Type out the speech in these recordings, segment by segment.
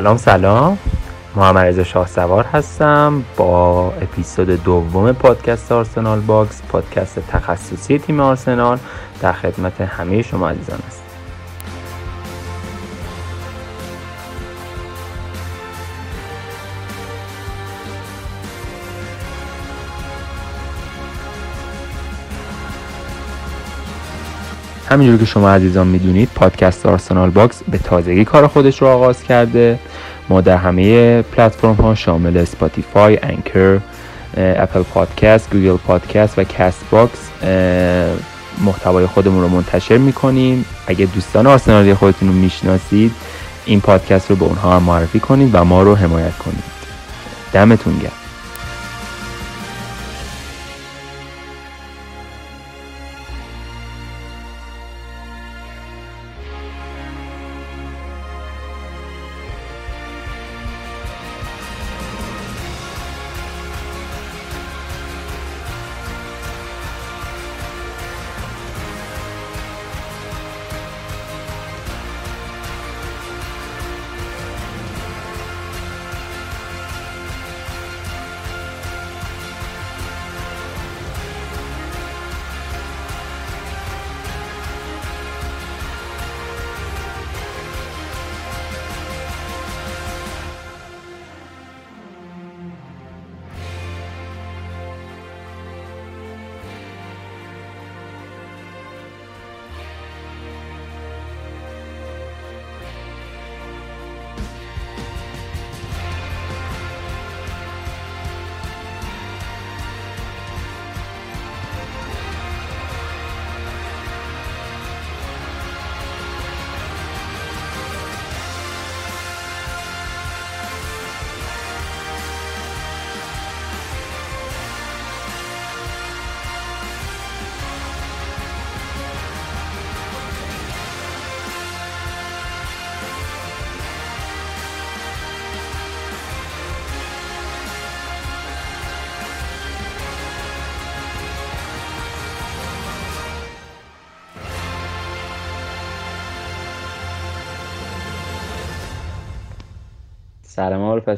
سلام سلام. محمد رضا شاه سوار هستم با اپیزود دوم پادکست Arsenal Box پادکست تخصصی تیم آرسنال در خدمت همه شما عزیزان هستم همینجور که شما عزیزان می‌دونید پادکست Arsenal Box به تازگی کار خودش رو آغاز کرده. ما در همه پلتفرم ها شامل Spotify، Anchor، Apple Podcast، Google Podcast و Castbox محتوای خودمون رو منتشر می‌کنیم. اگه دوستان آرسنالی خودتون رو می‌شناسید این پادکست رو به اونها معرفی کنید و ما رو حمایت کنید. دمتون گرم.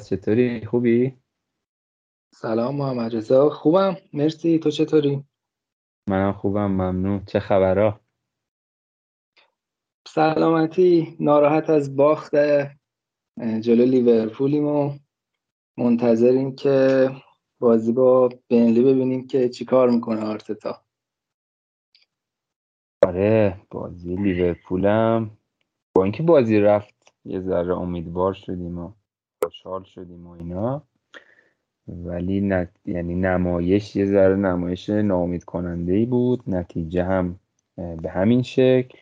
پس چطوری؟ خوبی؟ سلام محمد رضا. خوبم. مرسی. تو چطوری؟ منم خوبم ممنون. چه خبرها؟ سلامتی. ناراحت از باخت جلو لیورپولیم و منتظریم که بازی با بنلی ببینیم که چیکار می‌کنه آرتتا. آره بازی لیورپولم. با اینکه بازی رفت یه ذره امیدوار شدیم و خوشحال شدیم و اینا. ولی نت... یعنی نمایش یه ذره نمایش ناامید کننده ای بود. نتیجه هم به همین شکل.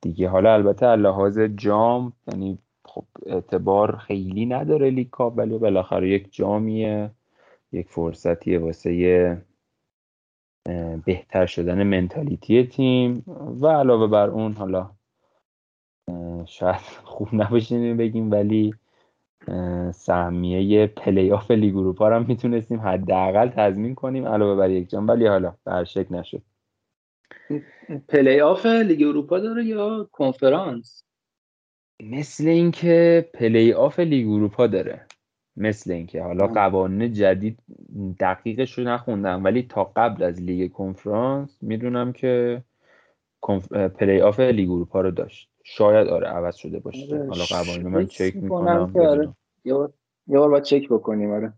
دیگه حالا البته لحاظ جام یعنی خب اعتبار خیلی نداره لیگ ولی بالاخره یک جامیه. یک فرصتیه واسه بهتر شدن mentality تیم. و علاوه بر اون حالا شاید خوب نباشه بگیم ولی سهمیه پلی آف لیگ اروپا رو هم می‌تونستیم حداقل تضمین کنیم علاوه بر یک جام. ولی حالا به شکل نشد. پلی آف لیگ اروپا داره یا کنفرانس؟ مثل اینکه پلی آف لیگ اروپا داره. مثل اینکه حالا قوانین جدید دقیقش رو نخوندم ولی تا قبل از لیگ کنفرانس می‌دونم که پلی آف لیگ اروپا رو داشت. شاید آره عوض شده باشه. آره، حالا قوانین من چک می‌کنم آره. یه بار باید چک بکنیم آره.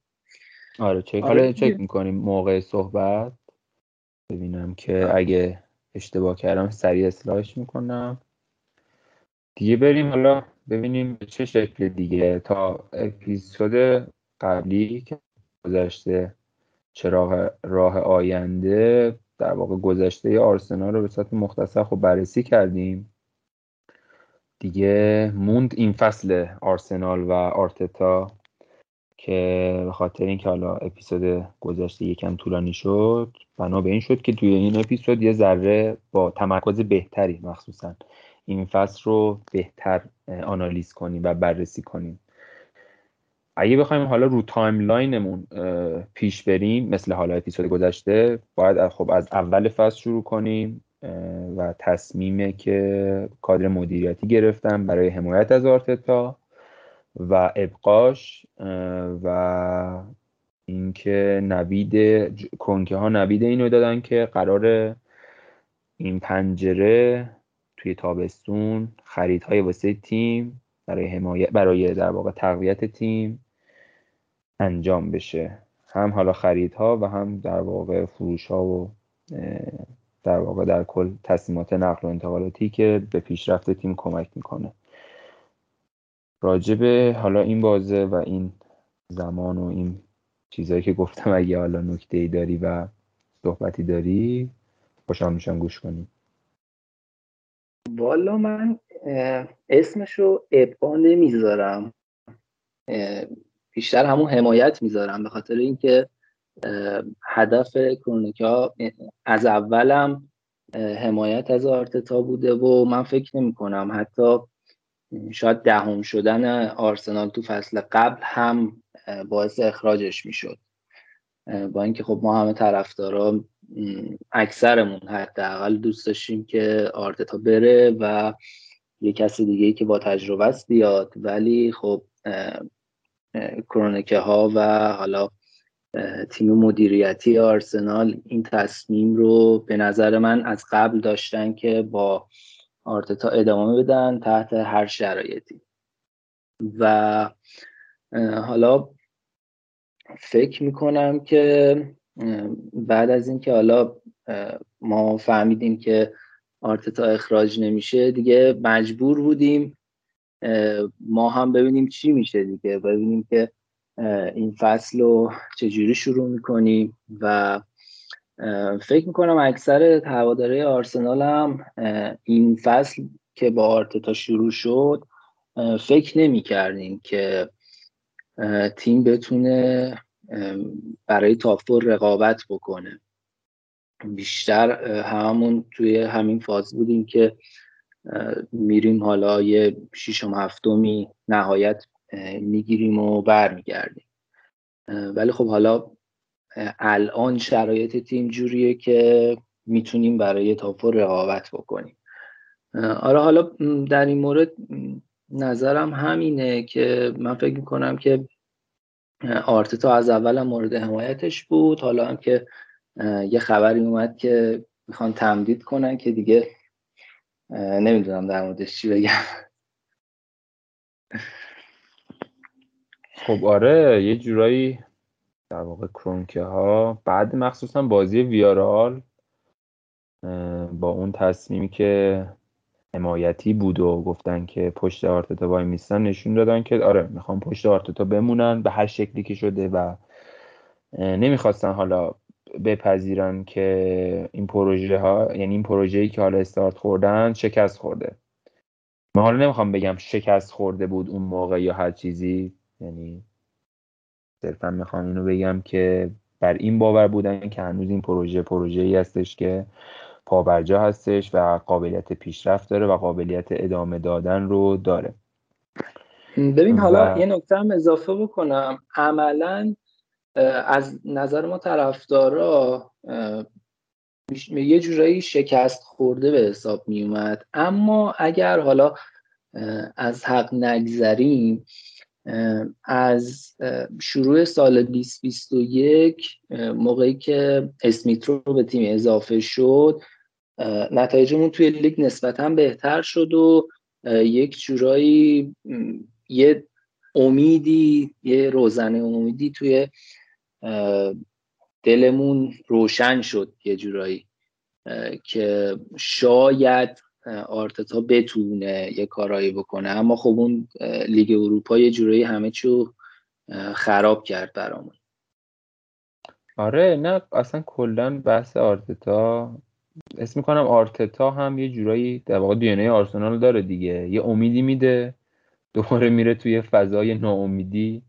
آره چک آره حالا چک می‌کنیم موقع صحبت. ببینم که آره. اگه اشتباه کردم سریع اصلاحش می‌کنم. دیگه بریم حالا ببینیم به چه شکل دیگه. تا اپیزود قبلی که گذشته چراغ راه آینده در واقع گذشته آرسنال رو به صورت مختصر خب بررسی کردیم. دیگه موند این فصل آرسنال و آرتتا که به خاطر اینکه حالا اپیزود گذشته یکم طولانی شد بنا به این شد که توی این اپیزود یه ذره با تمرکز بهتری مخصوصا این فصل رو بهتر آنالیز کنیم و بررسی کنیم. اگه بخوایم حالا رو timeline مون پیش بریم مثل حالا اپیزود گذشته باید خب از اول فصل شروع کنیم. و تصمیمی که کادر مدیریتی گرفتن برای حمایت از آرتتا و ابقاش و اینکه نوید کرونکه ها نوید اینو دادن که قرار این پنجره توی تابستون خریدهای واسه تیم برای حمایت برای در واقع تقویت تیم انجام بشه. هم حالا خریدها و هم در واقع فروش ها و در واقع در کل تصمیمات نقل و انتقالاتی که به پیشرفت تیم کمک می‌کنه. راجب حالا این بازه و این زمان و این چیزهایی که گفتم اگه حالا نکته ای داری و صحبتی داری خوشحال میشم گوش کنیم والا من اسمش رو ابقا نمی‌ذارم. بیشتر همون حمایت می‌ذارم به خاطر اینکه هدف کرونیکا از اولم حمایت از آرتتا بوده و من فکر نمی کنم حتی شاید دهم شدن آرسنال تو فصل قبل هم باعث اخراجش می‌شد با اینکه خب ما همه طرفدارا اکثرمون حداقل دوست داشتیم که آرتتا بره و یه کسی دیگه که با تجربه است بیاد. ولی خب کرونکه ها و حالا تیم مدیریتی آرسنال این تصمیم رو به نظر من از قبل داشتن که با آرتتا ادامه بدن تحت هر شرایطی. و حالا فکر می‌کنم که بعد از اینکه حالا ما فهمیدیم که آرتتا اخراج نمیشه دیگه مجبور بودیم ما هم ببینیم چی میشه دیگه. ببینیم که این فصل رو چجوری شروع می‌کنیم و فکر می‌کنم اکثر هواداره آرسنال هم این فصل که با آرتتا شروع شد فکر نمی کردیم که تیم بتونه برای تاپ رقابت بکنه. بیشتر هممون توی همین فاز بودیم که میریم حالا یه شیشم هفتمی نهایت می‌گیریم و برمیگردیم. ولی خب حالا الان شرایط تیم جوریه که می‌تونیم برای تاپ رقابت بکنیم. آره حالا در این مورد نظرم همینه که من فکر می‌کنم که آرتتا از اول مورد حمایتش بود. حالا هم که یه خبری اومد که می‌خوان تمدید کنن که دیگه نمی‌دونم در موردش چی بگم. خب آره یه جورایی در واقع کرونکه ها بعد مخصوصا بازی ویارال با اون تصمیمی که حمایتی بود و گفتن که پشت آرتتا وای میستن نشون دادن که آره می‌خوام پشت آرتتا بمونن به هر شکلی که شده و نمی‌خواستن حالا بپذیرن که این پروژه ها یعنی این پروژه ای که حالا استارت خوردن شکست خورده. من حالا نمی‌خوام بگم شکست خورده بود اون موقع یا هر چیزی. یعنی صرفا می‌خوام اینو بگم که بر این باور بودن که هنوز این پروژه پروژه ای هستش که پابرجا هستش و قابلیت پیشرفت داره و قابلیت ادامه دادن رو داره. ببین حالا یه نکته هم اضافه بکنم. عملا از نظر ما طرفدارا یه جورایی شکست خورده به حساب می اومد اما اگر حالا از حق نگذریم از شروع سال 2021 موقعی که اسمیت رو به تیم اضافه شد نتایجمون توی لیگ نسبتا بهتر شد و یک جورایی یه امیدی یه روزنه امیدی توی دلمون روشن شد یه جورایی که شاید آرتتا بتونه یه کارایی بکنه. اما خب اون لیگ اروپا یه جورایی همه چیو خراب کرد برامون. آره نه اصلا کلا بحث آرتتا اسم می‌کنم آرتتا هم یه جورایی در واقع دی آرسنال داره دیگه. یه امیدی میده دوباره میره توی فضای ناامیدی.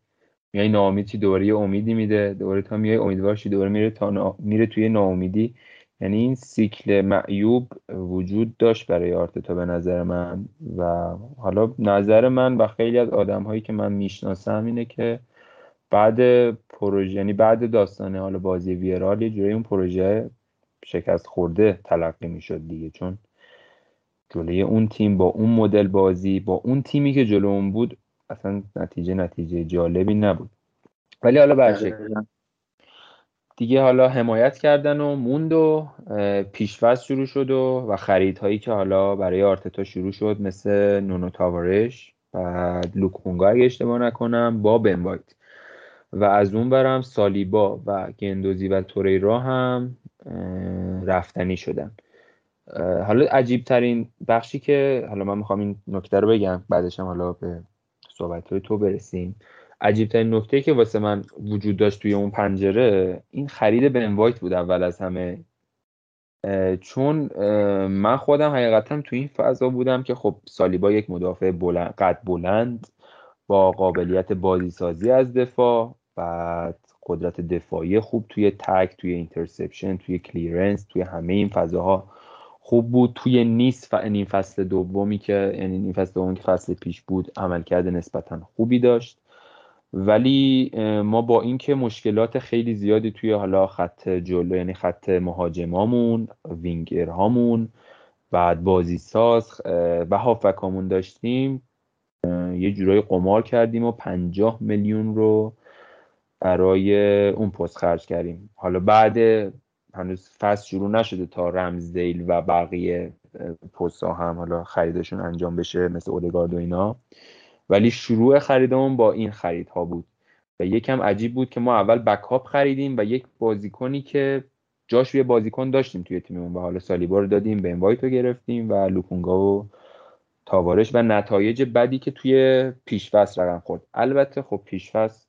میای ناامید چی دوباره یه امیدی میده. دوباره تا میای امیدوار شی دوباره میره تا میره توی ناامیدی. یعنی این سیکل معیوب وجود داشت برای آرتتا به نظر من و حالا نظر من و خیلی از آدم هایی که من می‌شناسم اینه که بعد پروژه یعنی بعد داستانه حالا بازی ویرال یه جوری اون پروژه شکست خورده تلقی می‌شد دیگه چون جلوی اون تیم با اون مدل بازی با اون تیمی که جلو اون بود اصلا نتیجه نتیجه جالبی نبود. ولی حالا برشکل دیگه حالا حمایت کردن و موند و پیشفست شروع شد و و خریدهایی که حالا برای آرتتا شروع شد مثل نونو تاوارش و لوکونگا اگه اشتباه نکنم با بنوایت و از اون برم سالیبا و گندوزی و توریرا هم رفتنی شدن. حالا عجیب ترین بخشی که حالا من می‌خوام این نکته رو بگم بعدش هم حالا به صحبت های تو برسیم. عجیب ترین نکته که واسه من وجود داشت توی اون پنجره این خرید بن وایت بود اول از همه. چون من خودم حقیقتا توی این فضا بودم که خب سالیبا یک مدافع بلند قد بلند با قابلیت بازی سازی از دفاع و قدرت دفاعی خوب توی تکل توی interception توی clearance توی همه این فضاها خوب بود. توی نیس و این فصل دومی که یعنی این فصل دومی که فصل پیش بود عملکرد نسبتا خوبی داشت. ولی ما با اینکه مشکلات خیلی زیادی توی حالا خط جلو یعنی خط مهاجمامون وینگرهامون بعد بازی ساز و هافکامون داشتیم یه جورایی قمار کردیم و پنجاه میلیون رو برای اون پست خرج کردیم. حالا بعد هنوز فصل شروع نشده تا رمزدیل و بقیه پست هم حالا خریدشون انجام بشه مثل اودگارد و اینا. ولی شروع خریدمون با این خریدها بود. و یکم عجیب بود که ما اول بکاپ خریدیم و یک بازیکنی که جاش یه بازیکن داشتیم توی تیممون و حالا سالیبا رو دادیم به رو گرفتیم و لوکونگا و تاوارش و نتایج بدی که توی پیشفصل رقم خورد. البته خب پیشفصل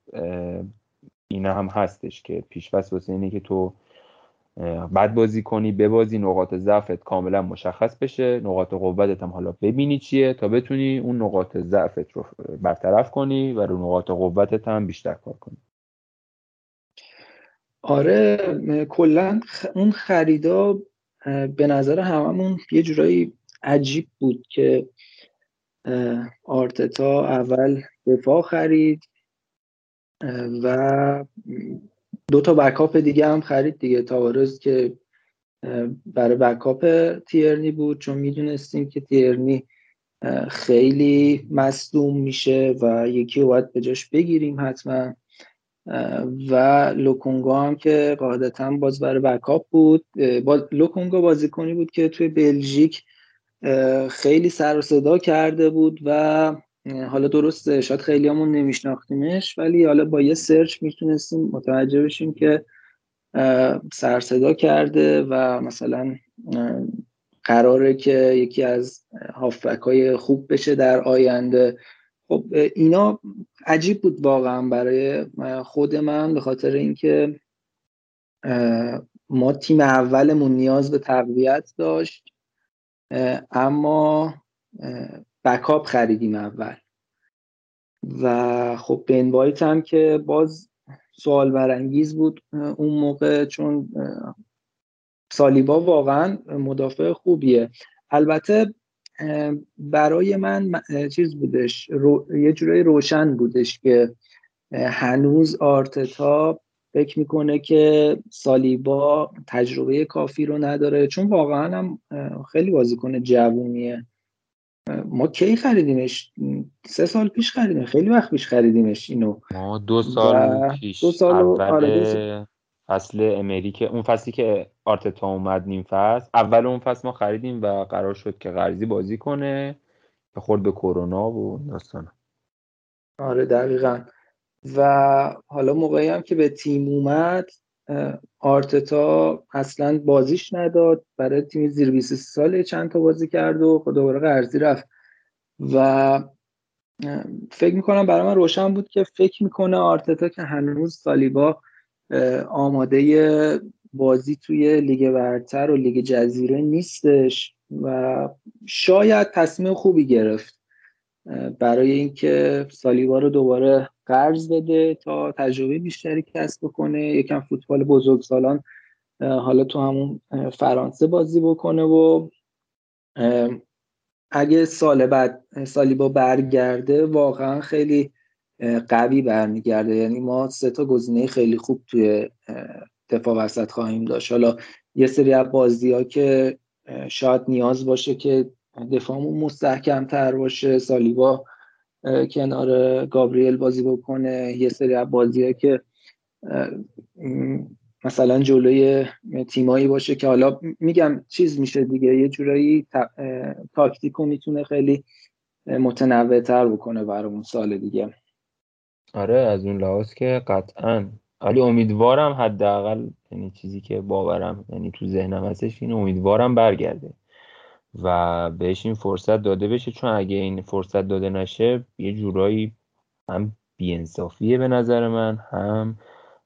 اینا هم هستش که پیشفصل واسه اینه که تو بعد بازی کنی ببازی نقاط ضعفت کاملا مشخص بشه. نقاط قوتت هم حالا ببینی چیه تا بتونی اون نقاط ضعفت رو برطرف کنی و رو نقاط قوتت هم بیشتر کار کنی. آره کلا اون خریدا به نظر هممون یه جورایی عجیب بود که آرتتا اول دفاع خرید و دو تا بکاپ دیگه هم خرید دیگه. تاوارز که برای بکاپ تیرنی بود. چون می‌دونستیم که تیرنی خیلی مصدوم میشه و یکی رو باید به جاش بگیریم حتما. و لوکونگا هم که قاعدتا باز برای بکاپ بود. با لوکونگا بازیکنی بود که توی بلژیک خیلی سر و صدا کرده بود و حالا درسته شاید خیلی همون نمیشناختیمش ولی حالا با یه سرچ می‌تونستیم متوجه بشیم که سرصدا کرده و مثلا قراره که یکی از هافبک های خوب بشه در آینده. خب اینا عجیب بود واقعا برای خود من به خاطر اینکه ما تیم اولمون نیاز به تقویت داشت اما بکاپ خریدیم اول. و خب بن وایت هم که باز سوال برانگیز بود اون موقع چون سالیبا واقعا مدافع خوبیه. البته برای من چیز بودش یه جورایی روشن بودش که هنوز آرتتا فکر می‌کنه که سالیبا تجربه کافی رو نداره چون واقعا هم خیلی بازیکن جوونیه. ما کی خریدیمش؟ سه سال پیش خریدیم خیلی وقت پیش خریدیمش اینو. ما دو سال پیش دو سال اول فصل امریکه اون فصلی که آرتتا اومد نیم فصل. اول اون فصل ما خریدیم و قرار شد که قرضی بازی کنه. به خورد به کرونا و داستان آره دقیقا. و حالا موقعی هم که به تیم اومد آرتتا اصلا بازیش نداد. برای تیم زیر 20 سال چند تا بازی کرد و خود دوباره قرضی رفت. و فکر می‌کنم برای من روشن بود که فکر می‌کنه آرتتا که هنوز سالیبا آماده بازی توی لیگ برتر و لیگ جزیره نیستش و شاید تصمیم خوبی گرفت. برای اینکه سالیبا رو دوباره قرض بده تا تجربه بیشتری کسب بکنه. یکم فوتبال بزرگسالان حالا تو همون فرانسه بازی بکنه و اگه سال بعد سالیبا برگرده واقعا خیلی قوی برمیگرده. یعنی ما سه تا گزینه خیلی خوب توی دفاع وسط خواهیم داشت. حالا یه سری از بازی ها که شاید نیاز باشه که دفاعمون مستحکم تر باشه سالیبا کنار گابریل بازی بکنه. یه سری از بازی که مثلا جلوی تیمایی باشه که حالا میگم چیز میشه دیگه. یه جورایی تاکتیکو می‌تونه خیلی متنوع تر بکنه برای سال دیگه. آره از اون لحاظ که قطعا. ولی امیدوارم حداقل یعنی چیزی که باورم یعنی تو ذهنم هستش این امیدوارم برگرده. و بهش این فرصت داده بشه. چون اگه این فرصت داده نشه یه جورایی هم بیانصافیه به نظر من هم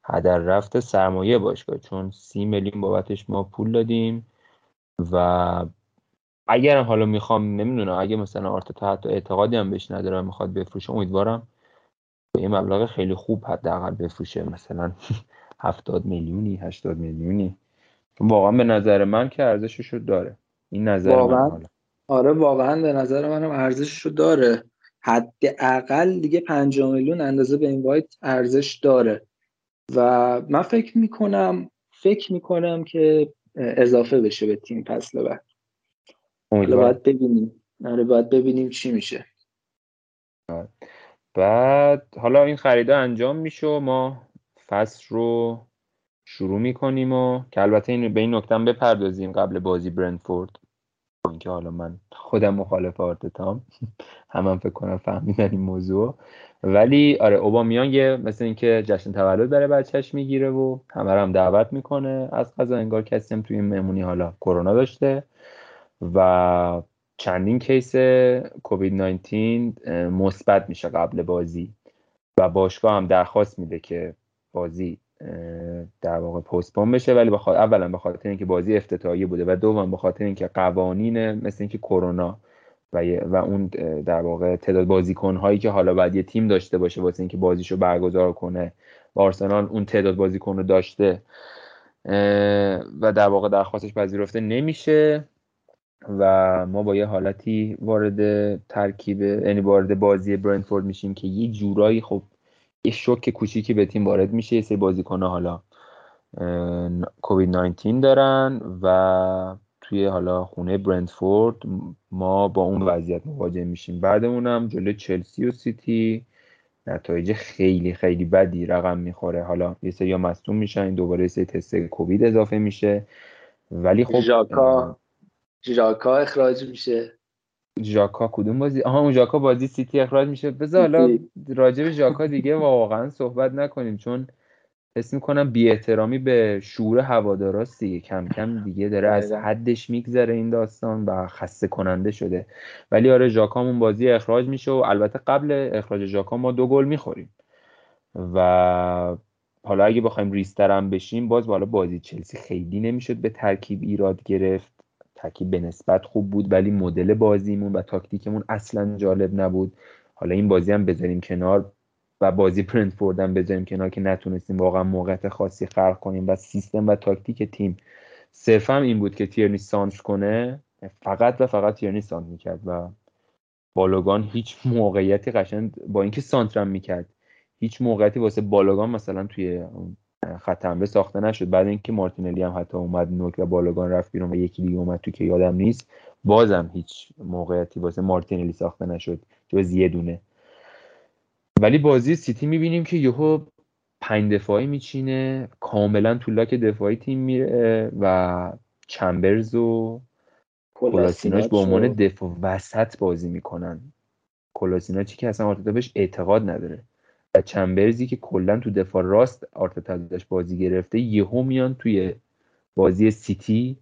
هدر رفت سرمایه باشگاه. چون سی میلیون بابتش ما پول دادیم و اگر حالا می‌خوام نمی‌دونم اگه مثلا آرتتا حتی اعتقادی هم بهش نداره می‌خواد بفروشه امیدوارم به یه مبلغ خیلی خوب حداقل بفروشه. مثلا هفتاد میلیونی هشتاد میلیونی. واقعا به نظر من که ارزشش رو داره. این نظر واقعا. من حالا. آره واقعا به نظر منم ارزشش رو داره. حداقل دیگه 5 میلیون اندازه به این وایت ارزش داره. و من فکر می‌کنم فکر می‌کنم که اضافه بشه به تیم فصل بعد. حالا باید ببینیم. آره باید ببینیم چی میشه. بعد حالا این خریده انجام میشه و ما فصل رو شروع می‌کنیم و که البته این به این نکته بپردازیم قبل بازی برنفورد. اینکه حالا من خودم مخالف آرتتام. هم, هم فکر کنم فهمیدن این موضوع. ولی آره اوبامیان یه مثل اینکه جشن تولد برای بچهش می‌گیره و همه هم دعوت می‌کنه. از قضا انگار کسی هم توی این مهمونی حالا کرونا داشته. و چندین کیس کووید 19 مثبت میشه قبل بازی. و باشگاه هم درخواست میده که بازی در واقع پستپون بشه ولی بخاطر اولا به خاطر اینکه بازی افتتاحیه بوده و دوم به خاطر اینکه قوانین مثل اینکه کرونا و, و اون در واقع تعداد بازیکن هایی که حالا باید یه تیم داشته باشه واسه اینکه بازیشو برگزار کنه و آرسنال اون تعداد بازیکن رو داشته و در واقع درخواستش پذیرفته نمیشه و ما با یه حالتی وارد ترکیب یعنی وارد بازی برنفورد میشیم که یه جورایی خب یه شوک کوچیکی به تیم وارد میشه یه سری بازیکن حالا کووید 19 دارن و توی حالا خونه برنتفورد ما با اون وضعیت مواجه میشیم. بعدمونم جلوی چلسی و سیتی. نتایج خیلی خیلی بدی رقم می‌خوره. حالا یه سری مصدوم میشن دوباره یه سری تست کووید اضافه میشه. ولی خب ژاکا. ژاکا اخراج میشه. ژاکا کدوم بازی؟ آها اون ژاکا بازی سیتی اخراج میشه. بذار حالا راجع به ژاکا دیگه واقعا صحبت نکنیم چون حس می‌کنم بی احترامی به شعور هواداراست دیگه. کم کم دیگه داره از حدش میگذره این داستان و خسته کننده شده. ولی آره ژاکامون بازی اخراج میشه و البته قبل اخراج ژاکا ما دو گل می‌خوریم. و حالا اگه بخوایم ریسترم بشیم باز بالا بازی چلسی خیلی نمی‌شد به ترکیب ایراد گرفت. ترکیب به نسبت خوب بود ولی مدل بازیمون و تاکتیکمون اصلا جالب نبود. حالا این بازی هم بذاریم کنار و بازی برنتفورد هم بذاریم کنار که نتونستیم واقعا موقعیت خاصی خلق کنیم و سیستم و تاکتیک تیم صرفا این بود که تیرنی سانتر کنه فقط و فقط تیرنی سانتر می‌کرد و بالوگان هیچ موقعیتی قشنگ با اینکه سانترم می‌کرد هیچ موقعیتی واسه بالوگان مثلا توی خط حمله ساخته نشد. بعد اینکه مارتینلی هم حتی اومد نوک و بالوگان رفت بیرون و یکی دیگه اومد تو که یادم نیست. بازم هیچ موقعیتی واسه مارتینلی ساخته نشد جز یه دونه. ولی بازی سیتی می‌بینیم که یهو پنج دفاعی میچینه کاملا تو لاک دفاعی تیم میره و چمبرز و کلاسیناش به عنوان دفاع وسط بازی می‌کنن. کلاسیناچی که اصلا آرتتا بهش اعتقاد نداره. و چمبرزی که کلا تو دفاع راست آرتتا ازش بازی گرفته یهو میان توی بازی سیتی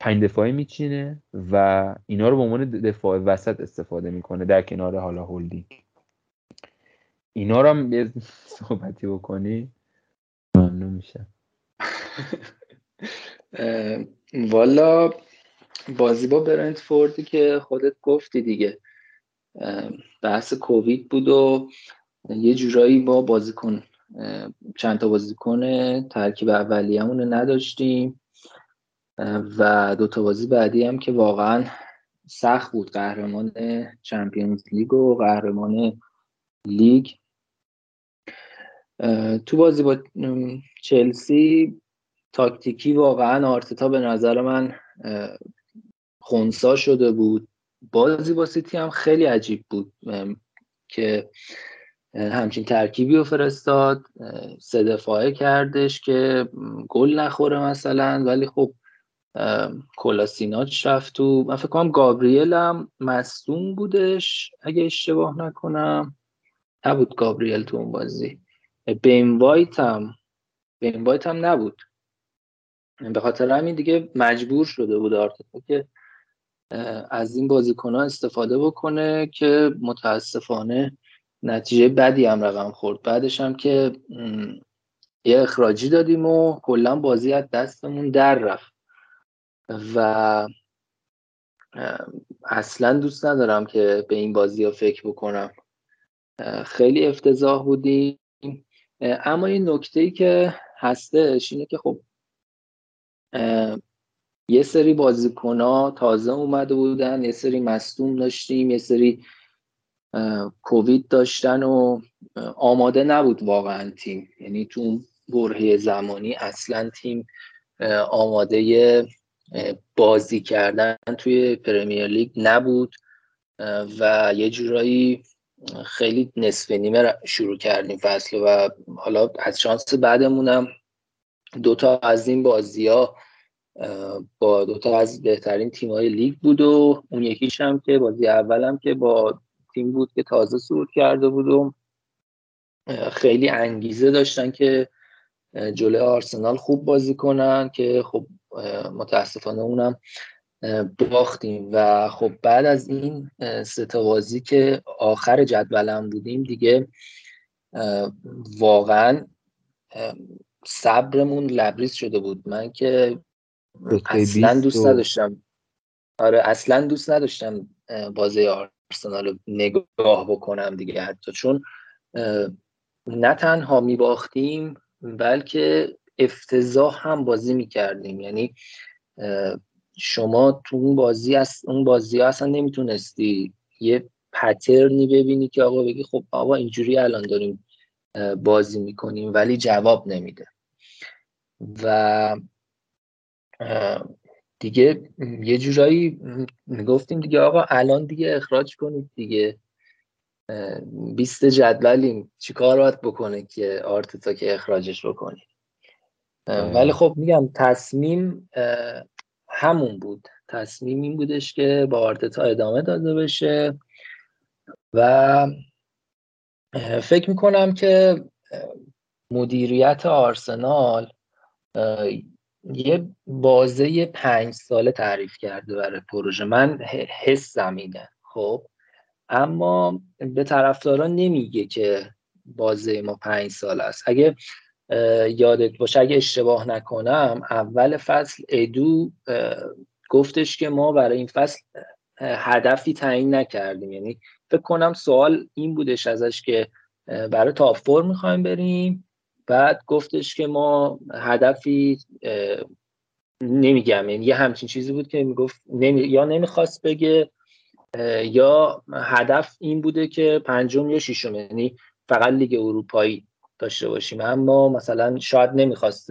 پنج دفاعی میچینه و اینا رو به عنوان دفاع وسط استفاده می‌کنه در کنار حالا هولدینگ. اینا رو هم یه صحبتی بکنی؟ ممنون میشم. والا بازی با برنتفوردی که خودت گفتی دیگه. بحث کووید بود و یه جورایی با بازیکن چند تا بازیکن ترکیب اولیه‌مون نداشتیم. و دو تا بازی بعدی هم که واقعا سخت بود. قهرمان چمپیونز لیگ و قهرمان لیگ. تو بازی با چلسی تاکتیکی واقعا آرتتا به نظر من خونسا شده بود. بازی با سیتی هم خیلی عجیب بود که همچین ترکیبی رو فرستاد سه دفاعه کردش که گل نخوره مثلا. ولی خب کولاشیناچ رفت و من فکر کنم گابریل هم مصدوم بودش اگه اشتباه نکنم. نبود گابریل تو اون بازی. بین وایت هم بین وایت هم نبود. به خاطر همین دیگه مجبور شده بود آرتتا که از این بازیکن ها استفاده بکنه که متاسفانه نتیجه بدی هم رقم خورد. بعدش هم که یه اخراجی دادیم و کلا بازی از دستمون در رفت. و اصلا دوست ندارم که به این بازی ها فکر بکنم. خیلی افتضاح بودیم. اما این نکته ای که هستش اینه که خب یه سری بازیکن ها تازه اومده بودن یه سری مصدوم داشتیم یه سری کووید داشتن و آماده نبود واقعا تیم. یعنی تو برهه زمانی اصلا تیم آماده بازی کردن توی پرمیر لیگ نبود. و یه جورایی خیلی نصف نیمه شروع کردیم فصل و حالا از شانس بعدمونم دوتا از این بازی ها با دوتا از بهترین تیم های لیگ بود و اون یکیش هم که بازی اولم که با تیم بود که تازه صعود کرده بود و خیلی انگیزه داشتن که جلوی آرسنال خوب بازی کنن که خب متاسفانه اونم باختیم. و خب بعد از این سه بازی که آخر جدولم بودیم دیگه واقعا صبرمون لبریز شده بود. من که اصلا دوست نداشتم. آره اصلا دوست نداشتم بازی آرسنال رو نگاه بکنم دیگه حتی چون نه تنها میباختیم بلکه افتضاح هم بازی می‌کردیم. یعنی شما تو اون بازی از اون بازی ها اصلا نمی‌تونستی یه پترنی ببینی که آقا بگی خب آقا اینجوری الان داریم بازی می‌کنیم ولی جواب نمیده. و دیگه یه جورایی می‌گفتیم دیگه آقا الان دیگه اخراج کنید دیگه. بیست جدولیم. چیکار باید بکنه که آرتتا که اخراجش بکنید ولی خب میگم تصمیم همون بود. تصمیم این بودش که با آرتتا ادامه داده بشه و فکر می‌کنم که مدیریت آرسنال یه بازه پنج ساله تعریف کرده برای پروژه. من حس زمینه خب. اما به طرفداران نمیگه که بازه ما پنج سال است. اگه یادت باشه اگه اشتباه نکنم اول فصل ادو گفتش که ما برای این فصل هدفی تعیین نکردیم. یعنی فکر کنم سوال این بودش ازش که برای تاپ فور می‌خوایم بریم. بعد گفتش که ما هدفی نمیگم. یعنی یه همچین چیزی بود که می‌گفت نمی... یا نمی‌خواست بگه یا هدف این بوده که پنجم یا ششم. یعنی فقط لیگ اروپایی داشته باشیم. اما مثلا شاید نمی‌خواست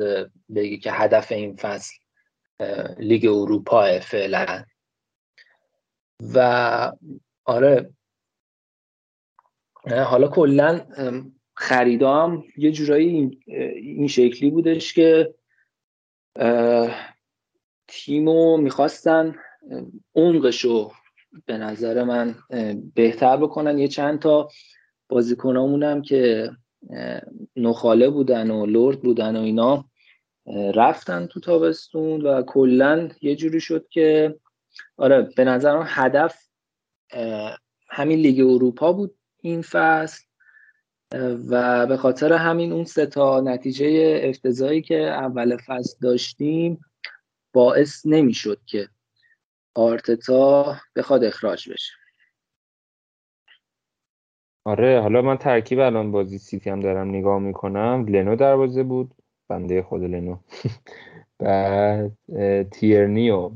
بگه که هدف این فصل لیگ اروپا فعلا. و آره. حالا کلا خریدام یه جورایی این شکلی بودش که تیمو می‌خواستن عمقشو به نظر من بهتر بکنن. یه چند تا بازیکنامونم که نخاله بودن و لرد بودن و اینا رفتن تو تابستون و کلا یه جوری شد که آره به نظرم هدف همین لیگ اروپا بود این فصل. و به خاطر همین اون سه تا نتیجه افتضاحی که اول فصل داشتیم باعث نمی‌شد که آرتتا بخواد اخراج بشه. آره حالا من ترکیب الان بازی سیتی هم دارم نگاه می‌کنم. لنو دروازه بود. بنده خدا لنو. بعد تیرنی و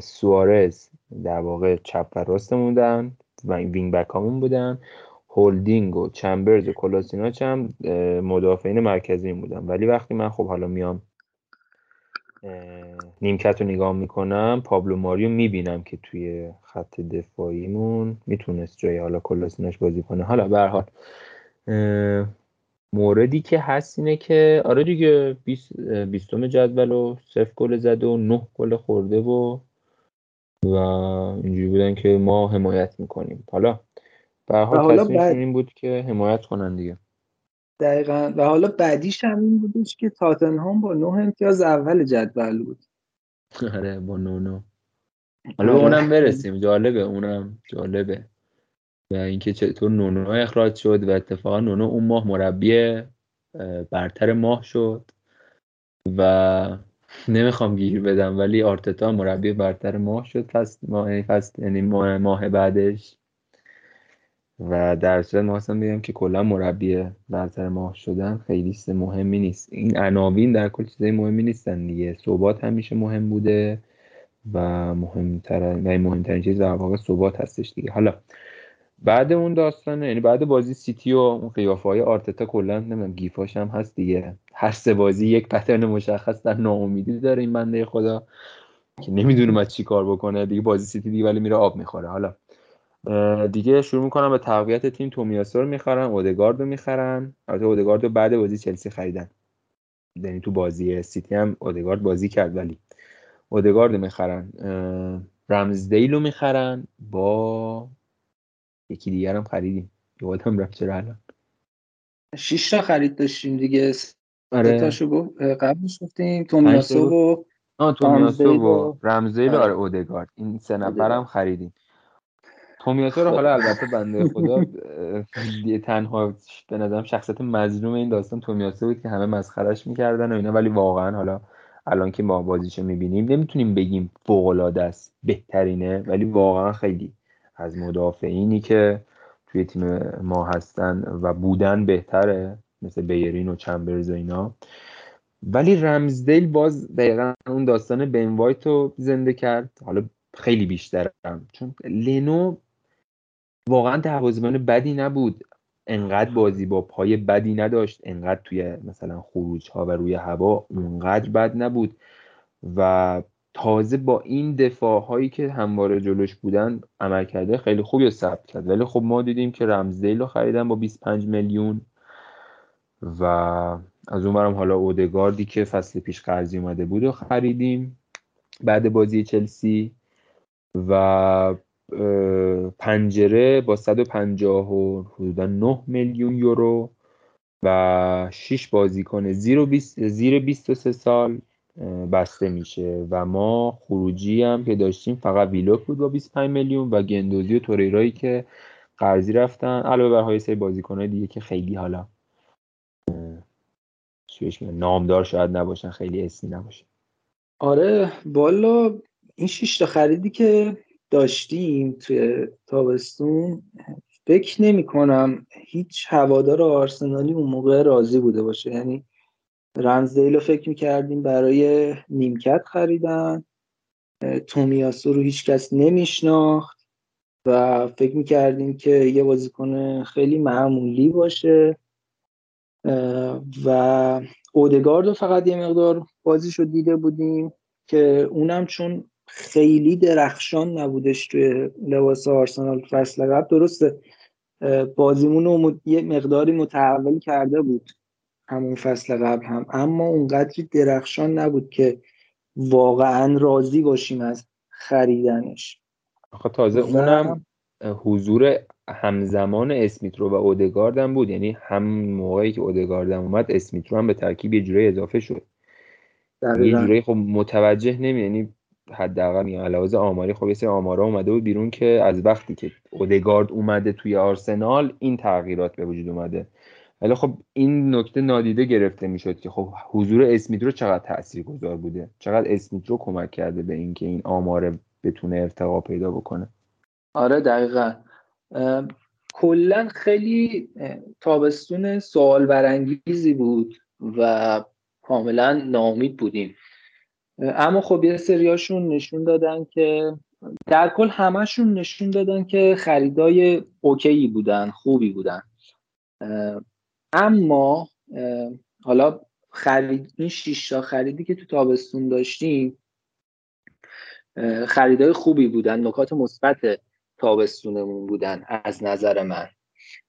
سوارز در واقع چپ و راست موندن و wing back همون بودن. هولدینگ و چمبرز و کولاشیناچ هم مدافعین مرکزی بودن. ولی وقتی من خب حالا میام نیمکت رو نگاه می‌کنم پابلو ماریو می‌بینم که توی خط دفاعیمون می‌تونست جای حالا کلاسیناش بازی کنه. حالا به حال موردی که هست اینه که آره دیگه بیستم جدول و صفر گل زده و نه گل خورده و و اینجوری بودن که ما حمایت می‌کنیم. حالا به حال تصمیمشون این بود که حمایت کنن دیگه. دقیقا. و حالا بعدیش هم این بودش که تاتنهام با نه امتیاز اول جدول بود. آره با نو نو حالا به آره. اونم برسیم. جالبه اونم جالبه. و اینکه چطور نونو اخراج شد و اتفاقا نونو اون ماه مربی برتر ماه شد. و نمی‌خوام گیر بدم ولی آرتتا مربی برتر ماه شد فصل ماه فصل یعنی ماه بعدش. و در صورت اصلا بگم که کلا مربی برتر ماه شدن خیلی مهمی نیست. این عناوین در کل چیزای مهمی نیستن دیگه. ثبات همیشه مهم بوده و مهمتر و مهمترین چیز در واقع ثبات هستش دیگه. حالا بعد اون داستانه یعنی بعد بازی سیتی و اون قیافه های آرتتا کلا نمی‌دونم گیفاش هم هست دیگه. هر سه بازی یک پترن مشخص در ناامیدی داره این بنده خدا که نمی‌دونم از چی کار بکنه. دیگه بازی سیتی دیگه ولی میره آب می‌خوره. حالا دیگه شروع می‌کنم به تقویت تیم. تومیاسو رو می‌خرن اودگارد رو می‌خرن. البته اودگارد رو بعد بازی چلسی خریدن. یعنی تو بازی سیتی هم اودگارد بازی کرد ولی اودگارد می‌خرن. رمزدیل رو می‌خرن. با یکی دیگر هم خریدیم. یادم رفت چرا الان. شش تا خرید داشتیم دیگه. آره. تاشو قبلش گفتیم. تومیاسو و آه تومیاسو و رمزیل آره. اودگارد. این سه نفرم خریدیم. تومیاسو رو حالا البته بنده خدا تنها به نظرم شخصیت مظلوم این داستان تومیاسو بود که همه مسخرش می‌کردن و اینا. ولی واقعا حالا الان که ما بازیشو می‌بینیم نمی‌تونیم بگیم فوق العاده است بهترینه. ولی واقعا خیلی از مدافعینی که توی تیم ما هستن و بودن بهتره مثل بیرین و چمبرز و اینا. ولی رمزدیل باز دقیقا اون داستان بن وایت رو زنده کرد. حالا خیلی بیشترم چون لنو واقعا دروازه‌بان بدی نبود. انقدر بازی با پای بدی نداشت. انقدر توی مثلا خروج ها و روی هوا اونقدر بد نبود. و تازه با این دفاع هایی که همواره جلوش بودن عمل کرده خیلی خوبی ثبت کرد. ولی خب ما دیدیم که رمزدیل رو خریدن با 25 میلیون و از اون حالا اودگاردی که فصل پیش قرضی اومده بود و خریدیم. بعد بازی چلسی و پنجره با 150 و حدودا 9 میلیون یورو و 6 بازیکن زیر 20 زیر 23 سال بسته میشه. و ما خروجی هم که داشتیم فقط ویلوک بود با 25 میلیون و گندوزی و توریرایی که قرضی رفتن علاوه بر های سری دیگه که خیلی حالا نامدار شاید نباشن خیلی اسمی نباشن آره بالا این شش تا خریدی که داشتیم توی تابستون فکر نمی کنم هیچ هوادار آرسنالی اون موقع راضی بوده باشه. یعنی رمزدیل رو فکر می‌کردیم برای نیمکت خریدن. تومیاسو رو هیچکس نمیشناخت و فکر می‌کردیم که یه بازیکن خیلی معمولی باشه. و اودگارد رو فقط یه مقدار بازیش رو دیده بودیم که اونم چون خیلی درخشان نبودش توی لباس آرسنال فصل قبل. درسته. بازیمون رو یه مقداری متحول کرده بود همون فصل قبل هم. اما اونقدری درخشان نبود که واقعا راضی باشیم از خریدنش. آخه تازه اونم حضور همزمان اسمیترو و اودگاردم بود. یعنی هم موقعی که اودگاردم اومد اسمیترو هم به ترکیب یه جوری اضافه شد. یه جوری خب متوجه نمی یعنی حداقل میگم علاوه آماری خب یه سری آمارا اومده بود بیرون که از وقتی که اودگارد اومده توی آرسنال این تغییرات به وجود اومده. ولی خب این نکته نادیده گرفته می‌شد که خب حضور اسمیت رو چقدر تاثیر گذار بوده؟ چقدر اسمیت رو کمک کرده به اینکه این آمار بتونه ارتقا پیدا بکنه؟ آره دقیقا. کلا خیلی تابستون سوال برانگیزی بود و کاملا نامید بودیم. اما خب یه سریاشون نشون دادن که در کل همشون نشون دادن که خریدای اوکی بودن خوبی بودن. اما حالا خرید این شش تا خریدی که تو تابستون داشتیم خریدای خوبی بودن نکات مثبت تابستونمون بودن از نظر من.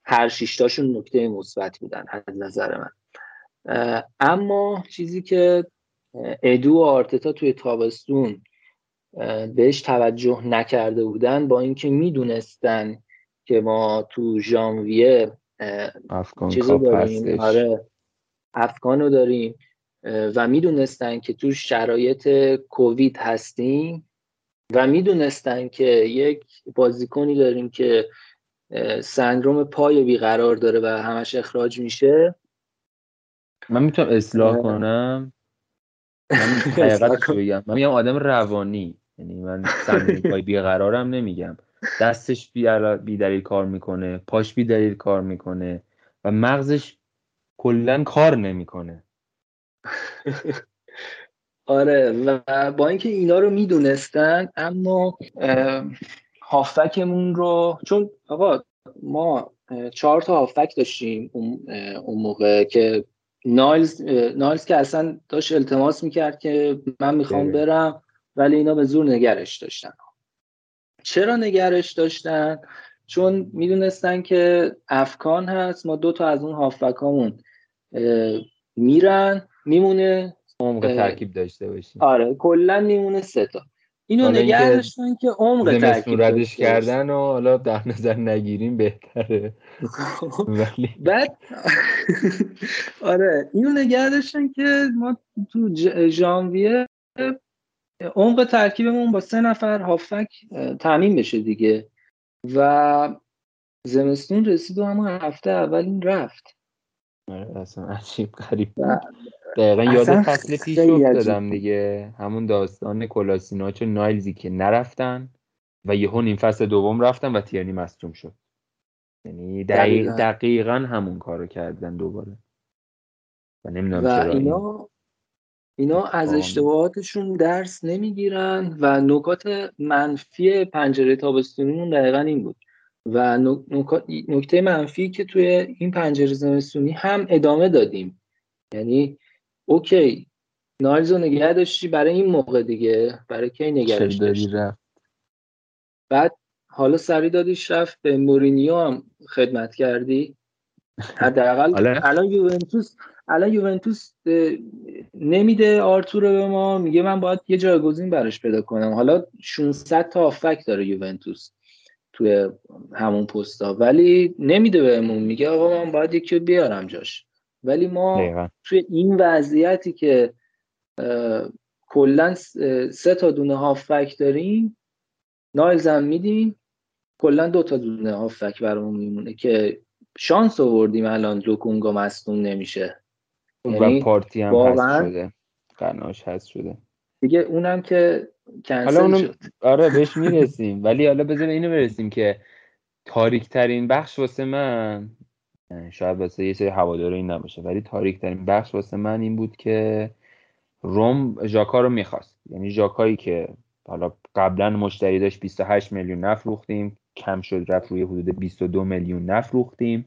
هر شیشتاشون نکته مثبت بودن از نظر من. اما چیزی که ادو و آرتتا توی تابستون بهش توجه نکرده بودن با اینکه می‌دونستن که ما تو ژانویه چیزو داریم. آره افغانو داریم و می‌دونستن که تو شرایط کووید هستیم و می‌دونستن که یک بازیکنی داریم که سندروم پای بیقرار داره و همش اخراج میشه. من می‌تونم اصلاح کنم؟ من حقیقتش بگم. من میگم آدم روانی. یعنی من پای بیقرارم نمیگم. دستش بی دلیل کار می‌کنه پاش بی دلیل کار می‌کنه و مغزش کلا کار نمی‌کنه. آره و با اینکه اینا رو می‌دونستن اما هافکمون رو چون آقا ما چهار تا هافک داشتیم اون موقع که نایلز نایلز که اصلا داشت التماس می‌کرد که من می‌خوام برم ولی اینا به زور نگرش داشتن. چرا نگرش داشتن؟ چون می‌دونستن که افکان هست ما دو تا از اون هافکامون میرن میمونه عمق ترکیب داشته باشیم. آره کلا میمونه سه تا. اینو نگه داشتن که عمق ترکیب ردش کردن و حالا در نظر نگیریم بهتره. ولی بعد آره اینو نگه داشتن که ما تو ژانویه عمق ترکیبمون با سه نفر هافک تعمین بشه دیگه. و زمستون رسید و همون هفته اول این رفت. آره اصلا عجیب غریب دقیقا یاد فصل پیش افتادم دیگه. همون داستان کلاسیناچ و نایلزی که نرفتن و یهو نیم فصل دوم رفتن و تیرنی مصدوم شد. یعنی دقیقا, دقیقا همون کارو کردن دوباره. و نمی‌دونم چرا اینا اینا از اشتباهاتشون درس نمی‌گیرن و نکات منفی پنجره تابستونیمون دقیقا این بود. و نکته منفی که توی این پنجره زمستونی هم ادامه دادیم. یعنی اوکی. نایلز رو نگه داشتی برای این موقع دیگه. برای کی نگهش داشتی بعد حالا سری دادیش رفت به مورینیو هم خدمت کردی. حداقل. الان یوونتوس الان یوونتوس نمیده آرتور به ما. میگه من باید یه جایگزین براش پیدا کنم. حالا 600 تا آفک داره یوونتوس توی همون پستا. ولی نمیده بهمون. میگه آقا من باید یکی بیارم جاش. ولی ما توی این وضعیتی که کلا سه تا دونه هافک داریم نایلز هم میدیم کلا دو تا دونه هافک برامون میمونه که شانس آوردیم الان لوکونگا مصدوم نمیشه. و یعنی پارتی هم هست شده. قناش هست شده. دیگه اونم که کنسل شد. آره بهش می‌رسیم. ولی حالا بذار اینو برسیم که تاریک ترین بخش واسه من شاید واسه یه سری هواداره این نباشه. ولی تاریک ترین بخش واسه من این بود که روم ژاکا رو می‌خواست. یعنی ژاکایی که حالا قبلا مشتری داشت 28 میلیون نفروختیم کم شد رفت روی حدود 22 میلیون نفروختیم.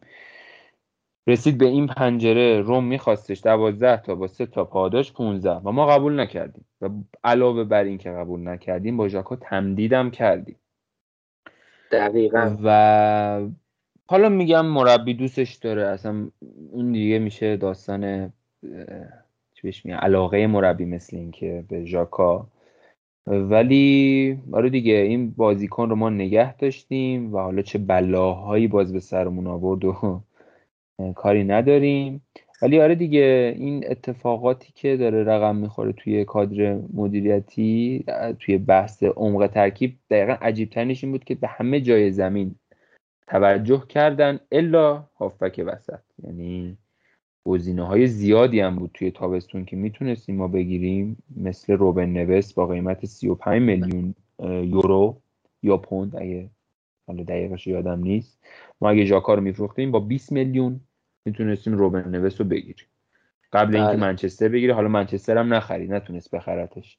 رسید به این پنجره روم میخواستش 12 تا با 3 تا پاداش 15 و ما قبول نکردیم. و علاوه بر این که قبول نکردیم با ژاکا تمدیدم کردیم. دقیقا. و حالا میگم مربی دوستش داره اصلا اون دیگه میشه داستان چی بهش میگم علاقه مربی مثل این که به ژاکا. ولی آره دیگه این بازیکن رو ما نگه داشتیم و حالا چه بلاهایی باز به سرمون آورد و کاری نداریم. ولی آره دیگه این اتفاقاتی که داره رقم می‌خوره توی کادر مدیریتی توی بحث عمق ترکیب دقیقا عجیب این بود که به همه جای زمین توجه کردن الا هافبک وسط. یعنی گزینه های زیادی هم بود توی تابستون که می‌تونستیم ما بگیریم مثل روبن نوس با قیمت 35 میلیون یورو یا پوند اگه حالا دقیقش یادم نیست. ما اگه ژاکا رو میفروختیم با 20 میلیون می‌تونستیم روبن نوس رو بگیریم. قبل اینکه بله. منچستر بگیره حالا منچستر هم نخرید نتونست بخرتش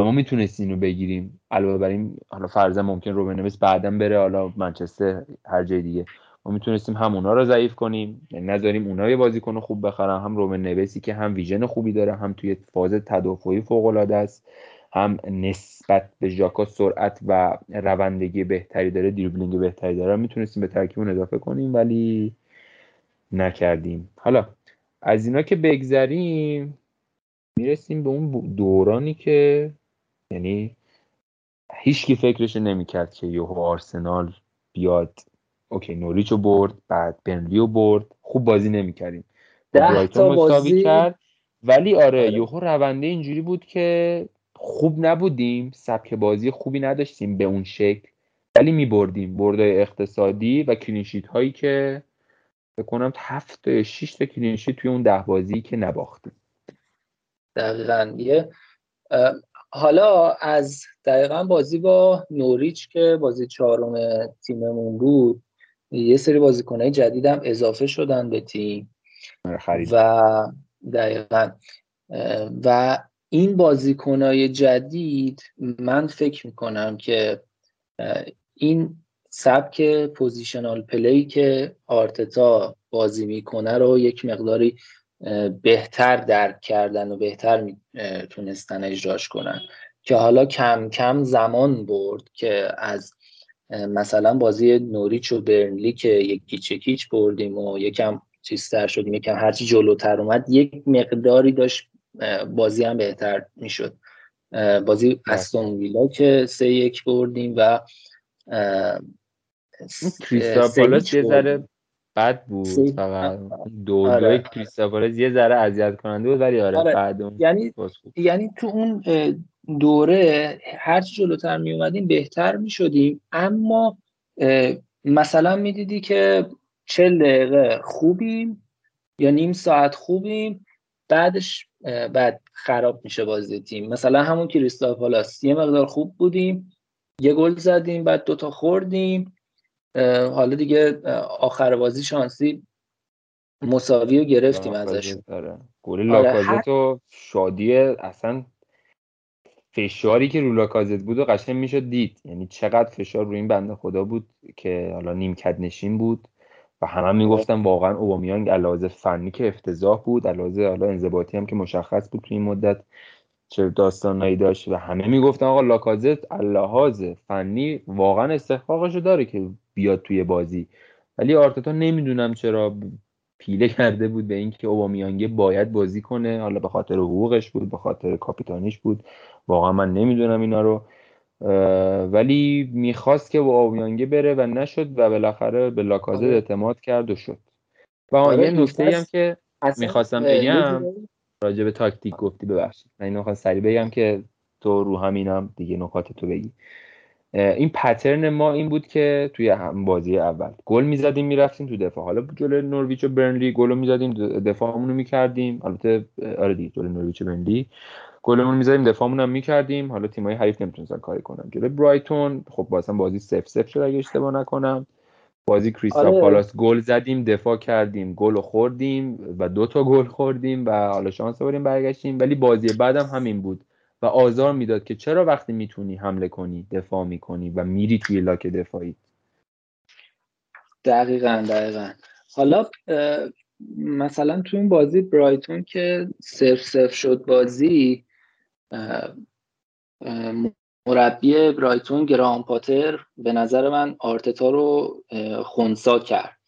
ما می‌تونستیم رو بگیریم. علاوه بر این حالا فرضا ممکن روبن بعدا بره حالا منچستر هر جای دیگه. ما می‌تونستیم هم اونا رو ضعیف کنیم یعنی نذاریم اونا یه بازیکن خوب بخرن. هم رومن نویسی که هم ویژن خوبی داره هم توی فاز تدافعی فوق العاده است. هم نسبت به ژاکا سرعت و روندگی بهتری داره دریبلینگ بهتری داره. می‌تونستیم به ترکیب اضافه کنیم ولی نکردیم. حالا از اینا که بگذریم می‌رسیم به اون دورانی که یعنی هیچکی فکرش نمی‌کرد که یهو آرسنال بیاد. اوکی نوریچو برد بعد برنلیو برد. خوب بازی نمی‌کردیم. برایتون مساوی کرد. ولی آره, آره. یهو روند اینجوری بود که خوب نبودیم. سبک بازی خوبی نداشتیم به اون شکل. ولی می بردیم بردای اقتصادی و clean sheet هایی که فکر کنم هفت شیش تا clean sheet توی اون ده بازی که نباختیم. دقیقا. یه حالا از دقیقا بازی با نوریچ که بازی چهارم تیممون بود یه سری بازیکنهای جدیدم اضافه شدن به تیم. آره، و دقیقا و این بازیکنهای جدید من فکر می‌کنم که این سبک positional play ی که آرتتا بازی می‌کنه رو یک مقداری بهتر درک کردن و بهتر تونستن اجراش کنن. که حالا کم کم زمان برد که از مثلا بازی نوریچ و برنلی که یکی چکیچ بردیم و یکم چیزتر شدیم یکم هرچی جلوتر اومد یک مقداری داشت بازی هم بهتر می‌شد. بازی. استون ویلا که سه یک بردیم و کریستاپالاس یه ذره بد بود فقط. دو آره. دو یه ذره اذیت کننده بود ولی آره, آره. یعنی یعنی تو اون دوره هر جلوتر می اومدیم بهتر می شدیم اما مثلا می‌دیدی که چل دقیقه خوبیم یا نیم ساعت خوبیم بعدش بعد خراب میشه بازی تیم. مثلا همون کریستال پالاس. یه مقدار خوب بودیم یه گل زدیم بعد دوتا خوردیم. حالا دیگه آخر بازی شانسی مساوی رو گرفتیم ازش. گل آره، لاکازت و شادی اصلا فشاری که رو لاکازت بود و قشنگ می‌شد دید. یعنی چقدر فشار روی این بنده خدا بود که حالا نیمکت نشین بود و همه هم می‌گفتن واقعا اوبامیانگ علاوه فنی که افتضاح بود علاوه حالا انضباطی هم که مشخص بود تو این مدت چه داستانایی داشت و همه می‌گفتن آقا لاکازت اللحاظ فنی واقعا استحقاقشو داره که بیاد توی بازی. ولی آرتتا نمی‌دونم چرا پیله کرده بود به اینکه اوبامیانگه باید بازی کنه. حالا به خاطر حقوقش بود به خاطر کاپیتانیش بود. واقعا من نمی‌دونم اینا رو. ولی می‌خواست که با اوبامیانگه بره و نشد و بالاخره به لاکازت آره. اعتماد کرد و شد. و آره یه نکته هم که می‌خواستم بگم راجع به تاکتیک گفتی ببخشید. من اینو خواست سریع بگم که تو رو همینم دیگه نکات تو بگی. این پترن ما این بود که توی هم بازی اول گل می‌زدیم می‌رفتیم تو دفاع. حالا جلوی نورویچ و برنلی گل می‌زدیم دفاعمون رو می‌کردیم. البته آره دیگه جلوی نورویچ و برنلی گلمون می‌زدیم دفاعمون هم می‌کردیم. حالا تیمای حریف نمی‌تونستن کاری کنن. جلوی برایتون خب بازم بازی سف سف شد اگه اشتباه نکنم. بازی کریستال آره. پالاس گل زدیم دفاع کردیم گل خوردیم و دو تا گل خوردیم و حالا شانس آوردیم برگشتیم. ولی بازی بعدم همین بود. و آزار می‌داد که چرا وقتی می‌تونی حمله کنی دفاع می‌کنی و میری توی لاک دفاعی؟ دقیقا دقیقا. حالا مثلا تو این بازی برایتون که صرف صرف شد بازی مربی برایتون گرام پاتر به نظر من آرتتا رو خونسا کرد.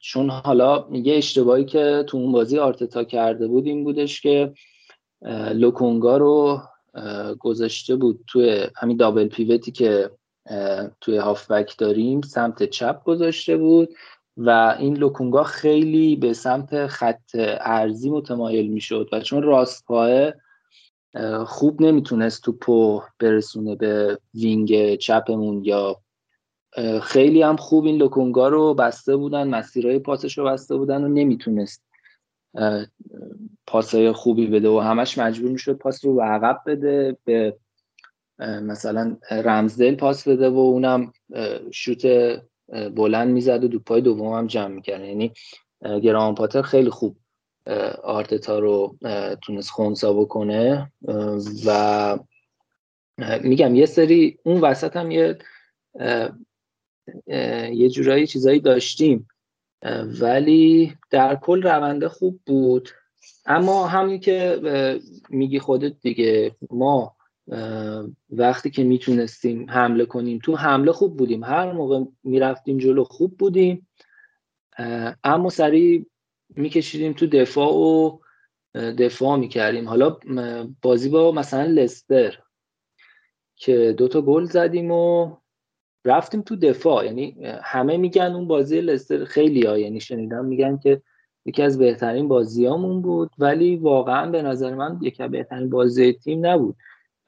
چون حالا یه اشتباهی که تو اون بازی آرتتا کرده بود این بودش که لوکونگا رو گذاشته بود توی همین دابل پیوتی که توی هافبک داریم سمت چپ گذاشته بود و این لوکونگا خیلی به سمت خط ارزی متمایل می‌شد و چون راست پاه خوب نمی‌تونست توپو برسونه به وینگ چپمون یا خیلی هم خوب این لوکونگا رو بسته بودن مسیرهای پاسش رو بسته بودن و نمی‌تونست پاسای خوبی بده و همش مجبور می‌شد پاس رو به عقب بده به مثلا رمزدل پاس بده و اونم شوت بلند می‌زد و دو پای دوم هم جمع می‌کرد. یعنی گرام پاتر خیلی خوب آرتتا رو تونست خونسا بکنه. و میگم یه سری اون وسط هم یه یه جورایی چیزایی داشتیم. ولی در کل رونده خوب بود. اما همین که میگی خودت دیگه ما وقتی که می‌تونستیم حمله کنیم تو حمله خوب بودیم. هر موقع می‌رفتیم جلو خوب بودیم. اما سریع میکشیدیم تو دفاع و دفاع می‌کردیم. حالا بازی با مثلا لستر که دوتا گل زدیم و رفتیم تو دفاع. یعنی همه میگن اون بازی لستر خیلی ها. یعنی شنیدم میگن که یکی از بهترین بازیامون بود ولی واقعا به نظر من یکی از بهترین بازی تیم نبود.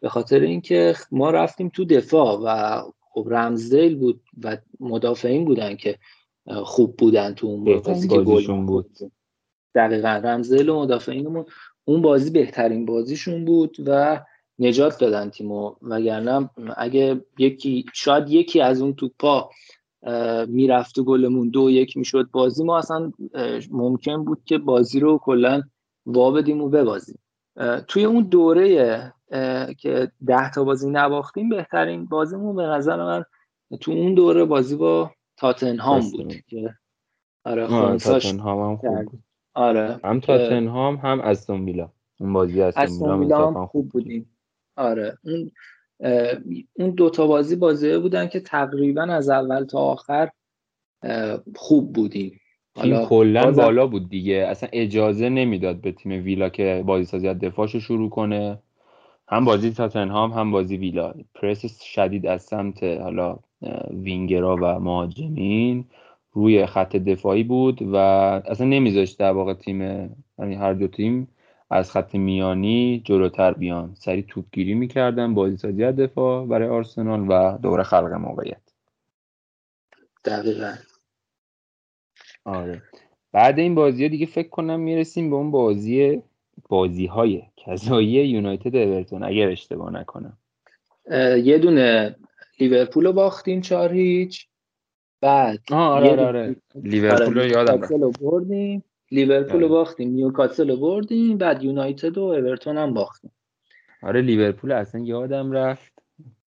به خاطر اینکه ما رفتیم تو دفاع و خب رمزدیل بود و مدافعین بودن که خوب بودن تو اون بازی که گل بود. دقیقا رمزدیل و مدافعینمون اون بازی بهترین بازیشون بود و نجات دادن تیمو. وگرنه اگه یکی شاید یکی از اون توپا می‌رفت و گلمون دو یک می‌شد بازی ما اصلا ممکن بود که بازی رو کلا وا بدیم و ببازیم. توی اون دوره که ده تا بازی نباختیم بهترین بازیمون به نظر من تو اون دوره بازی با تاتنهام بود که آره, تاتنهام هم خوب بود. آره هم تاتنهام هم استون ویلا. اون بازی استون ویلا هم خوب بودیم. آره. اون اون دوتا بازی بازی بودن که تقریبا از اول تا آخر خوب بودیم. تیم کلا بالا بود دیگه. اصلا اجازه نمی‌داد به تیم ویلا که بازی سازی از دفاعش شروع کنه. هم بازی تاتنهام هم بازی ویلا. پرس شدید از سمت حالا وینگرا و مهاجمین روی خط دفاعی بود و اصلا نمیذاشت در واقع تیم یعنی هر دو تیم از خط میانی جلوتر بیان. سری توپگیری می‌کردن بازی سازی دفاع برای آرسنال و دوره خلق موقعیت. دقیقا. آره. بعد این بازی ها دیگه فکر کنم می‌رسیم به اون بازی بازی های کذایی یونایتد اورتون اگر اشتباه نکنم. یه دونه لیورپول رو باختیم چهار هیچ. بعد آره آره آره. لیورپول رو آره، یادم بردیم. لیورپول رو آره. باختیم نیوکاسل رو بردیم بعد یونایتد و اورتون هم باختیم. آره لیورپول اصلا یادم رفت.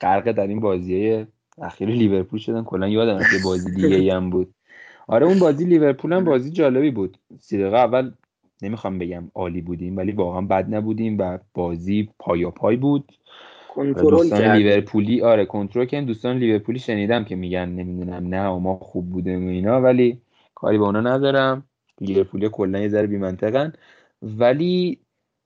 غرق در این بازی اخیر لیورپول شدن. کلا یادم رفت بازی دیگه هم بود. آره اون بازی لیورپول هم بازی جالبی بود. سی اول نمی‌خوام بگم عالی بودیم ولی واقعا بد نبودیم و بازی پایا پای بود دوستان لیورپولی آره کنترل کردن دوستان لیورپولی شنیدم که میگن نمی‌دونم نه ما خوب بودیم و اینا ولی کاری به اونا ندارم. لیورپولی کلا یه ذره بی‌منطقن. ولی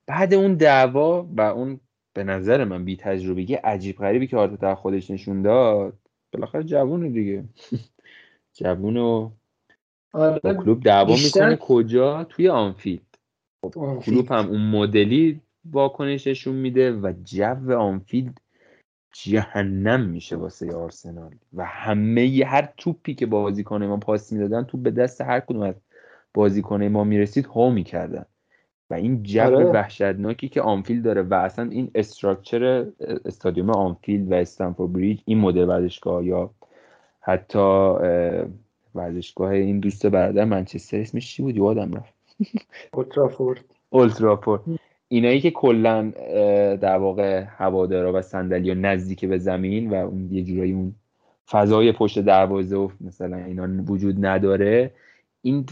بعد اون دعوا و اون به نظر من بی تجربگی عجیب غریبی که آرتتا خودش نشون داد بالاخره جوونه دیگه. جوون و آره. کلوب دعوا می‌کنه کجا؟ توی آنفیلد. خب کلوب هم اون مدلی واکنششون میده و جو آنفیلد جهنم میشه واسه آرسنال. و همه هر توپی که بازیکن ما پاس می‌دادن توپ به دست هر کدوم از بازیکن ما می‌رسید هو می‌کردن. و این جو آره. وحشتناکی که آنفیلد داره و اصلا این structure استادیوم آنفیلد و استمفورد بریج این مدل ورزشگاه یا حتی ورزشگاه این دوست برادر منچستر اسمش چی بود؟ یادم رفت. اولترافورد اولترافورد اینایی که کلا در واقع هوادارا و صندلی نزدیک به زمین و اون یه جورایی اون فضای پشت دروازه و مثلا اینا وجود نداره این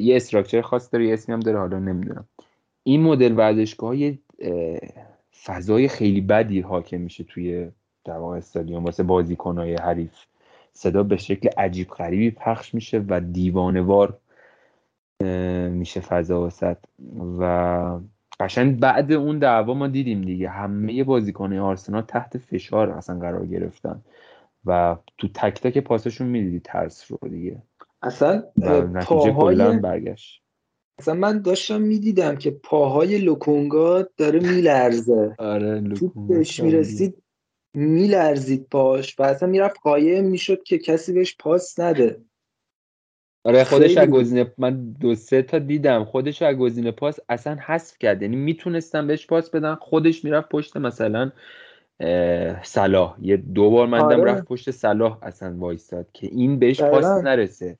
یه استراکچر خاص داره یه اسمی هم داره حالا نمی‌دونم. این مدل ورزشگاه یه فضای خیلی بدی حاکم میشه توی در واقع استادیوم. واسه بازیکنهای حریف صدا به شکل عجیب غریبی پخش میشه و دیوانوار میشه فضا وسط. و قشنگ بعد اون دعوا ما دیدیم دیگه. همه بازیکن آرسنال تحت فشار اصلا قرار گرفتن. و تو تک تک پاسشون می‌دیدی ترس رو دیگه. اصلا کلا برگشت. اصلا من داشتم می‌دیدم که پاهای لوکونگا داره میلرزه. آره بهش می‌رسید میلرزید پاش و اصلا می‌رفت قایم می‌شد که کسی بهش پاس نده. آره خودش از گزینه من دو سه تا دیدم خودش از گزینه پاس اصلا حذف کرد. یعنی می‌تونستم بهش پاس بدن خودش می‌رفت پشت مثلا صلاح. یه دو بار مندم آره. رفت پشت صلاح اصلا وایستاد که این بهش پاس نرسه.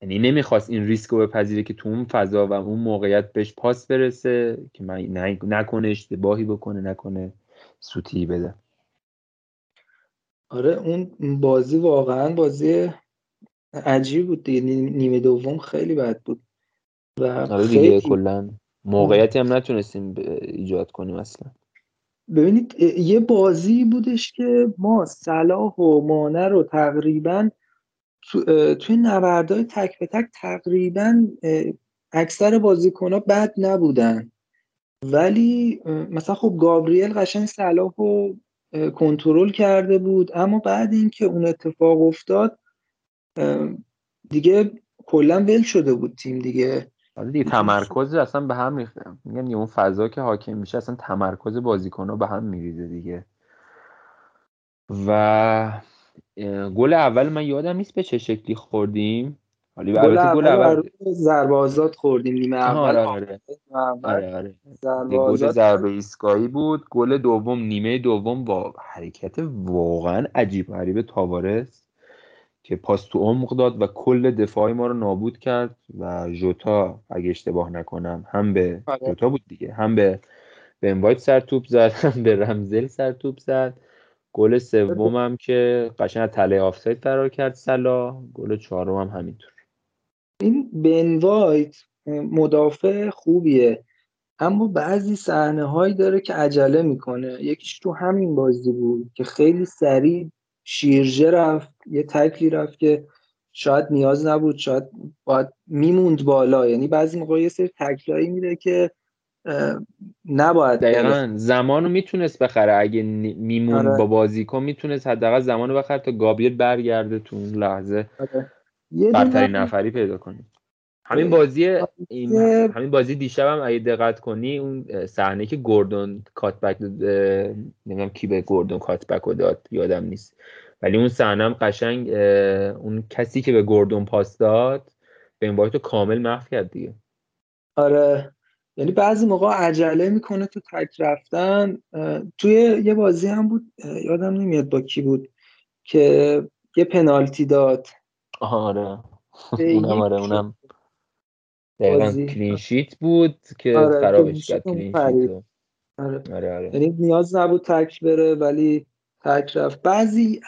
یعنی نمی‌خواست این ریسک رو بپذیره که تو اون فضا و اون موقعیت بهش پاس برسه که من نکنه اشتباهی بکنه نکنه سوتی بده. آره اون بازی واقعا بازی عجیب بود دیگه. نیمه دوم خیلی بد بود. و آره دیگه کلا موقعیتی هم نتونستیم ایجاد کنیم اصلا. ببینید یه بازی بودش که ما صلاح و مانه رو تقریبا تو توی نبردهای تک به تک تقریبا اکثر بازیکن ها بد نبودن. ولی مثلا خب گابریل قشنگ صلاح رو کنترل کرده بود. اما بعد اینکه اون اتفاق افتاد دیگه کلا ول شده بود تیم دیگه. آره دیگه تمرکز اصلا به هم ریخته. میگم اون فضا که حاکم میشه اصلا تمرکز بازیکن به هم میریزه دیگه. و گل اول من یادم نیست به چه شکلی خوردیم. حالا گل اول, گل اول ضربه آزاد خوردیم نیمه اول. آره. آره آره, آره. گل ضربه ایستگاهی بود. گل دوم نیمه دوم با حرکت واقعا عجیب غریب تاوارس که پاس تو عمق داد و کل دفاعی ما رو نابود کرد و جوتا اگه اشتباه نکنم هم به آره. جوتا بود دیگه هم به به انوایت سر توپ زد هم به رمزل سر توپ زد. گل سومم که قشنگ تله آفساید فرار کرد سلا گل چهارم هم همینطور. این بن وایت مدافع خوبیه. اما بعضی صحنه هایی داره که عجله می‌کنه. یکیش تو همین بازی بود که خیلی سریع شیرجه رفت یه تکلی رفت که شاید نیاز نبود شاید باید میموند بالا. یعنی بعضی موقع یه سری تکلایی میده که نباید دقیقا. زمان رو می‌تونست بخره. اگه میموند آره. با بازیکن می‌تونست حداقل زمان رو بخره تا گابریل برگرده تو اون لحظه. آره. برترین نفری پیدا کنید همین بازی این همین بازی دیشب هم اگه دقت کنی اون صحنه که گوردون کاتبک نمی‌دونم کی به گوردون کاتبک رو داد یادم نیست. ولی اون صحنه هم قشنگ اون کسی که به گوردون پاس داد به این رو کامل محو کرد دیگه. آره. یعنی بعضی موقع عجله می‌کنه تو تک رفتن. توی یه بازی هم بود یادم نمیاد با کی بود که یه پنالتی داد. آره. اونم آره اونم. دقیقا clean sheet بود که آره، خرابش کرد clean sheet آره. آره آره. یعنی نیاز نبود تکل بره ولی تکل رفت. بعضی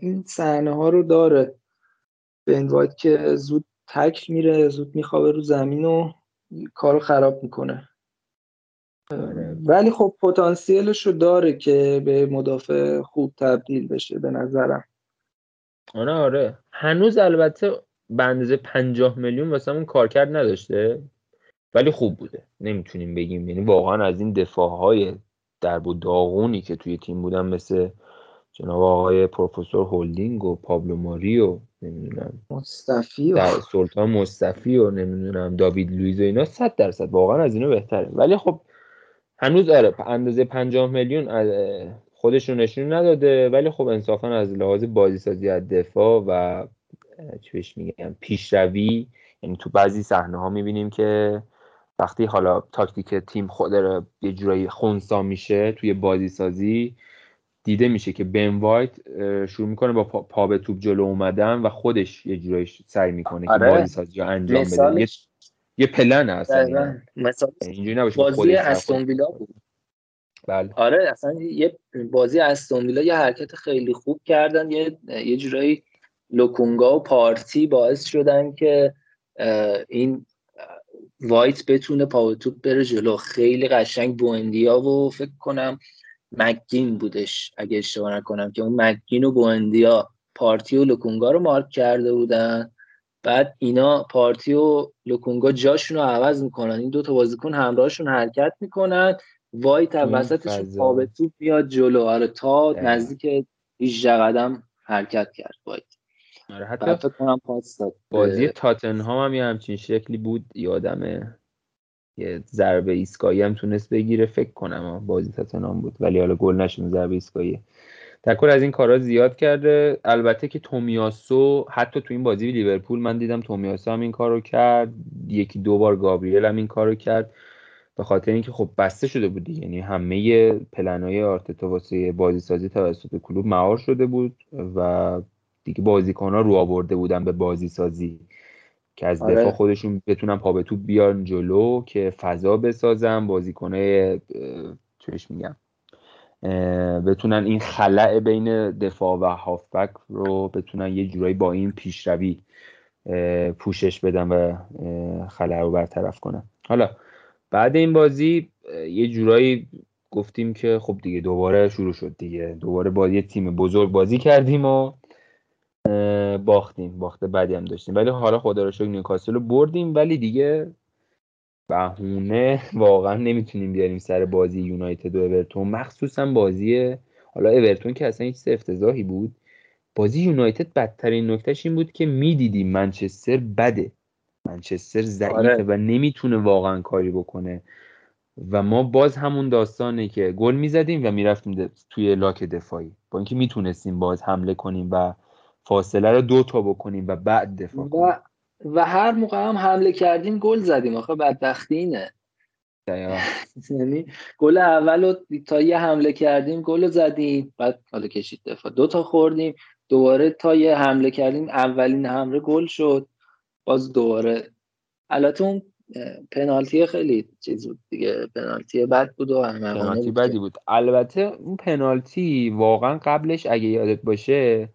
این صحنه ها رو داره. به که زود تکل میره زود میخوابه رو زمین و کارو خراب می‌کنه. آره. ولی خب پتانسیلش رو داره که به مدافع خوب تبدیل بشه به نظرم. آره آره. هنوز البته به اندازه پنجاه میلیون واسه اون کارکرد نداشته ولی خوب بوده. نمی‌تونیم بگیم. یعنی واقعا از این دفاع های درب و داغونی که توی تیم بودن مثل جناب آقای پروفسور هولدینگ و پابلو ماری و نمی‌دونم مصطفی و سلطان مصطفی و نمی‌دونم داوید لویز و اینا صد درصد واقعا از اینا بهتره. ولی خب هنوز آره اندازه پنجاه میلیون خودش رو نشون نداده ولی خب انصافا از لحاظ بازی سازی از دفاع و چی بهش میگم پیشروی یعنی تو بعضی صحنه ها می‌بینیم که وقتی حالا تاکتیک تیم خود یه جورایی خونسا میشه توی بازی سازی دیده میشه که بن وایت شروع می‌کنه با پا به توپ جلو اومدن و خودش یه جورایی سعی می‌کنه آره. که بازی سازی رو انجام بده. یه, یه پلن اصلا. مثلا یعنی بازی استون ویلا بود. بله. آره اصلا یه بازی استون ویلا یه حرکت خیلی خوب کردن. یه یه جورایی لوکونگا و پارتی باعث شدن که این وایت بتونه پا توپ بره جلو. خیلی قشنگ بوندیا و فکر کنم مکگین بودش اگه اشتباه نکنم که اون مکگین و بوندیا پارتی و لوکونگا رو مارک کرده بودن. بعد اینا پارتی و لوکونگا جاشون رو عوض می‌کنن. این دو تا بازیکن همراهشون حرکت می‌کنن. وایت وسطشون پا به توپ میاد جلو. آره تا نزدیک 18 قدم حرکت کرد. وایت آره حتی کنم پاس بازی تاتنهام هم یه همچین شکلی بود یادمه. یه ضربه ایستگاهی هم تونست بگیره فکر کنم بازی تاتنهام بود. ولی حالا گل نشون ضربه ایستگاهی. تکر از این کارا زیاد کرده. البته که تومیاسو حتی تو این بازی لیورپول من دیدم تومیاسو هم این کارو کرد. یکی دو بار گابریل هم این کارو کرد. به خاطر اینکه خب بسته شده بود یعنی همه پلنهای آرتتا واسه بازی سازی توسط کلوب مهار شده بود و دیگه بازیکن ها رو آورده بودن به بازی سازی که از آره. دفاع خودشون بتونن پا به توپ بیان جلو که فضا بسازن بازیکنه چش میگم بتونن این خلع بین دفاع و هافبک رو بتونن یه جورایی با این پیشروی پوشش بدن و خلع رو برطرف کنن حالا بعد این بازی یه جورایی گفتیم که خب دیگه دوباره شروع شد دیگه دوباره با یه تیم بزرگ بازی کردیم و باختیم. باخته بدی هم داشتیم. ولی حالا خدا رو شکر نیوکاسل رو بردیم. ولی دیگه بهونه واقعا نمی‌تونیم بیاریم سر بازی یونایتد و اورتون. مخصوصا بازی حالا اورتون که اصلا هیچ افتضاحی بود. بازی یونایتد بدترین نکتهش این بود که می‌دیدیم منچستر بده. منچستر ضعیفه آره. و نمی‌تونه واقعا کاری بکنه. و ما باز همون داستانه که گل می‌زدیم و می‌رفتیم توی لاک دفاعی. با اینکه می‌تونستیم باز حمله کنیم و فاصله رو دو تا بکنیم و بعد دفاع کنیم. و هر موقع هم حمله کردیم گل زدیم. آخه بدبختی اینه. یعنی گل اول رو تا یه حمله کردیم گل زدیم. بعد حالا کشید دفاع. دو تا خوردیم. دوباره تا یه حمله کردیم اولین حمله گل شد. باز دوباره. البته اون پنالتی خیلی چیز بود دیگه. پنالتی بد بود و پنالتی بدی بود. البته اون پنالتی واقعا قبلش اگه یادت باشه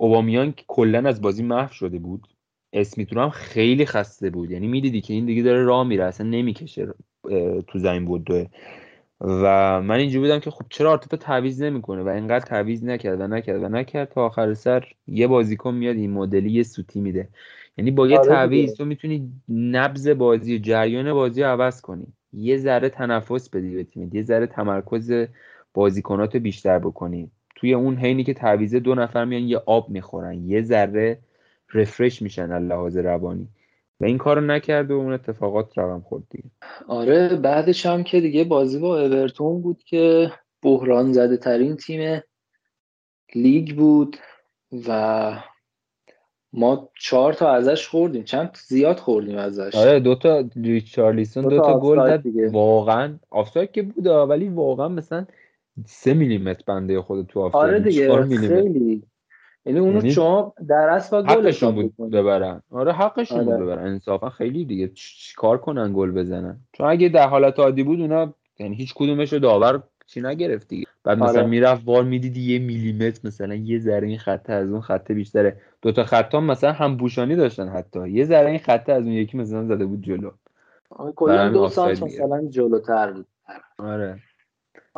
اوبامیان کلا از بازی محو شده بود. اسمیتون هم خیلی خسته بود. یعنی می‌دیدی که این دیگه داره راه میره اصلا نمی‌کشه تو زمین بود و من اینجوری بودم که خب چرا آرتتا تعویض نمی‌کنه؟ و اینقدر تعویض نکرد و نکرد و نکرد تا آخر سر یه بازیکن میاد این مدلی یه سوتی میده. یعنی با یه آره تعویض تو می‌تونی نبز بازی جریان بازی عوض کنی. یه ذره تنفس بدی به تیمت یه ذره تمرکز بازیکنات بیشتر بکنی. توی اون حینی که تعویض دو نفر میان یه آب می‌خورن یه ذره رفرش میشن لحاظ روانی. و این کارو نکرد و اون اتفاقات رقم خورد دیگه. آره بعدش هم که دیگه بازی با اورتون بود که بحران زده ترین تیم لیگ بود و ما چهار تا ازش خوردیم. چند زیاد خوردیم ازش. آره دوتا ریچارلیسون دو, دو تا گل زد. واقعا آفساید که بود ولی واقعا مثلا سه میلیمتر بنده خود تو آفساید آره دیگه خیلی. یعنی اونو یعنی شما در اصل حقشون بود ببرن. آره حقشون آره. بود ببرن. انصافا خیلی دیگه چیکار کنن گل بزنن؟ چون اگه در حالت عادی بود اونا یعنی هیچ کدومش رو داور چی نگرفت دیگه بعد مثلا آره. می‌رفت وار می‌دیدی یه میلیمتر مثلا یه ذره این خطه از اون خطه بیشتره. دو تا خط هم مثلا هم بوشانی داشتن حتی. یه ذره این خطه از اون یکی مثلا زده بود جلو. کلا دو سانت مثلا جلوتر بود. آره,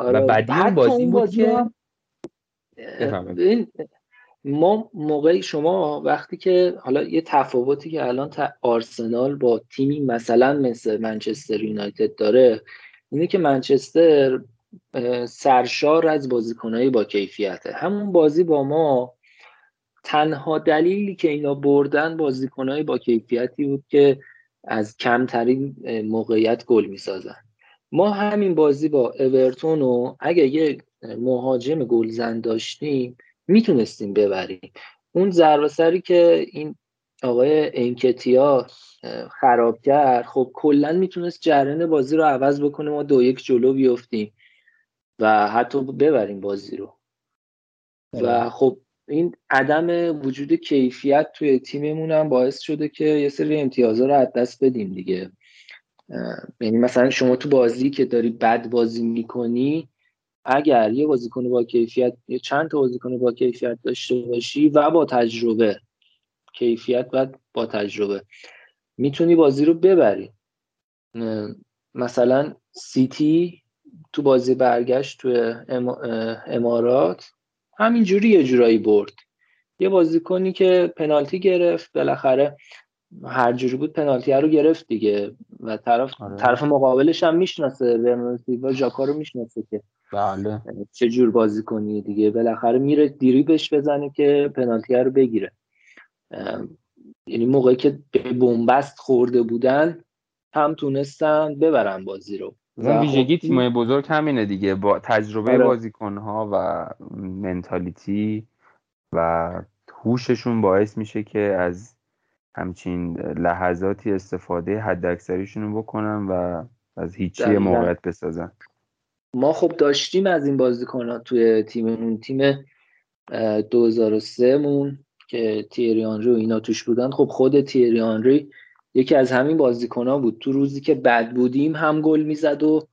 آره. و بعدی این بازی بود که این ما موقعی شما وقتی که حالا یه تفاوتی که الان آرسنال با تیمی مثلا مثل منچستر یونایتد داره اینه که منچستر سرشار از بازیکنایی با کیفیته. همون بازی با ما تنها دلیلی که اینا بردن بازیکنایی با کیفیتی بود که از کمترین موقعیت گل می‌سازن. ما همین بازی با اورتون و اگه یه مهاجم گلزن داشتیم می‌تونستیم ببریم. اون ضربه سری که این آقای انکتیا خراب کرد خب کلا می‌تونست جریان بازی رو عوض بکنه ما دو یک جلو بیفتیم و حتی ببریم بازی رو. و آره. خب این عدم وجود کیفیت توی تیممون هم باعث شده که یه سری امتیازها رو از دست بدیم دیگه. یعنی مثلا شما تو بازی که داری بد بازی می‌کنی اگر یه بازیکن با کیفیت یه چند تا بازیکن با کیفیت داشته باشی و با تجربه کیفیت و با تجربه می‌تونی بازی رو ببری. مثلا سیتی تو بازی برگشت تو امارات همینجوری یه جورایی برد. یه بازیکنی که پنالتی گرفت بالاخره هر جوری بود پنالتی رو گرفت دیگه. و طرف آره. طرف مقابلش هم می‌شناسه و ژاکا رو می‌شناسه که بله. چه جور بازی کنی دیگه. بالاخره میره دیریبش بزنه که پنالتی رو بگیره. یعنی موقعی که به بنبست خورده بودن هم تونستن ببرن بازی رو. اون ویژگی خب تیمای بزرگ همینه دیگه. با تجربه آره. بازیکنها و منتالیتی و هوششون باعث میشه که از همچین لحظاتی استفاده حد اکثریشون بکنن و از هیچی موقعیت بسازن ما خب داشتیم از این بازیکن ها توی تیممون تیم 2003 مون که تیری آنری و اینا توش بودن. خب خود تیری آنری یکی از همین بازیکن ها بود. تو روزی که بد بودیم هم گل می‌زد و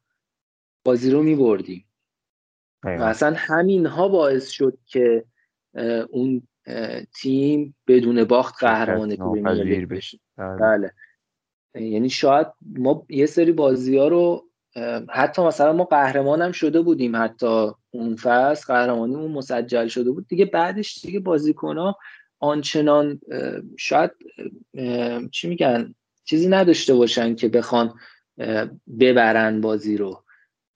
بازی رو میبردیم. و اصلا همین ها باعث شد که اون تیم بدون باخت قهرمان پرمیر بشه. بله. بله. یعنی شاید ما یه سری بازی ها رو حتی مثلا ما قهرمان هم شده بودیم حتی اون فصل اون مسجل شده بود. دیگه بعدش دیگه بازیکن ها آنچنان شاید چی میگن؟ چیزی نداشته باشن که بخوان ببرن بازی رو.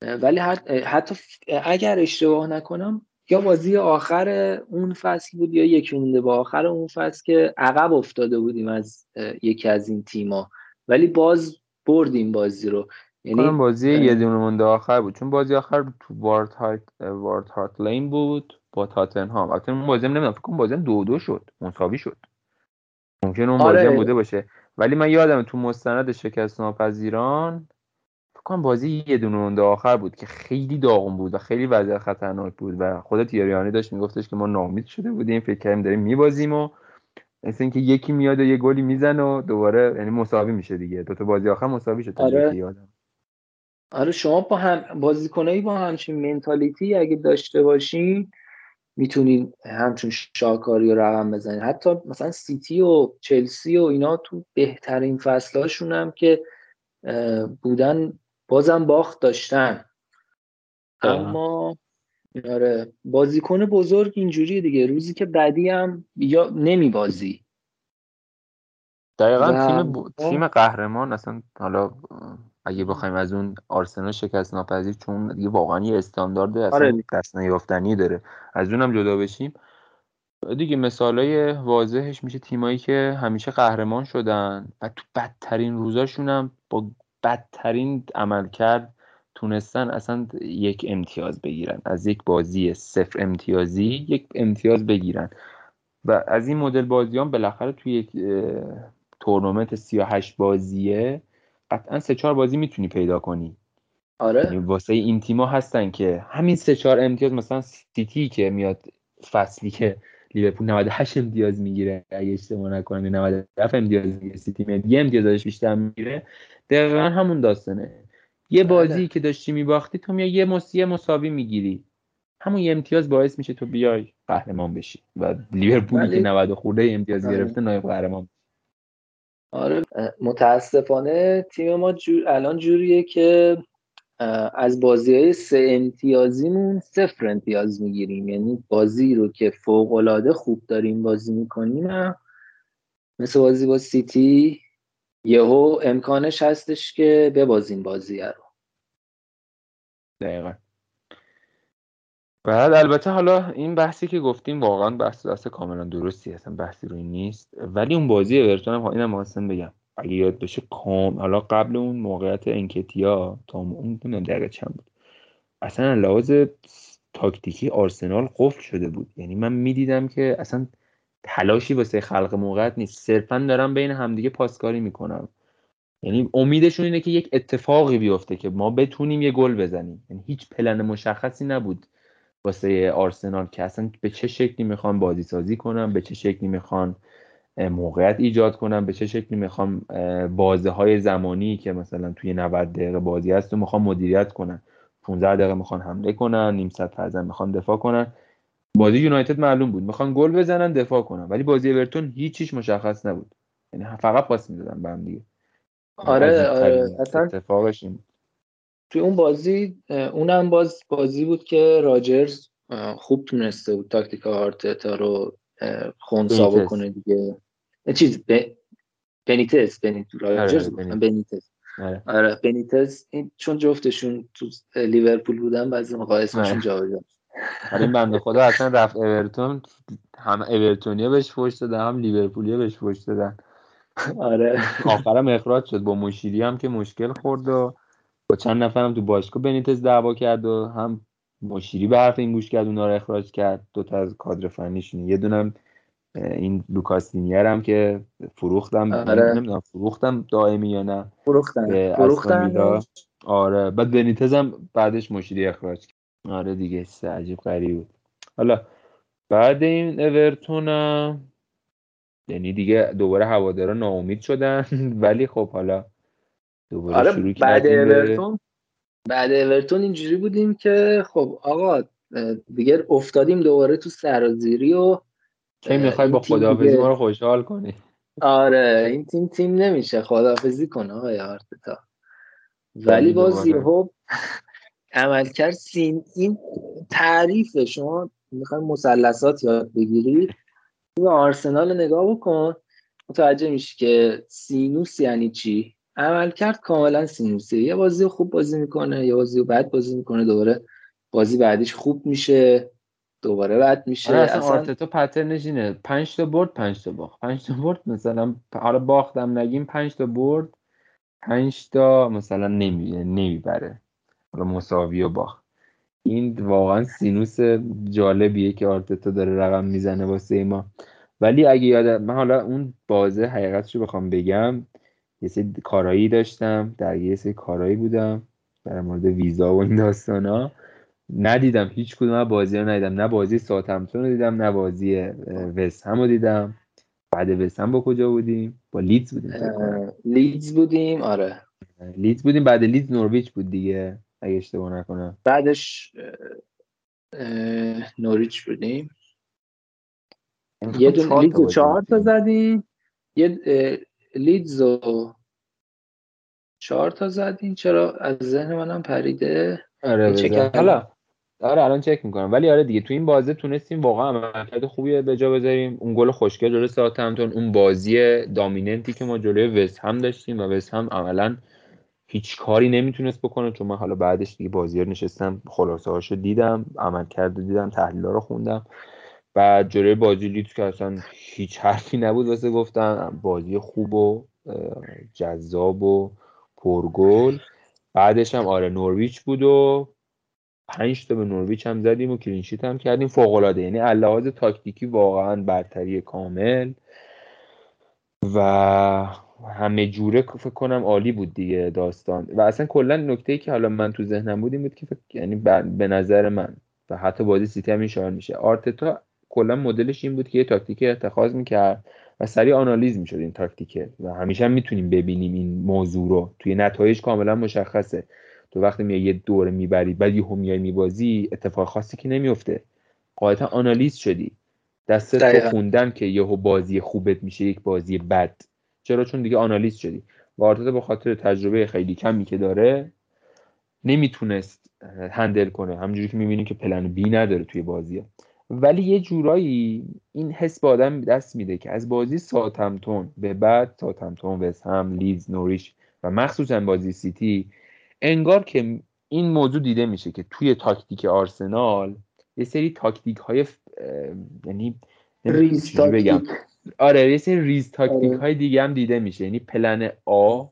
ولی حتی اگر اشتباه نکنم یا بازی آخر اون فصل بود یا یکی مونده با آخر اون فصل که عقب افتاده بودیم از یکی از این تیما. ولی باز بردیم بازی رو. یعنی بازی یه دونه مونده آخر بود. چون بازی آخر تو وارد هارت وارد هارت لین بود با تاتنهام. البته اون بازی نمی‌دونم فکر کنم بازی دو دو شد. مساوی شد. ممکن اون بازی آره. بوده باشه. ولی من یادم تو مستند شکست ناپذیران کنم بازی یه دونه مونده آخر بود که خیلی داغون بود و خیلی وضع خطرناک بود و خود تیریانی داشت میگفتش که ما ناامید شده بودیم فکر کردیم داریم میبازیم و مثل اینکه یکی میاد و یه گلی می‌زنه و دوباره یعنی مساوی میشه دیگه. دو تا بازی آخر مساوی شد آره. یادم آره شما با هم بازیکنایی با همچین منتالیتی اگه داشته باشین می‌تونین همچون شاکاری و رقم بزنین. حتی مثلا سیتی و چلسی و اینا تو بهترین فصلاشون هم که بودن بازم باخت داشتن. اما آره بازیکن بزرگ اینجوری دیگه. روزی که بعدی هم یا نمی بازی دقیقا تیم, تیم قهرمان اصلا حالا اگه بخوایم از اون آرسنال شکست ناپذیر چون دیگه واقعا یه استاندارد اصلا آره. دست نیافتنی داره. از اونم جدا بشیم. دیگه مثالای واضحش میشه تیمایی که همیشه قهرمان شدن و تو بدترین روزاشون هم با بدترین عمل کرد تونستن اصلا یک امتیاز بگیرن. از یک بازی صفر امتیازی یک امتیاز بگیرن. و از این مدل بازیان بالاخره توی یک تورنمنت 38 بازیه قطعا سه چهار بازی می‌تونی پیدا کنی. آره. یعنی واسه این تیما هستن که همین سه چهار امتیاز مثلا سیتی که میاد فصلی که لیورپول 98 امتیاز می‌گیره. اگه اشتباه نکنم 97 امتیاز می‌گیره. سیتی میاد یه امتیاز ازش بیشتر می‌گیره. دقیقا همون داستانه. یه بله. بازی که داشتی میباختی تو میای یه مسی مساوی می‌گیری. همون یه امتیاز باعث میشه تو بیای قهرمان بشی و لیورپولی که 90 خورده امتیاز آره. گرفته نایب قهرمان آره. متاسفانه تیم ما جور الان جوریه که از بازی های سه امتیازیمون صفر امتیاز می‌گیریم. یعنی بازی رو که فوق العاده خوب داریم بازی می‌کنیم مثل بازی با سیتی یهو امکانش هستش که ببازیم بازی رو. دقیقا. بعد البته حالا این بحثی که گفتیم واقعا بحث دست کاملا درستی اصلا بحثی روی نیست. ولی اون بازی اورتون هم اینم بگم. اگه یاد بشه کام حالا قبل اون موقعیت انکتیا تا اون نمی‌دونم دقیقه چند بود. اصلا لحاظ تاکتیکی آرسنال قفل شده بود. یعنی من می‌دیدم که اصلا تلاشی واسه خلق موقعیت نیست. صرفا دارم بین همدیگه پاسکاری می‌کنم. یعنی امیدشون اینه که یک اتفاقی بیفته که ما بتونیم یه گل بزنیم. یعنی هیچ پلن مشخصی نبود واسه آرسنال که اصلا به چه شکلی می‌خوان بازی سازی کنم به چه شکلی می‌خوان موقعیت ایجاد کنم به چه شکلی می‌خوام بازه های زمانی که مثلا توی 90 دقیقه بازی هست و می‌خوام مدیریت کنن. 15 دقیقه می‌خوان حمله کنن نیم ساعت فرزن می‌خوان دفاع کنن. بازی یونایتد معلوم بود. می‌خوان گل بزنن دفاع کنن. ولی بازی اورتون هیچیش مشخص نبود. یعنی فقط پاس می‌دادن به هم دیگه. آره آره اصلا اتفاقش این توی اون بازی اونم باز بازی بود که راجرز خوب تونسته بود تاکتیک آرتتا رو خونسا بکنه دیگه. چیز ب... بنیتز بنیتز راجرز آره، بنیتز. آره. آره بنیتز این چون جفتشون تو لیورپول بودن بعضی موقع اسمشون آره. جابجا آره این بنده خدا اصلا رفت اورتون هم اورتونیا بهش فوش دادن هم لیورپولیا بهش فوش دادن. آره. آخرم اخراج شد با مشیری هم که مشکل خورد و با چند نفرم تو باشگاه بنیتز دعوا کرد و هم مشیری به حرف این گوش کرد اونا رو اخراج کرد. دو تا از کادر فنیشون یه دونم این لوکاس هم که فروختم. آره. نمی‌دونم فروختم دائمی یا نه. فروختم فروختم آره. بعد بنیتز هم بعدش مشیری اخراج کرد. آره دیگه سه عجیب غریب بود. حالا بعد این اورتون یعنی دیگه دوباره هوادارا ناامید شدن. ولی خب حالا دوباره آره شروع بعد اورتون بعد اورتون اینجوری بودیم که خب آقا دیگه افتادیم دوباره تو سرازیری و کی می‌خوای با خداحافظی ما رو خوشحال کنی؟ آره این تیم تیم نمیشه خداحافظی کنه آقای آرتتا. ولی باز یهو عملکرد سین این تعریف شما می‌خوای مثلثات یاد بگیری تو آرسنال رو نگاه بکن. متوجه میشی که سینوس یعنی چی؟ عملکرد کاملا سینوسیه یه بازی خوب بازی می‌کنه یه بازی بد بازی می‌کنه دوباره بازی بعدیش خوب میشه دوباره بد میشه. آره اصلا, آرتتا پترنش اینه 5 تا برد 5 تا باخت. 5 تا برد مثلا حالا باختم نگیم 5 تا برد 5 تا مثلا نمی نمی‌بره. حالا مساوی و باخت. این واقعا سینوس جالبیه که آرتتا داره رقم می‌زنه واسه ما. ولی اگه یاد من حالا اون بازه حقیقتش رو بخوام بگم. یه سری کارایی داشتم در یه سری کارایی بودم در مورد ویزا و این داستان ها ندیدم هیچ کدوم بازی رو ندیدم نه بازی ساتمتون رو دیدم نه بازی وست هم رو دیدم. بعد وست هم با کجا بودیم؟ با لیدز بودیم لیدز بودیم آره. لیدز بودیم بعد لیدز نورویچ بود دیگه اگه اشتباه نکنم. بعدش نوریچ بودیم. یه دونه لیدز چهار تا زدیم. یه لیدز و چهار تا زدیم چرا؟ از ذهن منم پریده. آره حالا آره الان چک می‌کنم. ولی آره دیگه تو این بازی تونستیم واقعا عملکرد خوبی به جا بذاریم. اون گل خوشگل جلوی ساوثهمپتون اون بازی دامیننتی که ما جلوی وست هم داشتیم و وست هم عملا هیچ کاری نمی‌تونست بکنه. چون من حالا بعدش دیگه بازی رو نشستم خلاصه هاشو دیدم عملکرد دیدم تحلیل رو خوندم. و جلوی بازی لیدز که اصلا هیچ حرفی نبود واسه گفتم بازی خوب و جذاب و پرگل. بعدش هم آره نورویچ بود و پنج تا به نورویچ هم زدیم و کلینشیت هم کردیم. فوق العاده یعنی لحاظ تاکتیکی واقعا برتری کامل. و همه جوره فکر کنم عالی بود دیگه داستان. و اصلا کلا نکته ای که حالا من تو ذهنم بود این بود که یعنی به نظر من و حتی بازی سیتی هم میشه. آرتتا کلا مدلش این بود که یه تاکتیک اتخاذ می‌کرد و سریع آنالیز می‌شد این تاکتیکه و همیشه هم می‌تونیم ببینیم این موضوع رو. توی نتایج کاملا مشخصه. تو وقتی میای یه دوره می‌بری بعد یهو میای میبازی اتفاق خاصی که نمیفته قاعدتا آنالیز شدی. دست تو خوندن که یهو بازی خوبت میشه یک بازی بد. چرا؟ چون دیگه آنالیز شدی. و آرتتا به خاطر تجربه خیلی کمی که داره نمی‌تونست handle کنه. همجوری که می‌بینیم که plan B نداره توی بازی ولی یه جورایی این حس به آدم دست میده که از بازی ساوتهمپتون به بعد ساوتهمپتون وستهم لیدز نوریچ و مخصوصا بازی سیتی انگار که این موضوع دیده میشه که توی تاکتیک آرسنال یه سری تاکتیک های یعنی ریز بگم. آره یه سری ریز تاکتیک های دیگه هم دیده میشه. یعنی plan A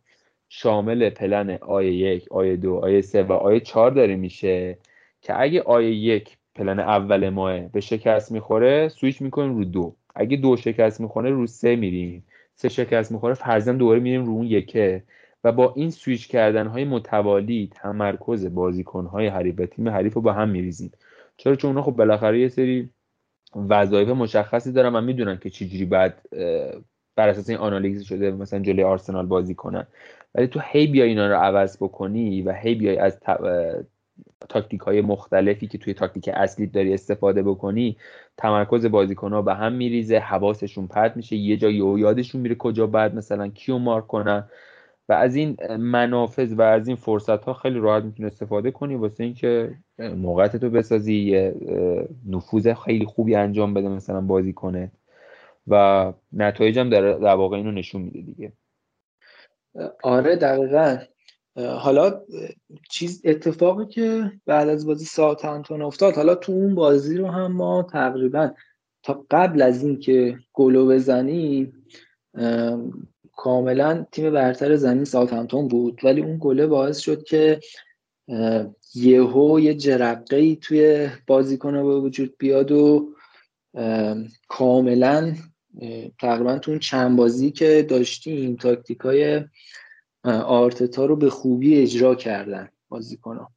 شامل plan A ی یک A ی دو A ی سه و A ی چهار داره میشه که اگه A ی یک پلن اول ماه به شکست می‌خوره سویچ می‌کنیم رو دو. اگه دو شکست می‌خوره رو سه میریم. سه شکست می‌خوره فرضاً دوباره میریم رو اون یکه. و با این سویچ کردن های متوالی تمرکز بازیکن های حریف و تیم حریف رو با هم میریزیم. چرا؟ چون اونا خب بالاخره یه سری وظایف مشخصی دارن و می‌دونن که چجوری باید بر اساس این آنالیز شده مثلا جلوی آرسنال بازی کنن. ولی تو هی بیای اینا رو عوض بکنی و هی بیای از تاکتیک های مختلفی که توی تاکتیک اصلی داری استفاده بکنی تمرکز بازیکن ها به هم میریزه حواسشون پرت میشه یه جایی یادشون میره کجا باید مثلا کیو مارک کنن. و از این منافذ و از این فرصت ها خیلی راحت می‌تونی استفاده کنی واسه اینکه موقعیتتو بسازی یه نفوذ خیلی خوبی انجام بده مثلا بازی کنه و نتایج هم در, در واقع اینو نشون میده دیگه. آره دقیقا. حالا چیز اتفاقی که بعد از بازی ساعتانتون افتاد حالا تو اون بازی رو هم ما تقریبا تا قبل از اینکه گلو بزنیم کاملا تیم برتر زمین ساوثهمپتون بود. ولی اون گله باعث شد که یهو یه جرقه ای توی بازیکن به وجود بیاد و کاملا تقریبا تو اون چند بازی که داشتیم تاکتیک های آرتتا رو به خوبی اجرا کردن بازیکن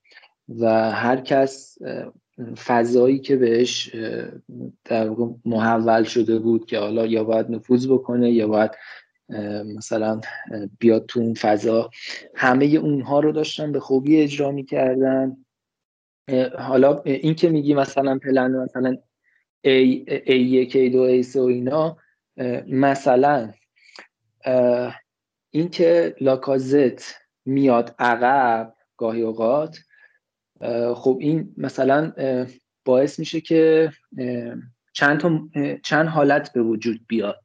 و هر کس فضایی که بهش در محول شده بود که حالا یا باید نفوذ بکنه یا باید مثلا بیاد تو اون فضا. همه اونها رو داشتن به خوبی اجرا می‌کردن. حالا این که میگی مثلا پلن مثلا A, A1 A2 A3 و اینا مثلا اینکه لاکازت میاد عقب گاهی اوقات خب این مثلا باعث میشه که چند, تا چند حالت به وجود بیاد.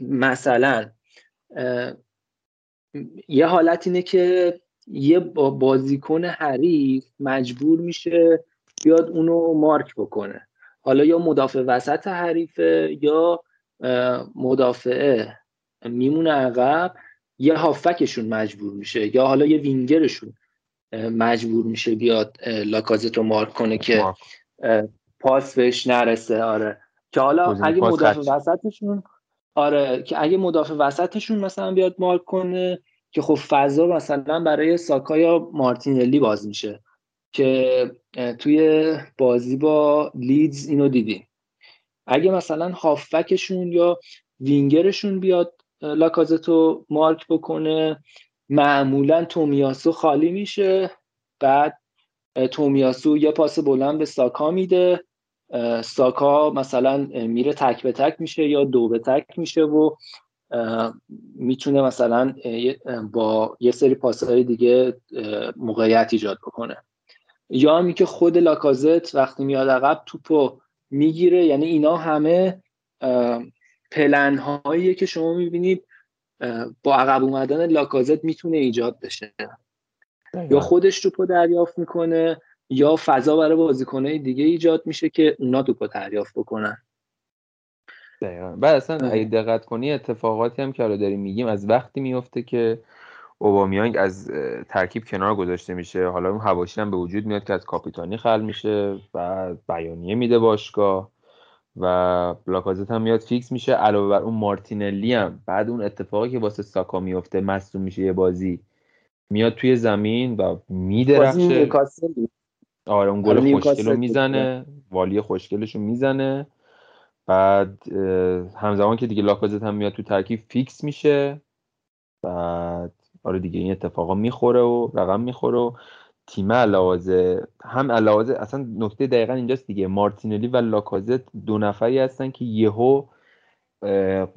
مثلا یه حالت اینه که یه بازیکن حریف مجبور میشه بیاد اونو مارک بکنه. حالا یا مدافع وسط حریفه یا مدافعه میمونه عقب یه هافکشون مجبور میشه یا حالا یه وینگرشون مجبور میشه بیاد لاکازت رو مارک کنه که پاس بهش نرسه آره. که حالا اگه مدافع وسطشون آره که اگه مدافع وسطشون مثلا بیاد مارک کنه که خب فضا مثلا برای ساکا یا مارتینلی باز میشه. که توی بازی با لیدز اینو دیدیم. اگه مثلا هافبکشون یا وینگرشون بیاد لاکازتو مارک بکنه. معمولا تومیاسو خالی میشه. بعد تومیاسو یه پاس بلند به ساکا میده. ساکا مثلا میره تک به تک میشه یا دو به تک میشه و می‌تونه مثلا با یه سری پاسهای دیگه موقعیت ایجاد بکنه. یا همی که خود لاکازت وقتی میاد عقب توپو می‌گیره یعنی اینا همه پلن هاییه که شما می‌بینید با عقب اومدن لاکازت می‌تونه ایجاد بشه. یا خودش توپو دریافت می‌کنه یا فضا برای بازیکنهای دیگه ایجاد میشه که اونا توپو دریافت بکنن. دقیقا. بعد اصلا اگه دقت کنی اتفاقاتی هم که حالا داریم میگیم از وقتی میفته که اوبامیانگ از ترکیب کنار گذاشته میشه حالا اون حواشی هم به وجود میاد که از کاپیتانی خل میشه و بیانیه میده باشگاه. و بلاکازت هم میاد فیکس میشه. علاوه بر اون مارتینلی هم. بعد اون اتفاقی که واسه ساکا میفته مصدوم میشه یه بازی. میاد توی زمین و میدرخشه. آره اون گل خوشگل رو می‌زنه. والی خوشگلش رو می‌زنه. بعد همزمان که دیگه لاکازت هم میاد تو ترکیب فیکس میشه. بعد آره دیگه این اتفاقا می‌خوره و رقم می‌خوره و تیم علاوه هم علاوه اصلا نکته دقیقا اینجاست دیگه. مارتینلی و لاکازت دو نفری هستن که یهو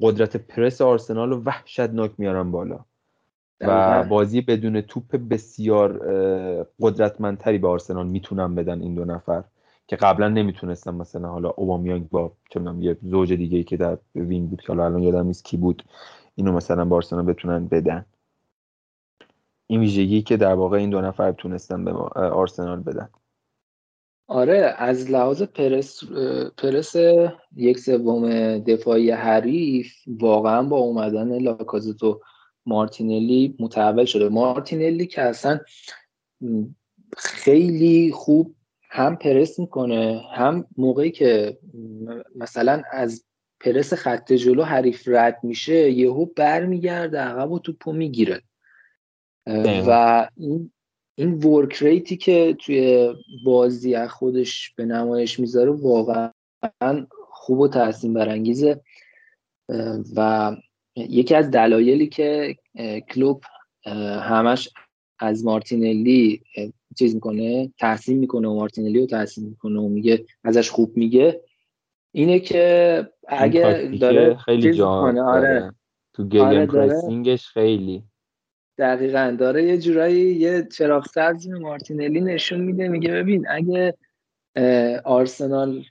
قدرت پرس آرسنال رو وحشتناک میارن بالا. و بازی بدون توپ بسیار قدرتمندتری به آرسنال می‌تونن بدن این دو نفر که قبلا نمی‌تونستن مثلا حالا اوبامیانگ با چونم یه زوج دیگه که در وین بود که حالا الان یادم نیست کی بود اینو مثلا با آرسنال بتونن بدن. این ویژگی که در واقع این دو نفر تونستن به آرسنال بدن. آره از لحاظ پرس پرس یک سوم دفاعی حریف واقعا با اومدن لاکازتو مارتینلی متحول شده. مارتینلی که اصلا خیلی خوب هم پرس می‌کنه هم موقعی که مثلا از پرس خط جلو حریف رد میشه یهو برمیگرده عقب و توپو می‌گیره. و این این ورک ریتی که توی بازی از خودش به نمایش می‌ذاره واقعا خوب و تحسین برانگیزه. و یکی از دلایلی که کلوب همش از مارتینلی چیز می‌کنه تحسین می‌کنه و مارتینلی رو تحسین می‌کنه و میگه ازش خوب میگه اینه که اگه داره خیلی جا آره. تو گیم آره پرسینگش خیلی. دقیقا. داره یه جورایی یه چراغ سبزی مارتینلی نشون میده میگه ببین اگه آرسنال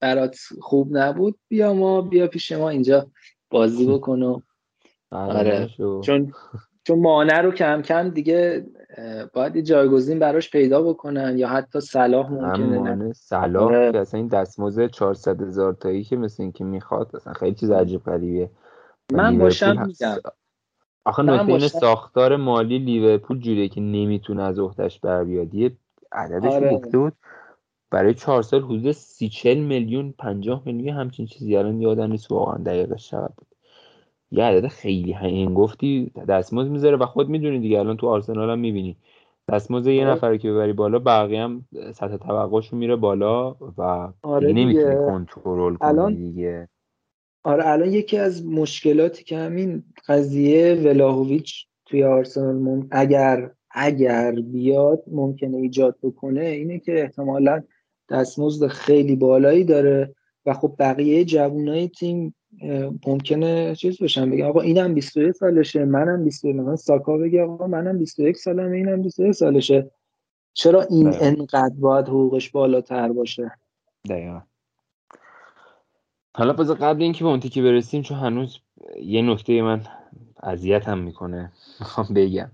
برات خوب نبود بیا ما بیا پیش ما اینجا بازی بکن و آره چون چون مانع رو کم کم دیگه باید جایگزین براش پیدا بکنن یا حتی صلاح ممکنه نه. صلاح آره. که اصلا این دستمزد 400 هزار تایی که مثل این که می‌خواد اصلا خیلی چیز عجیب من باشم میگم. آخه نکته این ساختار مالی لیورپول جوریه که نمی‌تونه از اختش بر بیاد یه عددش آره. گفته بود. برای چهار سال حدود سی چل میلیون پنجاه میلیون همچین چیزی. الان یادم نیست واقعا دقیقش چقدر بود. یه عدد خیلی این گفتی دستمزد می‌ذاره و خود می‌دونی دیگه. الان تو آرسنال هم می‌بینی. دستمزد یه آره. نفر که ببری بالا بقیه هم سطح توقعشون میره بالا و آره دیگه. نمی‌تونی کنترل کنی دیگه. آره الان یکی از مشکلاتی که همین قضیه ولاهویچ توی آرسنال اگر اگر بیاد ممکنه ایجاد بکنه اینه که احتمالا دستمزد خیلی بالایی داره و خب بقیه جوانای تیم ممکنه چیز بشن بگم آقا اینم 21 سالشه منم 21 من ساکا بگه آقا منم 21 سالمه اینم 21 سالشه. چرا این ده. انقدر باید حقوقش بالاتر باشه؟ دقیقا. حالا باز قبل اینکه به اون تیکی برسیم چون هنوز یه نکته من اذیت هم می‌کنه می‌خوام بگم.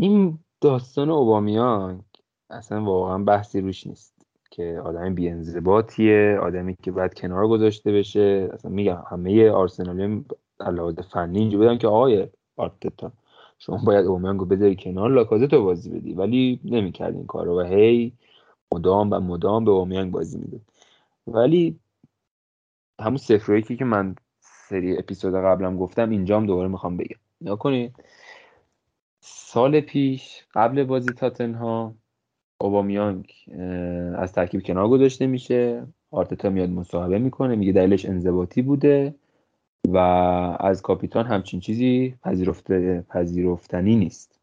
این داستان اوبامیان اصلا واقعا بحثی روش نیست که آدم بیانضباطیه آدمی که باید کنار گذاشته بشه. اصلا میگم همه آرسنالی علاوه فنی اینجا بودن که آقای آرتتا شما باید اومیانگو بذاری کنار لاکازتو بازی بدی. ولی نمی‌کرد این رو و هی مدام و مدام به اومیانگ بازی میده ولی همون صفر که من سری اپیزود قبلم گفتم اینجام دوباره می‌خوام بگم. نیا سال پیش قبل بازی تاتنها اوبامیانگ از ترکیب کنار گذاشته میشه. آرتتا میاد مصاحبه می‌کنه میگه دلیلش انضباطی بوده و از کاپیتان همچین چیزی پذیرفته پذیرفتنی نیست.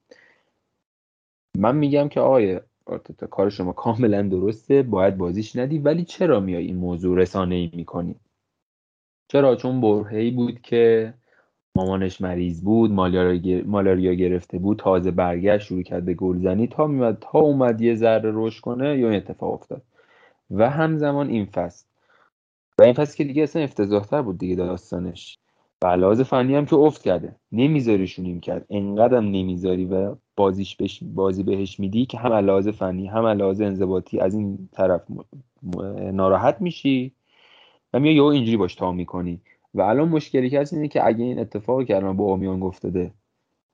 من میگم که آقای آرتتا کار شما کاملا درسته باید بازیش ندی ولی چرا میای این موضوع رسانه ای می‌کنی؟ چرا؟ چون برهی بود که مامانش مریض بود مالاریا گرفته بود تازه برگشت شروع کرد به گلزنی. تا میاد تا اومد یه ذره رشد کنه یا این اتفاق افتاد. و همزمان این فصل. و این فصل که دیگه اصلا افتضاحتر بود دیگه داستانش. و لحاظ فنی هم که افت کرده. نمیذاریشون این کرد. انقدرم نمی‌ذاری و بازیش بش بازی بهش میدی که هم لحاظ فنی هم لحاظ انضباطی از این طرف ناراحت میشی. و میای یهو اینجوری باش تا می‌کنی. و الان مشکلی که هست اینه که اگه این اتفاقی که الان با آمیان گفتاده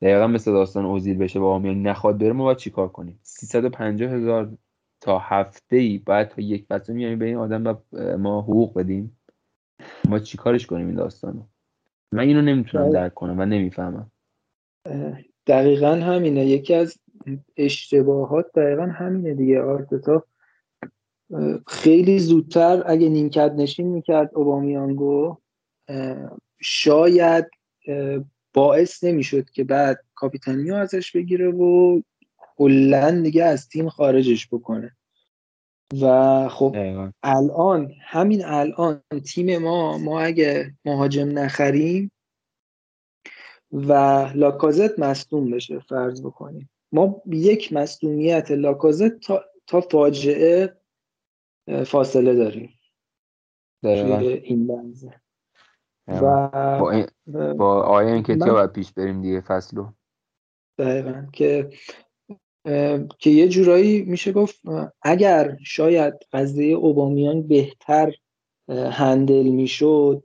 دقیقا مثل داستان اوزیل بشه با آمیان نخواد بره ما باید چیکار کنیم؟ 350 هزار تا هفته ای بعد تا یک بچه میایم به این آدم ما حقوق بدیم؟ ما چیکارش کنیم این داستانو؟ من اینو نمی‌تونم درک کنم و نمی‌فهمم. دقیقا همینه. یکی از اشتباهات دقیقا همینه دیگه. آرتتا خیلی زودتر اگه نیمکت نشین می‌کرد اوبامیانگو شاید باعث نمی‌شد که بعد کاپیتانی ازش بگیره و کلا دیگه از تیم خارجش بکنه. و خب الان همین الان تیم ما ما اگه مهاجم نخریم و لاکازت مصدوم بشه فرض بکنیم. ما یک مصدومیت لاکازت تا, تا فاجعه فاصله داریم. توی این لحظه. و با, این... با آیا که باید پیش بریم دیگه فصلو. دقیقا. که که یه جورایی میشه گفت اگر شاید قضیه اوبامیان بهتر هندل می‌شد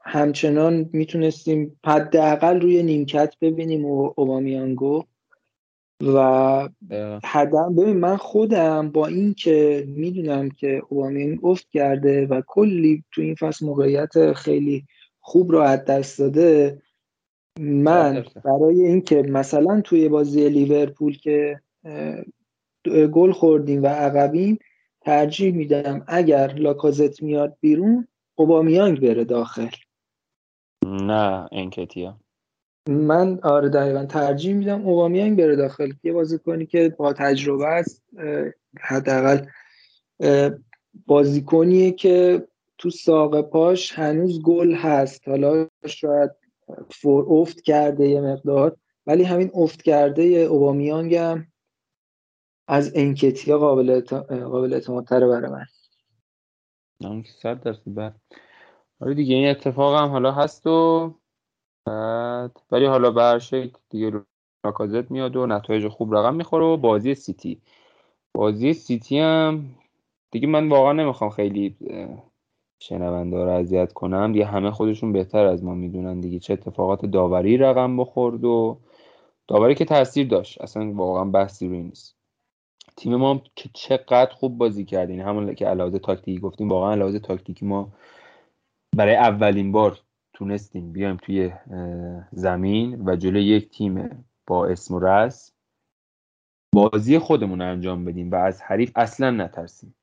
همچنان می‌تونستیم حداقل روی نیمکت ببینیم اوبامیانگو و حداقل ببین من خودم با این که می‌دونم که اوبامیانگ افت کرده و کلی تو این فصل موقعیت خیلی خوب رو از دست داده من برای اینکه مثلا توی بازی لیورپول که گل خوردیم و عقبیم ترجیح میدم اگر لاکازت میاد بیرون اوبامیانگ بره داخل. نه انکتیا. من آره دقیقا ترجیح میدم اوبامیانگ بره داخل. یه بازی کنی که با تجربه است حداقل بازیکنیه که تو ساق پاش هنوز گل هست. حالا شاید فور افت کرده یه مقدار ولی همین افت کرده اوبامیانگ هم از انکتیا قابل قابل اعتمادتره برای من. صد درصد آره دیگه این اتفاق هم حالا هست و بعد. ولی حالا به دیگه راکازت میاد و نتایج خوب رقم می‌خوره و بازی سیتی. بازی سیتی هم دیگه من واقعا نمی‌خوام خیلی شنونده رو اذیت کنم. دیگه همه خودشون بهتر از ما می‌دونن دیگه. چه اتفاقات داوری رقم بخورد و داوری که تاثیر داشت. اصلا واقعا بحثی روی نیست. تیم ما که چقدر خوب بازی کردین همون که علاوه تاکتیکی گفتیم واقعا علاوه تاکتیکی ما برای اولین بار تونستیم بیایم توی زمین و جلوی یک تیم با اسم و رس بازی خودمون انجام بدیم و از حریف اصلا نترسیم.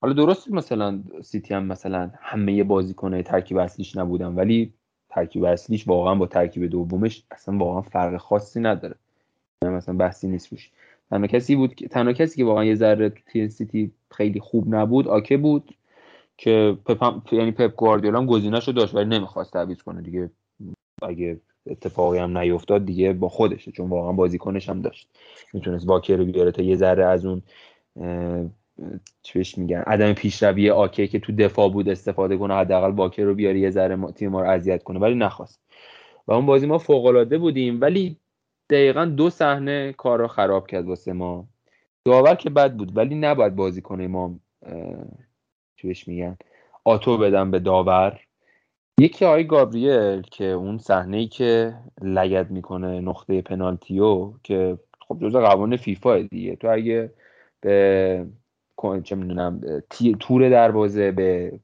حالا درست مثلا سیتی هم مثلا همه بازیکنه ترکیب اصلیش نبودن ولی ترکیب اصلیش واقعا با ترکیب دومش اصلا واقعا فرق خاصی نداره. مثلا بحثی نیست روش. تنها کسی بود که تنها کسی که واقعا یه ذره تو سیتی خیلی خوب نبود آکه بود. که پپ یعنی پپ گواردیولا هم گزینه‌شو داشت ولی نمی‌خواست تعویض کنه دیگه. اگه اتفاقی هم نیفتاد دیگه با خودشه چون واقعا بازیکنش هم داشت. می‌تونست واکر رو بیاره تا یه ذره از اون چیش میگن عدم پیشروی آکه که تو دفاع بود استفاده کنه حداقل واکر رو بیاره یه ذره تیم رو اذیت کنه ولی نخواست. و اون بازی ما فوق العاده بودیم ولی دقیقا دو صحنه کار رو خراب کرد واسه ما. داور که بد بود ولی نباید بازی کنه ما چیش میگن آتو بدن به داور. یکی آقای گابریل که اون صحنه ای که لگد می‌کنه نقطه پنالتیو که خب جزء قوانین فیفا دیگه. تو اگه به چه می‌دونم تور دروازه به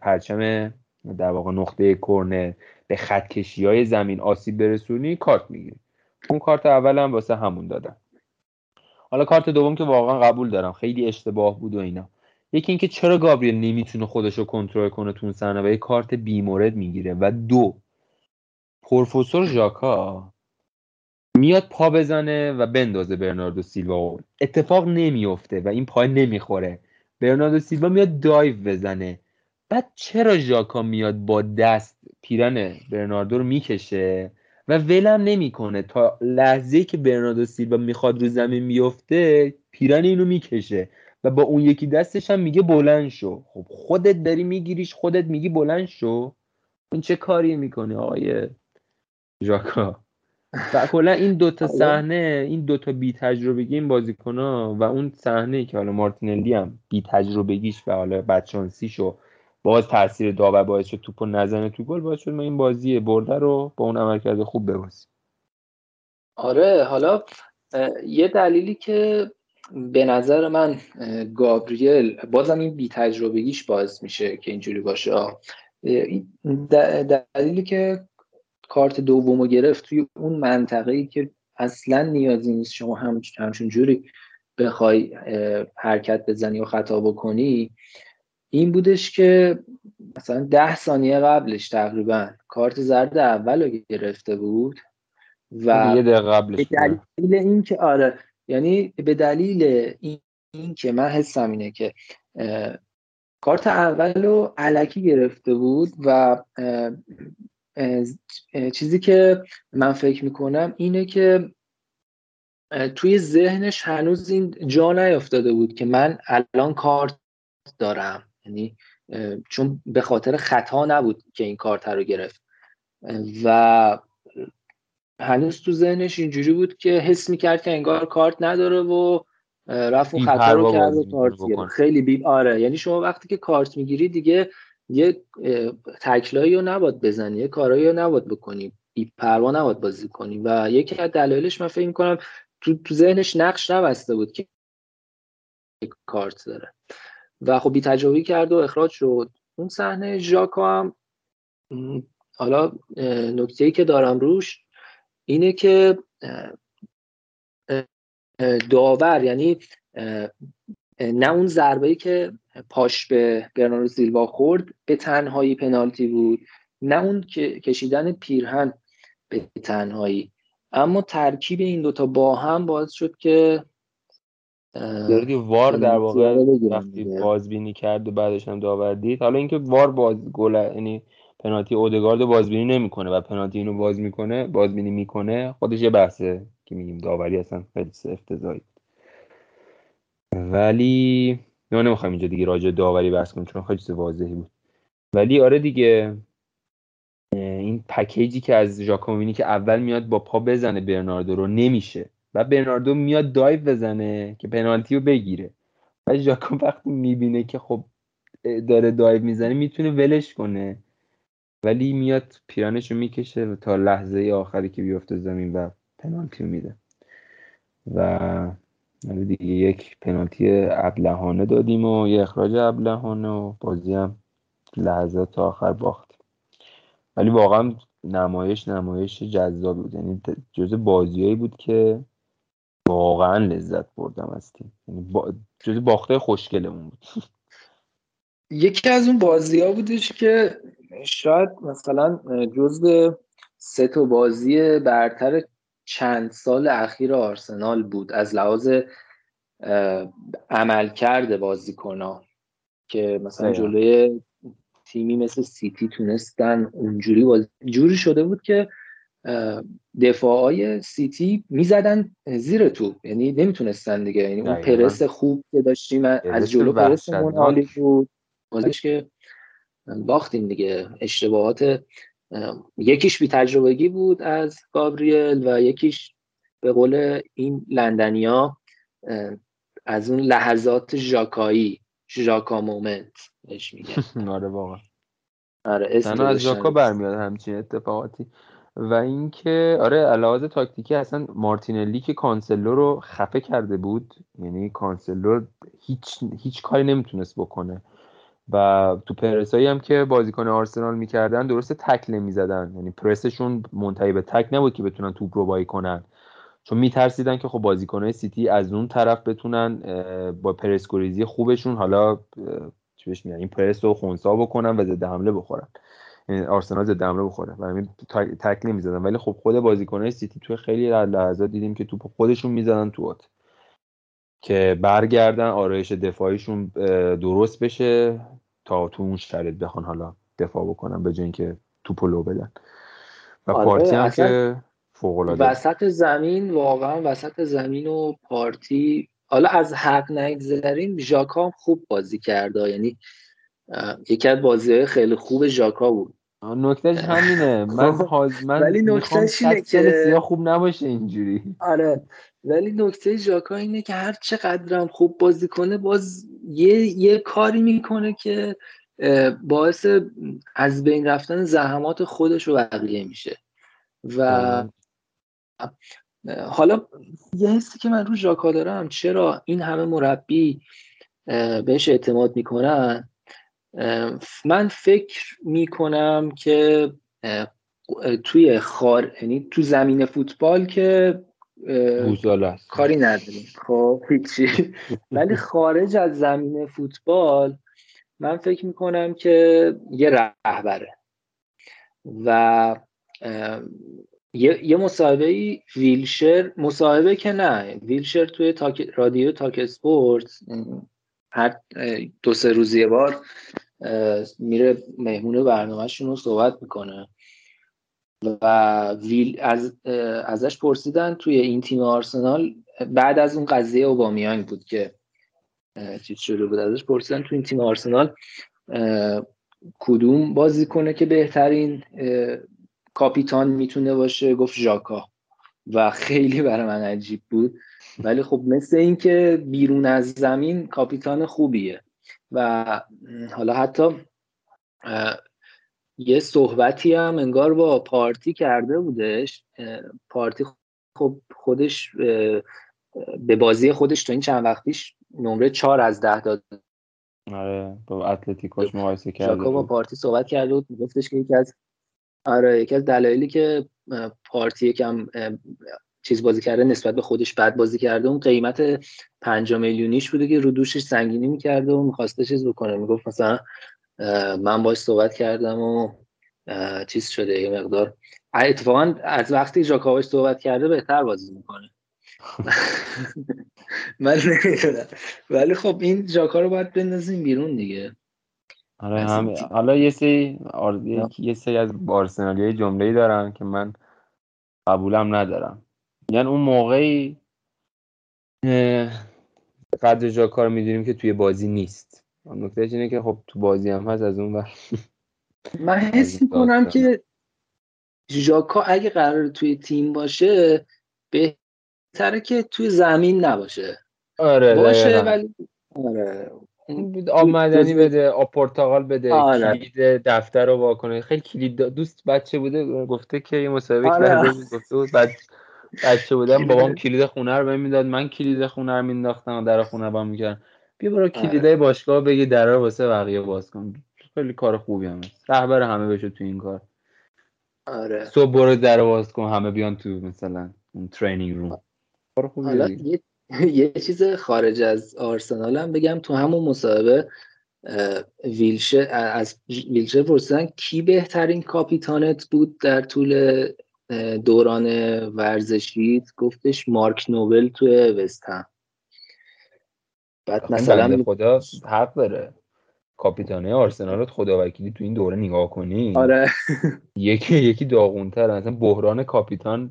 پرچم در واقع نقطه کرنر به خط کشی های زمین آسیب برسونی کارت می‌گیری اون کارت اول هم واسه همون دادن حالا کارت دوم که واقعا قبول دارم. خیلی اشتباه بود و اینا. یکی اینکه چرا گابریل نمی‌تونه خودش رو کنترل کنه تو صحنه و یه کارت بیمورد می‌گیره و دو پروفسور ژاکا میاد پا بزنه و بندازه برناردو سیلوا. اتفاق نمیفته و این پای نمی‌خوره. برناردو سیلوا میاد دایو بزنه. بعد چرا ژاکا میاد با دست پیرن برناردو رو می‌کشه و ولم نمی‌کنه؟ تا لحظه که برناردو سیلوا می‌خواد رو زمین میفته پیرن اینو می‌کشه. و با اون یکی دستش هم میگه بلند شو. خب خودت داری میگیریش خودت میگی بلند شو. این چه کاری می‌کنه آقای ژاکا؟ و کلا این دوتا صحنه این دوتا بی تجربگی این بازیکن و اون صحنه که حالا مارتینلی هم بی تجربگیش و حالا بدشانسیشو باز تاثیر داور باعث شد توپو نزنه تو گل باعث شد ما این بازی برده رو با اون عملکرد خوب ببازیم. آره حالا یه دلیلی که به نظر من گابریل بازم این بی تجربگیش باز میشه که اینجوری باشه. دلیلی که کارت دومو گرفت توی اون منطقه ای که اصلا نیازی نیست شما هم همچون جوری بخوای حرکت بزنی و خطا بکنی این بودش که مثلا ده ثانیه قبلش تقریبا کارت زرد اول رو گرفته بود و یه دقیقه قبلش دلیل این که آره یعنی به دلیل این, این که من حسم اینه که کارت اول رو علکی گرفته بود و چیزی که من فکر می‌کنم اینه که توی ذهنش هنوز این جا نیافتاده بود که من الان کارت دارم. یعنی چون به خاطر خطا نبود که این کارت رو گرفت. و هنوز تو ذهنش اینجوری بود که حس می‌کرد که انگار کارت نداره و رفت اون خطا رو کرد و کارت خیلی بی آره یعنی شما وقتی که کارت می‌گیری دیگه یه تکلایی رو نباد بزنی یه کارایی رو نباد بکنی. بی پروا نباد بازی کنی. و یکی از دلایلش من فکر می‌کنم تو, تو ذهنش نقش نبسته بود که کارت داره. و خب بی تجربی کرد و اخراج شد. اون صحنه ژاکا هم حالا نکته ای که دارم روش اینه که داور یعنی نه اون ضربه که پاش به برناردو سیلوا خورد به تنهایی پنالتی بود نه اون که کشیدن پیرهن به تنهایی. اما ترکیب این دوتا با هم باعث شد که دردی وار در واقع وقتی بازبینی کرد و بعدش هم داور دید. حالا اینکه وار باز گل یعنی پنالتی اودگارد بازبینی نمی‌کنه و پنالتی اینو باز می‌کنه بازبینی می‌کنه خودش یه بحثه که میگیم داوری اصلا خیلی افتضاحی. ولی نه نمی‌خوایم اینجا دیگه راجع داوری بحث کنیم چون خیلی واضحی بود. ولی آره دیگه این پکیجی که از ژاکومینی که اول میاد با پا بزنه برناردو رو نمیشه و برناردو میاد دایو بزنه که پنالتی رو بگیره. و ژاکوم وقتی می‌بینه که خب داره دایو می‌زنه می‌تونه ولش کنه. ولی میاد پیرانش رو می‌کشه تا لحظه آخری که بیفته زمین و پنالتی میده. و دیگه یک پنالتی ابلهانه دادیم و یه اخراج ابلهانه و بازی هم لحظات تا آخر باخت. ولی واقعا نمایش نمایش جذابی بود. یعنی جز بازیایی بود که واقعا لذت بردم از تیم. یعنی با... جز باخته خوشگلمون بود. یکی از اون بازی ها بودش که شاید مثلا جز سه تا بازی برتر چند سال اخیر آرسنال بود از لحاظ عمل کرده بازیکن ها که مثلا جلوی تیمی مثل سیتی تونستن اونجوری باز... جوری شده بود که دفاعای سیتی می‌زدن زیر تو یعنی نمی‌تونستن دیگه یعنی اون پرس خوب که داشتیم از جلو پرسمون عالی بود. بازش که باختیم دیگه. اشتباهات یکیش بی تجربگی بود از گابریل و یکیش به قول این لندنیا از اون لحظات ژاکایی Xhaka moment بهش میگن. آره واقعا. آره از ژاکا برمیاد همچین اتفاقاتی. و اینکه آره علاوه تاکتیکی اصلا مارتینلی که کانسلو رو خفه کرده بود یعنی کانسلو هیچ هیچ کاری نمی‌تونست بکنه. و تو پرسایی هم که بازیکن آرسنال می‌کردن درسته تکل نمی‌زدن یعنی پرسشون منتهی به تکل نبود که بتونن توپ رو کنن. چون میترسیدن که خب بازیکنهای سیتی از اون طرف بتونن با پرسکوریزی خوبشون حالا چی میگن این پرس رو خونسا بکنن و ضد حمله بخورن. یعنی آرسنال ضد حمله بخوره. و همین تکل می‌زدن. ولی خب خود بازیکنهای سیتی توی خیلی لحظات دیدیم که توپ خودشون می‌زدن تو آت. که برگردن آرایش دفاعیشون درست بشه تا تو اون شرط بخوان حالا دفاع بکنن به جای اینکه توپو لو بدن. و آره پارتی هم که فوق العاده وسط زمین واقعا وسط زمین و پارتی. حالا از حق نگذریم ژاکا خوب بازی کرده یعنی یکی از بازی های خیلی خوب ژاکا بود. نکتهش همینه. من خب، من ولی نکتهش اینه که خوب نباشه اینجوری. آره. ولی نکته ژاکا اینه که هر چقدرم خوب بازی کنه باز یه یه کاری می‌کنه که باعث از بین رفتن زحمات خودش و بقیه میشه. و حالا یه حسی که من رو ژاکا دارم چرا این همه مربی بهش اعتماد می‌کنن؟ من فکر می‌کنم که توی خار یعنی تو زمین فوتبال که کاری نداریم. خب هیچی. ولی خارج از زمین فوتبال من فکر می‌کنم که یه رهبره. و یه, یه مصاحبه ویلشر مصاحبه که نه ویلشر توی تاک... رادیو تاک اسپورت هر دو سه روز یه بار میره مهمون برنامهشون رو صحبت می‌کنه. و ویل از ازش پرسیدن توی این تیم آرسنال. بعد از اون قضیه اوبامیانگ بود که چیز شده بود. ازش پرسیدن توی این تیم آرسنال کدوم بازی کنه که بهترین کاپیتان می‌تونه باشه؟ گفت ژاکا. و خیلی برای من عجیب بود. ولی خب مثل اینکه بیرون از زمین کاپیتان خوبیه. و حالا حتی یه صحبتی هم انگار با پارتی کرده بودش. پارتی خب خودش به بازی خودش تو این چند وقتیش نمره چهار از ده داد. آره با اتلتیکوش مقایسه کرده با پارتی صحبت کرده بود. گفتش که یکی از آره یکی از دلایلی که پارتی یکم چیز بازی کرده نسبت به خودش بد بازی کرده اون قیمت 5 میلیونیش بوده که رو دوشش سنگینی می‌کرده و می‌خواسته چیز بکنه. می‌گفت مثلا من باش صحبت کردم و چیز شده یه مقدار. اتفاقا از وقتی جاکاوش صحبت کرده بهتر بازی می‌کنه. من نمی‌دونم. ولی خب این جاکا رو باید بندازیم بیرون دیگه. آره هم حالا یه سری یه سری از های جمله دارن که من قبولم ندارم. یعنی اون موقعی قدر جاکا رو می‌دونیم که توی بازی نیست. نکته اینه که خب تو بازی هم هست از اون بر من حس می‌کنم که ژاکا اگه قرار توی تیم باشه بهتره که توی زمین نباشه. آره باشه ولی آره. آب مدنی بده آب پرتغال بده آره. کلید دفتر رو واکنه خیلی کلید دوست بچه بوده گفته که یه مسابقه آره. کرده بود گفته بود بعد بچه بودم بابام کلید خونه رو بهم می‌داد من کلید خونه رو مینداختم و در خونه با می‌کردم بیا برو کلیدای آره. باشگاه بگی در رو واسه بقیه باز کن. خیلی کار خوبی هم هست. رهبر همه بشه تو این کار. آره. صبح برو در باز کن همه بیان تو مثلا اون ترینینگ روم کار حالا یه یه چیز خارج از آرسنال هم بگم. تو همون مصاحبه ویلشر از ویلشر پرسیدن کی بهترین کاپیتانت بود در طول دوران ورزشیت؟ گفتش مارک نوبل توی وستهم بعد مثلا خدا حق داره. کاپیتانه آرسنال رو خدا وکیلی تو این دوره نگاه کنی. آره. یکی یکی داغونتر مثلا بحران کاپیتان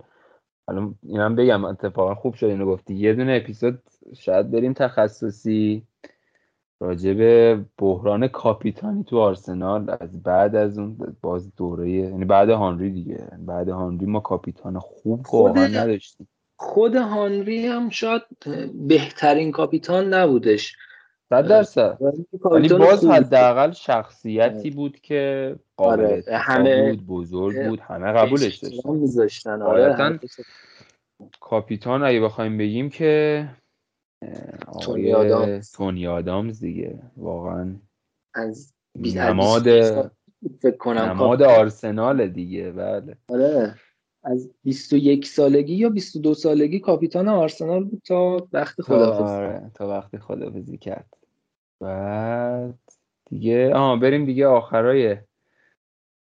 الان اینم بگم اتفاقا خوب شد اینو گفتی. یه دونه اپیزود شاید بریم تخصصی راجع به بحران کاپیتانی تو آرسنال. از بعد از اون باز دوره یعنی بعد هانری دیگه. بعد هانری ما کاپیتان خوب واقعا نداشتیم. خود هانری هم شاید بهترین کاپیتان نبودش. صد درصد. ولی باز حداقل شخصیتی بود که قابل آره. همه بود بزرگ بود همه قبولش داشتن. آره. کاپیتان اگه بخوایم بگیم که تونی آدامز. تونی آدامز دیگه. واقعا از نماد فکر کنم نماد آرسنال دیگه بله. آره. از 21 سالگی یا 22 سالگی کاپیتان آرسنال بود تا وقت خدافزی آره، تا وقت خدافزی کرد. بعد دیگه آها بریم دیگه آخرای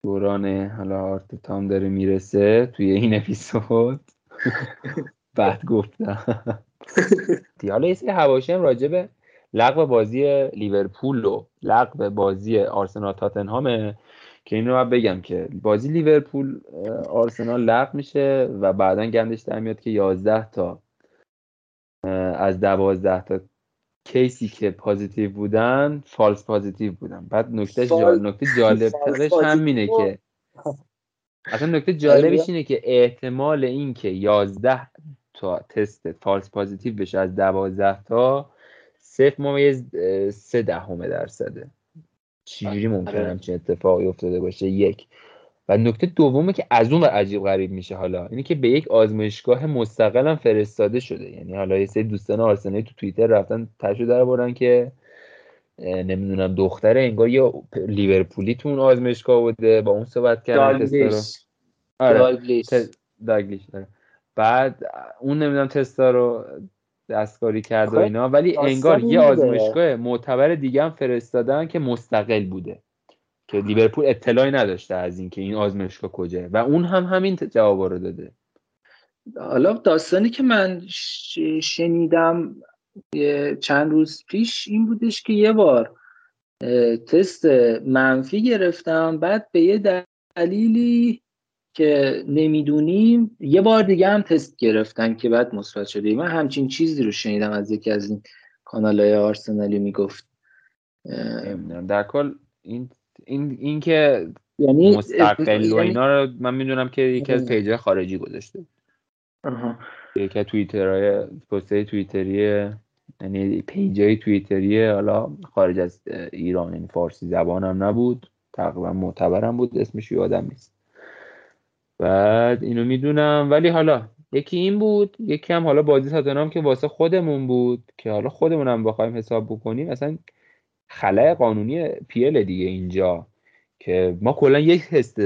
دوران. حالا آرتتام داره می‌رسه توی این اپیزود. بعد گفتم. حالا یه سری حواشی هم راجع به لغو بازی لیورپول و لغو بازی آرسنال تاتنهامه که این رو من بگم که بازی لیورپول آرسنال لغو میشه و بعدا گندش در میاد که 11 تا از 12 تا case ی که positive بودن false positive بودن. بعد نکته جال... نکته جالب ترش همینه که اصلا نکته جالبش اینه که احتمال این که 11 تا تست فالس پازیتیو بشه از 12 تا صفر ممیز سه دهمه درصده. چجوری ممکنه آره. همچین اتفاقی افتاده باشه؟ یک. و نکته دومه که از اون عجیب غریب میشه حالا اینه که به یک آزمایشگاه مستقل هم فرستاده شده. یعنی حالا یه سری دوستان آرسنالی تو توییتر رفتن تشو در بردن که نمی‌دونم دختره انگار یه لیورپولی تو اون آزمایشگاه بوده با اون صحبت کردن آره. داگلیش. آره. بعد اون نمی‌دونم تستا رو دستکاری کرد و خب، اینا. ولی انگار یه آزمایشگاه معتبر دیگه هم فرستادن که مستقل بوده. که لیورپول اطلاعی نداشته از اینکه این آزمایشگاه کجاه. و اون هم همین جواب رو داده. حالا داستانی که من شنیدم چند روز پیش این بودش که یه بار تست منفی گرفتم بعد به یه دلیلی که نمی‌دونیم. یه بار دیگه هم تست گرفتن که بعد مثبت شده من همچین چیزی رو شنیدم از یکی از این کانال های آرسنالی می‌گفت. در کل این این این که یعنی مستقل و یعنی اینا رو من می‌دونم که یکی از پیجه خارجی گذاشته. یکی از توییترهای پست توییتری یعنی پیجای توییتری حالا خارج از ایران یعنی فارسی زبان هم نبود. تقریبا معتبرم بود. اسمش یادم نیست. بعد اینو می‌دونم. ولی حالا یکی این بود یکی هم حالا بازی تاتنام که واسه خودمون بود که حالا خودمونم بخوایم حساب بکنیم. اصلا خلای قانونی پیل دیگه اینجا که ما کلا یک تست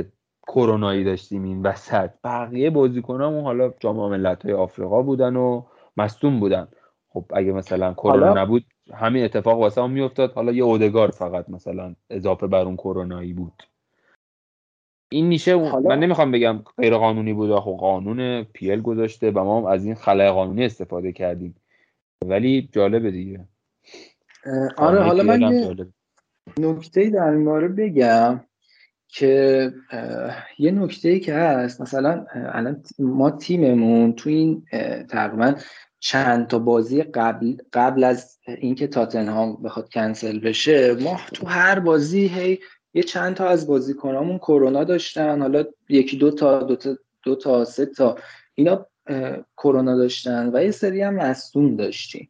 کرونایی داشتیم این وسط. بقیه بازیکنامون حالا جام ملت‌های آفریقا بودن و مصدوم بودن. خب اگه مثلا کرونا نبود همین اتفاق واسه هم میافتاد. حالا یه اودگار فقط مثلا اضافه بر اون کرونایی بود. این میشه من نمی‌خوام بگم غیر قانونی بود خب قانون پیل گذاشته و ما هم از این خلای قانونی استفاده کردیم. ولی جالبه دیگه. آره حالا من نکته در این بگم که یه نکته ای که هست مثلا الان ما تیممون تو این تقریبا چند تا بازی قبل قبل از اینکه تاتنهام بخواد کنسل بشه ما تو هر بازی هی یه چند تا از بازیکنامون کرونا داشتن. حالا یکی دو تا دو تا, دو تا سه تا اینا کرونا داشتن و یه سری هم مصدوم داشتیم.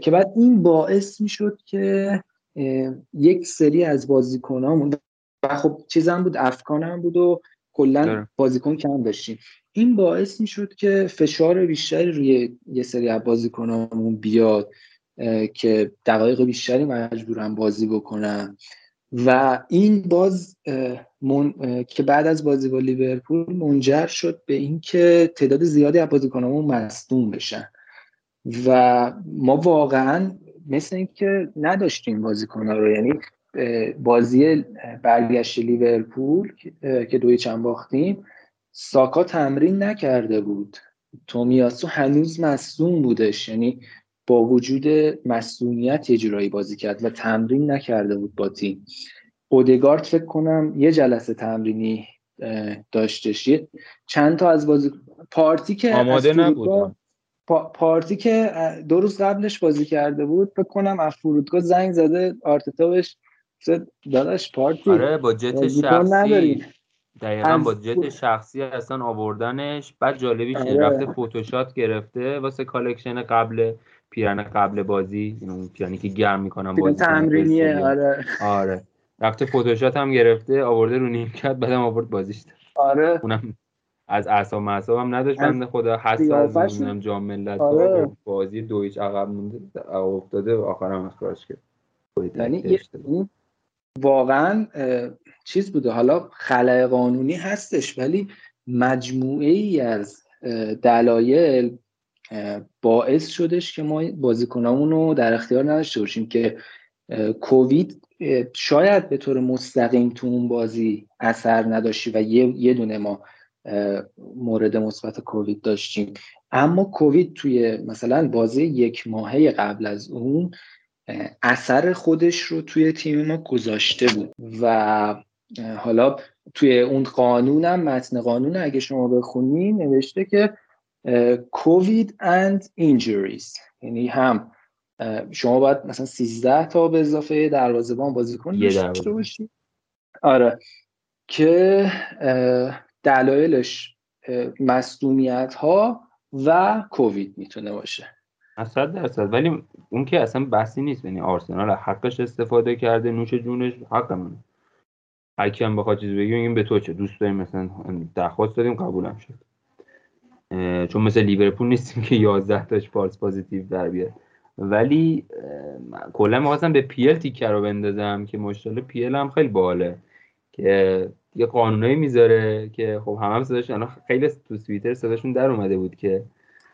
که بعد این باعث می‌شد که یک سری از بازیکنامون و خب چیزم بود افکانم بود و کلا آره. بازیکن کم داشتیم. این باعث می‌شد که فشار بیشتری روی یه سری از بازیکنامون بیاد که دقایق بیشتری مجبورن بازی بکنن. و این باز من... که بعد از بازی با لیورپول منجر شد به اینکه تعداد زیادی از بازیکنامون مصدوم بشن. و ما واقعا مثل اینکه نداشتیم بازیکنها رو یعنی بازی برگشت لیورپول که دوی چند باختیم ساکا تمرین نکرده بود. تومیاسو هنوز مصوم بودش. یعنی با وجود مصومیت یه جورایی بازی کرد و تمرین نکرده بود با تیم. اودگارد فکر کنم یه جلسه تمرینی داشتش. چند تا از بازی پارتی که آماده نبود. پارتی که دو روز قبلش بازی کرده بود فکر کنم از فرودگاه زنگ زده آرتتا بهش داداش پارتی آره با جت شخصی. دقیقا با جت شخصی اصلا آوردنش. بعد جالبیش آره. رفته photoshoot گرفته واسه collection قبل پیرن قبل بازی اون پیرنی که گرم می‌کنن بازی تمرینیه آره. آره. رفته photoshoot هم گرفته آورده رو نیمکت بعدم آورد بازیش. آره. اونم از اعصاب معصاب هم نداشت. بنده خدا خسته از نمی‌دونم جام ملت آره. بازی دو هیچ عقب مونده افتاده و آخرم اخراج کرد یعنی واقعا چیز بوده. حالا خلای قانونی هستش ولی مجموعه ای از دلایل باعث شدش که ما بازیکنامون رو در اختیار نداشته باشیم که کووید شاید به طور مستقیم تو اون بازی اثر نداشتی و یه, دونه ما مورد مثبت کووید داشتیم. اما کووید توی مثلا بازی یک ماهه قبل از اون اثر خودش رو توی تیم ما گذاشته بود و حالا توی اون قانونم متن قانون اگه شما بخونی نوشته که کووید اند اینجوریز یعنی هم شما باید مثلا 13 تا به اضافه دروازه‌بان بازیکن داشته باشی. آره. که دلایلش مصدومیت ها و کووید می‌تونه باشه. صد درصد. ولی اون که اصلا بحثی نیست. یعنی آرسنال حقش استفاده کرده نوش جونش حق منه هر هم بخواد چیزی بگیم این به تو چه؟ دوست داریم مثلا درخواست دادیم قبولم شد. چون مثل لیورپول نیستیم که 11 تاش پارس پازیتیو در بیاد ولی کلا می‌خواستم به پیل تیکه رو بندازم که مشکل پیل هم خیلی باله که یه قانونایی می‌ذاره که خب هم هم صداش خیلی تو توییتر صداشون در اومده بود که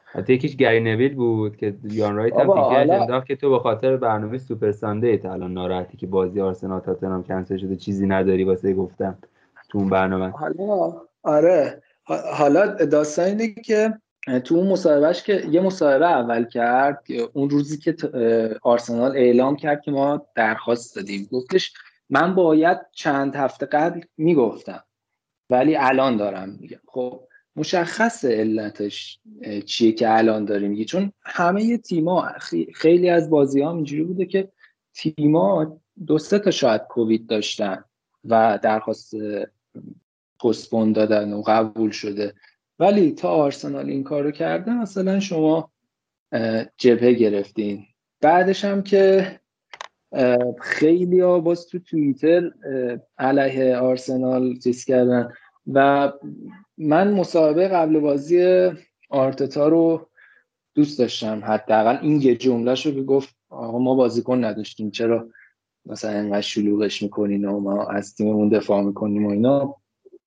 حتی یکیش گری نویل بود که یان رایت هم تیکه انداخت که تو به خاطر برنامه سوپر سانده تا الان ناراحتی که بازی آرسنال تاتنهام کنسل شده چیزی نداری واسه گفتم تو اون برنامه. حالا آره. حالا داستان اینه که تو اون مصاحبهش که یه مصاحبه اول کرد اون روزی که آرسنال اعلام کرد که ما درخواست دادیم. گفتش من باید چند هفته قبل می‌گفتم ولی الان دارم میگم. خب مشخص علتش چیه که الان داریم؟ میگی چون همه تیما خیلی از بازی ها اینجوری بوده که تیما دو سه تا شاید کووید داشتن و درخواست پستپون دادن و قبول شده. ولی تا آرسنال این کارو کرده مثلا شما جبهه گرفتین. بعدش هم که خیلی ها باز تو توییتر علیه آرسنال چیز کردن. و من مصاحبه قبل بازی آرتتا رو دوست داشتم. حداقل این یه جمله رو گفت آقا ما بازیکن نداشتیم چرا مثلا اینقدر شلوغش می‌کنین و ما از تیممون دفاع می‌کنیم و اینا.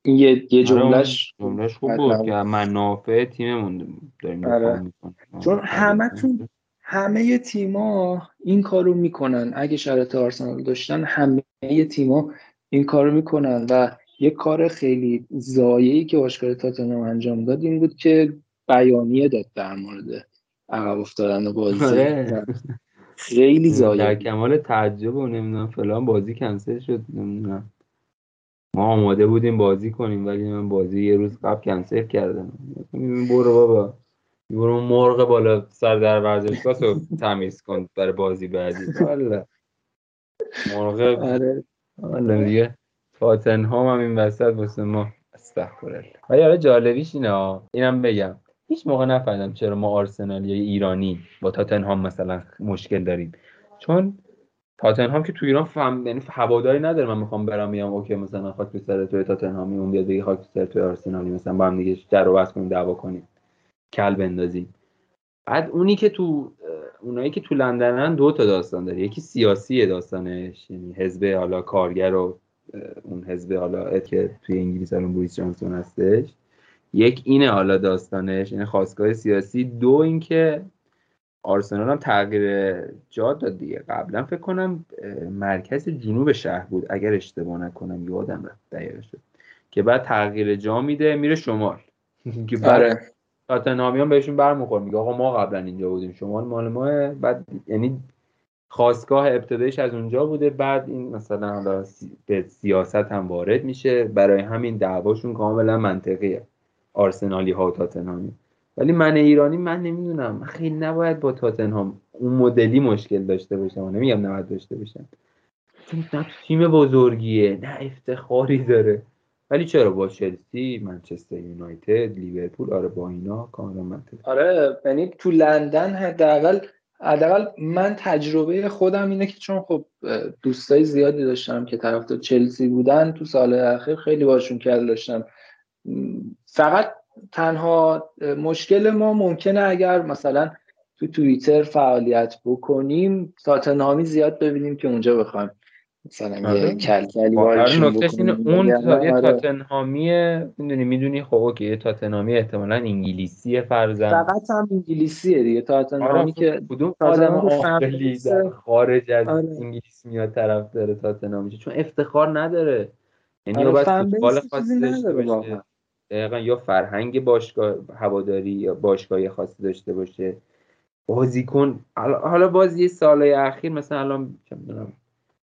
این یه, یه جملهش جملهش خوب بود که منافع تیممون داریم آره. می‌کنیم. چون همتون همه تیما این کارو می‌کنن. اگه شرط آرسنال داشتن همه تیما این کارو می‌کنن و یه کار خیلی زایه‌ای که باشگاه تاتنهام انجام داد این بود که بیانیه داد در مورد عقب افتادن بازی. آره. خیلی زایه در کمال تعجب و نمی‌دونم فلان بازی کنسل شد نمی‌دونم. ما آماده بودیم بازی کنیم ولی من بازی یه روز قبل کنسل کردم. برو بابا. برو مرغ بالا سر در ورزشگاه تو تمیز کن برای بازی بعدی. والا. مرغ آره. دیگه تاتنهام هم این وسط واسه ما. استغفر ولی حالا جالبیش اینه اینم بگم. هیچ موقع نفهمیدم چرا ما آرسنال یا ایرانی با تاتنهام مثلا مشکل داریم. چون تاتنهام که تو ایران فهم یعنی هواداری نداره من می‌خوام برم میام اوکی مثلا خاک تو سر توی تاتنهامی اون بیاد بگه خاک تو سر توی آرسنالی مثلا با هم دیگه در و بس کنیم دعوا کنیم کل بندازیم. بعد اونی که تو اونایی که تو لندنن دو تا داستان داره. یکی سیاسی داستانش یعنی حزب حالا کارگر و اون حزب حالا که توی انگلیس الان بوریس جانسون هستش. یک اینه حالا داستانش این خواستگاه سیاسی. دو اینکه آرسنال هم تغییر جا داد دیگه. قبلا فکر کنم مرکز جنوب شهر بود اگر اشتباه نکنم یادم رفت دقیقه شد. که بعد تغییر جا میده میره شمال. که آره. تاتنهامیان بهشون برمیخوره. میگه آقا ما قبلا اینجا بودیم. شمال مال ما. بعد یعنی خواستگاه ابتدایش از اونجا بوده. بعد این مثلا به سیاست هم وارد میشه. برای همین دعواشون کاملا منطقیه. آرسنالی ها و تاتنهامی. ولی من ایرانی من نمی‌دونم. خیلی نباید با تاتنهام اون مدلی مشکل داشته باشم. نمیگم نباید داشته باشم. نه تیم بزرگیه نه افتخاری داره. ولی چرا؟ با چلسی منچستر یونایتد لیورپول آره با اینا کاملا منطقی. آره یعنی تو لندن حداقل حداقل من تجربه خودم اینه که چون خب دوستای زیادی داشتم که طرفدار چلسی بودن تو سال اخیر خیلی باشون کل داشتم. فقط تنها مشکل ما ممکنه اگر مثلا تو توییتر فعالیت بکنیم تاتنهامی زیاد ببینیم که اونجا بخوایم مثلا. یه کلکلی آره اینه اون یه آره. تاتنهامیه می‌دونی می‌دونی خب اوکی تاتنهامی احتمالا انگلیسی فرزن فقط هم انگلیسیه دیگه. تاتنهامی آره که کدوم آدم خارج از آره. انگلیس میاد طرف داره تاتنهامی چون افتخار نداره. یعنی آره باید فوتبال خاصی داشته باشه. دقیقا یا فرهنگ باشگاه هواداری یا باشگاهی خاصی داشته باشه. بازیکن حالا باز یه سالهای اخیر مثلا الان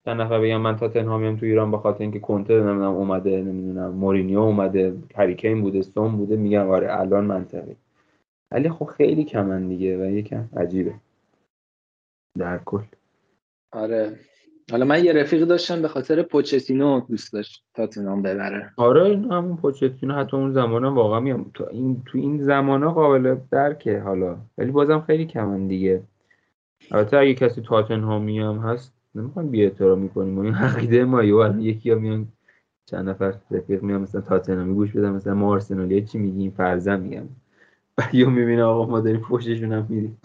چند نفر بگم من تاتنهامیم تو ایران به خاطر اینکه کنته نمی‌دونم اومده نمی‌دونم مورینیو اومده هریکین بوده سون بوده میگم آره الان منطقی. ولی خب خیلی کمن دیگه و یکم عجیبه. در کل. آره. حالا من یه رفیق داشتم به خاطر پوچتینو دوست داشت تاتنهام ببره. آره همون پوچتینو حتی اون زمان واقعا میام. تو این تو این زمان قابل درکه حالا. ولی بازم خیلی کمن دیگه. البته اگه کسی تاتنهامی هم هست نمی‌خوایم بی احترامی کنیم. این عقیده ما الان یکی میان چند نفر رفیق میان مثلا تاتنهامی گوش بدن مثلا ما آرسنالی چی میگیم؟ فرزن میگم یا می‌بینه آقا ما داریم فوششون هم میریم.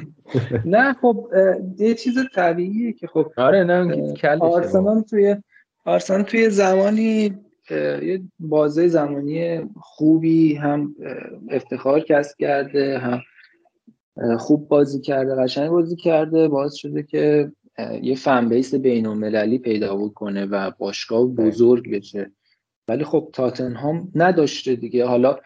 نه خب یه چیز طبیعیه که خب آره نه آرسنال توی آرسنال توی زمانی یه بازه زمانی خوبی هم افتخار کسب کرده هم خوب بازی کرده قشنگ بازی کرده باعث شده که یه فن بیس بین المللی پیدا بکنه و باشگاه بزرگ بشه. ولی خب تاتنهام نداشته دیگه. حالا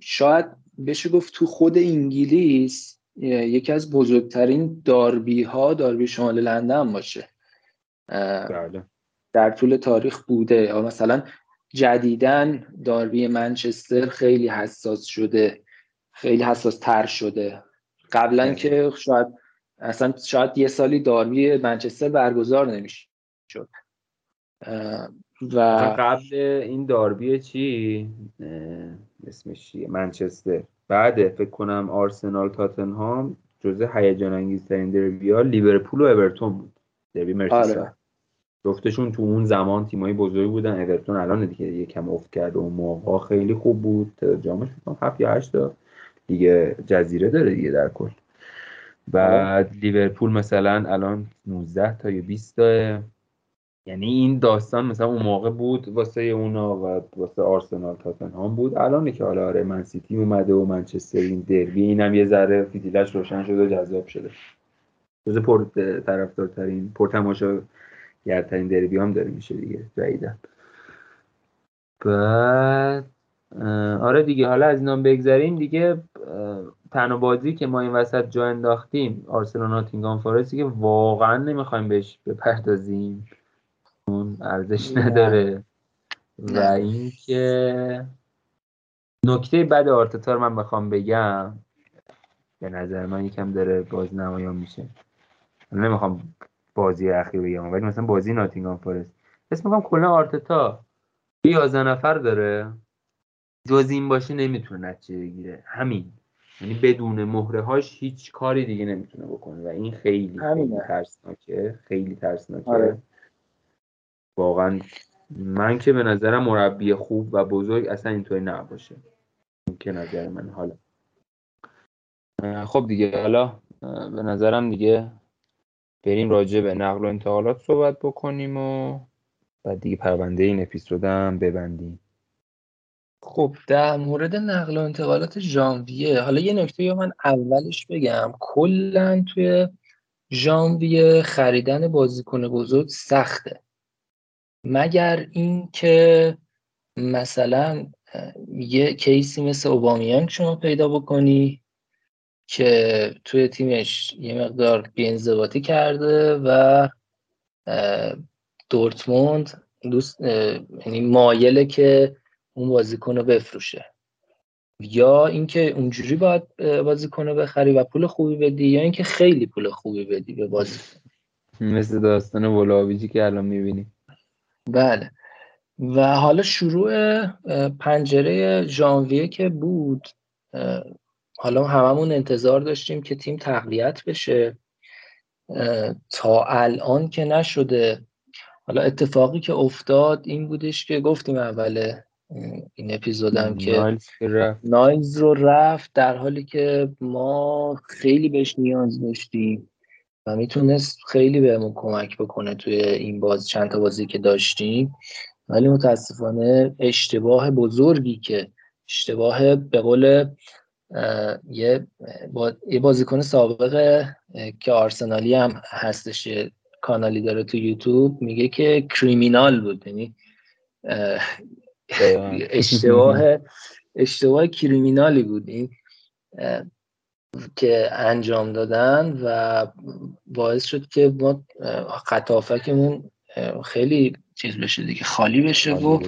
شاید بشه گفت تو خود انگلیس یکی از بزرگترین داربی ها داربی شمال لندن باشه. بله. در طول تاریخ بوده. مثلا جدیدن داربی منچستر خیلی حساس شده خیلی حساس تر شده. قبلا بله. که شاید اصلا شاید یه سالی داربی منچستر برگزار نمیشه شد و قبل این داربی چی؟ اسمش چیه؟ منچستر. بعد فکر کنم آرسنال تاتنهام جزء هیجان انگیزترین دربی ها لیورپول و اورتون بود. دربی مرسی آره. جفتشون تو اون زمان تیمایی بزرگی بودن. اورتون الان دیگه یکم افت کرد و موقع خیلی خوب بود. جامش فکر هفت یا هشت دیگه جزیره داره دیگه در کل. بعد لیورپول مثلا الان 19 تا یا 20 تا یعنی این داستان مثلا اون موقع بود واسه اونا و واسه آرسنال تاتنهام بود. الان که حالا آره من‌سیتی اومده و منچستر این دربی اینم یه ذره فیتیلش روشن شده و جذاب شده. جز پر طرفدارترین پر تماشا گرترین دربی هم داره میشه دیگه جدیدن بعد آره دیگه حالا از اینا بگذریم دیگه تنها بازی که ما این وسط جا انداختیم آرسنال ناتینگام فارستی که واقعا نمی‌خوایم بهش بپردازیم. اون ارزش نداره. و اینکه نکته بعد آرتتا من بخوام بگم به نظر من یکم داره باز نمایان میشه. نمی‌خوام بازی اخیر بگم ولی مثلا بازی ناتینگام فارست اسم میگم کلا آرتتا. 11 نفر داره. جز این باشه نمی‌تونه نتیجه بگیره. همین. یعنی بدون مهره هاش هیچ کاری دیگه نمی‌تونه بکنه. و این خیلی خیلی ترسناکه خیلی ترسناکه. آره. واقعا من که به نظرم مربی خوب و بزرگ اصلا اینطوری نباشه. که نظر من. حالا. خب دیگه حالا به نظرم دیگه بریم راجع به نقل و انتقالات صحبت بکنیم و بعد دیگه پرونده این اپیزودم ببندیم. خب در مورد نقل و انتقالات ژانویه حالا یه نکته من اولش بگم. کلا توی ژانویه خریدن بازیکن بزرگ سخته. مگر اینکه مثلا یه کیسی مثل اوبامیانگ شما پیدا بکنی که توی تیمش یه مقدار بیانضباطی کرده و دورتموند دوست یعنی مایله که اون بازیکن رو بفروشه. یا اینکه اونجوری باید بازیکن رو بخری و پول خوبی بدی یا اینکه خیلی پول خوبی بدی به بازی. مثل داستان ولاویجی که الان می‌بینیم بله. و حالا شروع پنجره ژانویه که بود حالا هممون انتظار داشتیم که تیم تقویت بشه. تا الان که نشده. حالا اتفاقی که افتاد این بودش که گفتیم اول این اپیزودم که نایلز رو رفت در حالی که ما خیلی بهش نیاز داشتیم. و می‌تونست خیلی بهمون کمک بکنه توی این باز چند تا بازی که داشتیم. ولی متاسفانه اشتباه بزرگی که اشتباه به قول یه, با... یه بازیکن سابق که آرسنالی هم هستش کانالی داره تو یوتیوب میگه که کریمینال بود. یعنی اشتباه. اشتباه کریمینالی بود. این که انجام دادن و باعث شد که ما خطافکمون خیلی چیز بشه دیگه خالی بشه و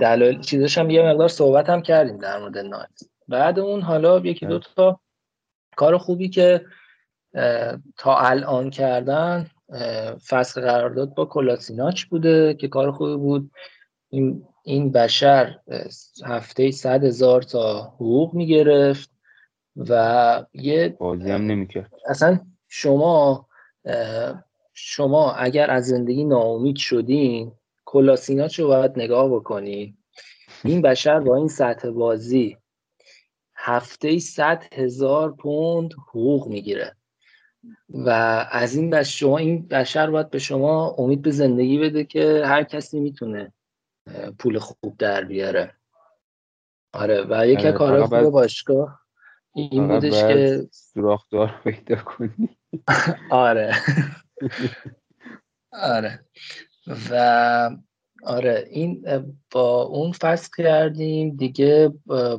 دلایل چیزش هم یه مقدار صحبت هم کردیم در مورد نایت. بعد اون حالا یکی دو تا کار خوبی که تا الان کردن فصل قرارداد با کلاسیناچ بوده که کار خوبی بود. این, این بشر هفته صد هزار تا حقوق می‌گرفت و یه بازی هم نمی‌کرد. اصلا شما شما اگر از زندگی ناامید شدین کلاسیناچ رو باید نگاه بکنی. این بشر با این سطح بازی هفته صد هزار پوند حقوق می‌گیره. و از این بشر شما این بشر باید به شما امید به زندگی بده که هر کسی می‌تونه پول خوب در بیاره. آره و یکی از کارهای خوب باشگاه این بودش که سوراخدار پیدا کنی. آره. آره. و آره این با اون فصل کردیم. دیگه